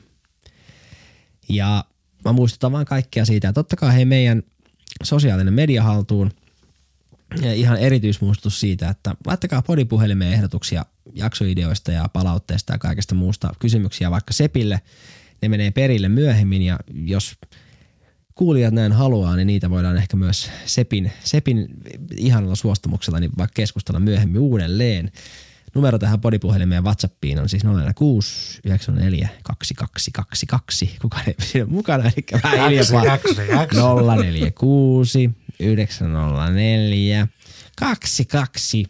Ja mä muistutan vaan kaikkia siitä, että ottakaa hei meidän sosiaalinen media haltuun. Ja ihan erityismuistutus siitä, että laittakaa podipuhelimeen ehdotuksia jaksoideoista ja palautteista ja kaikesta muusta kysymyksiä vaikka Sepille. Ne menee perille myöhemmin ja jos kuulijat näin haluaa, niin niitä voidaan ehkä myös Sepin, Sepin ihanalla suostumuksella niin vaikka keskustella myöhemmin uudelleen. Numero tähän podipuhelimeen WhatsAppiin on siis 046 94 2222. Kukaan ei pysy mukana, eli vähän hiljempaa. Äksi, äksi. 046 904 22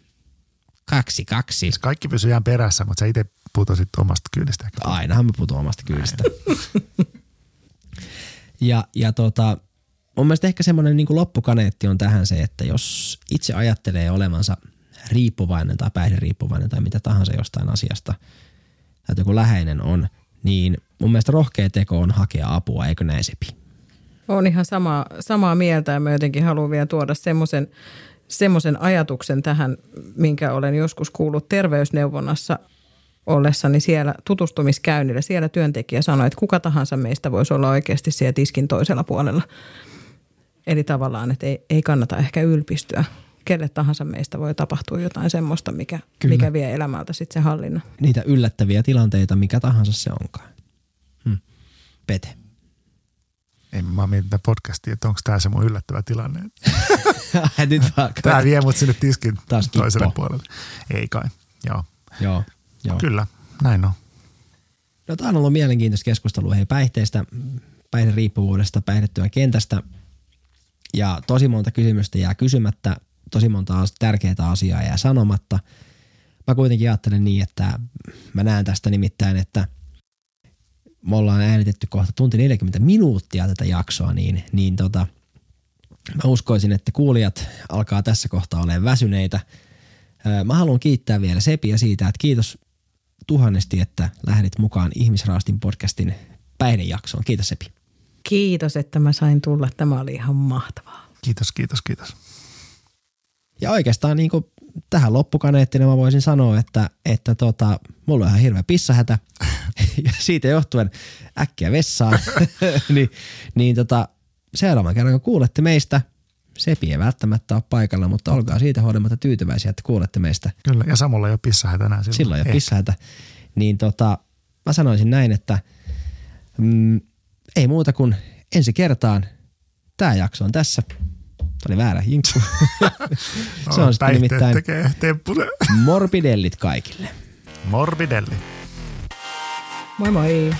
22. Siis kaikki pysyy ihan perässä, mutta sä itse putosit omasta kyydistä. Ainahan mä putoan omasta kyydistä. ja, ja tota, mun mielestä ehkä semmoinen niin loppukaneetti on tähän se, että jos itse ajattelee olevansa riippuvainen tai päihderiippuvainen tai mitä tahansa jostain asiasta, tai joku läheinen on, niin mun mielestä rohkea teko on hakea apua, eikö näin Sepi? Olen ihan sama, samaa mieltä ja mä jotenkin haluan vielä tuoda semmoisen semmoisen ajatuksen tähän, minkä olen joskus kuullut terveysneuvonnassa ollessani siellä tutustumiskäynnillä. Siellä työntekijä sanoi, että kuka tahansa meistä voisi olla oikeasti siellä tiskin toisella puolella. Eli tavallaan, että ei, ei kannata ehkä ylpistyä. Kelle tahansa meistä voi tapahtua jotain semmoista, mikä, Kyllä. mikä vie elämältä sitten se hallinnon. Niitä yllättäviä tilanteita, mikä tahansa se onkaan. Hmm. Pete. En mä mietin podcastia, että onko tämä se mun yllättävä tilanne. Nyt vaan. Tämä vie mut sinne tiskin Taas kippo. toiselle puolelle. Ei kai, joo. Joo, joo. Kyllä, näin on. No tämä on ollut mielenkiintoista keskustelua hei päihteistä, päihderiippuvuudesta, päihdetyön kentästä. Ja tosi monta kysymystä jää kysymättä, tosi monta tärkeää asiaa jää sanomatta. Mä kuitenkin ajattelen niin, että mä näen tästä nimittäin, että me ollaan äänitetty kohta tunti 40 minuuttia tätä jaksoa, niin, niin tota, mä uskoisin, että kuulijat alkaa tässä kohtaa olemaan väsyneitä. Mä haluan kiittää vielä Sepiä siitä, että kiitos tuhannesti, että lähdit mukaan Ihmisraastin podcastin päihdejaksoon. Kiitos Sepi. Kiitos, että mä sain tulla. Tämä oli ihan mahtavaa. Kiitos, kiitos, kiitos. Ja oikeastaan niin kuin tähän loppukaneettina mä voisin sanoa, että, että tota, mulla on ihan hirveä pissahätä ja siitä johtuen äkkiä vessaan. niin, niin tota, seuraavan kerran kun kuulette meistä, Sepi ei välttämättä ole paikalla, mutta olkaa siitä huolimatta tyytyväisiä, että kuulette meistä Kyllä, ja samalla ole pissahä tänään silloin. silloin jo Ehkä. pissahätä. Niin tota, mä sanoisin näin, että mm, ei muuta kuin ensi kertaan. Tämä jakso on tässä. Tämä oli väärä hinkku. Se on sitten nimittäin tekee morbidellit kaikille. Morbidelli. Moi moi!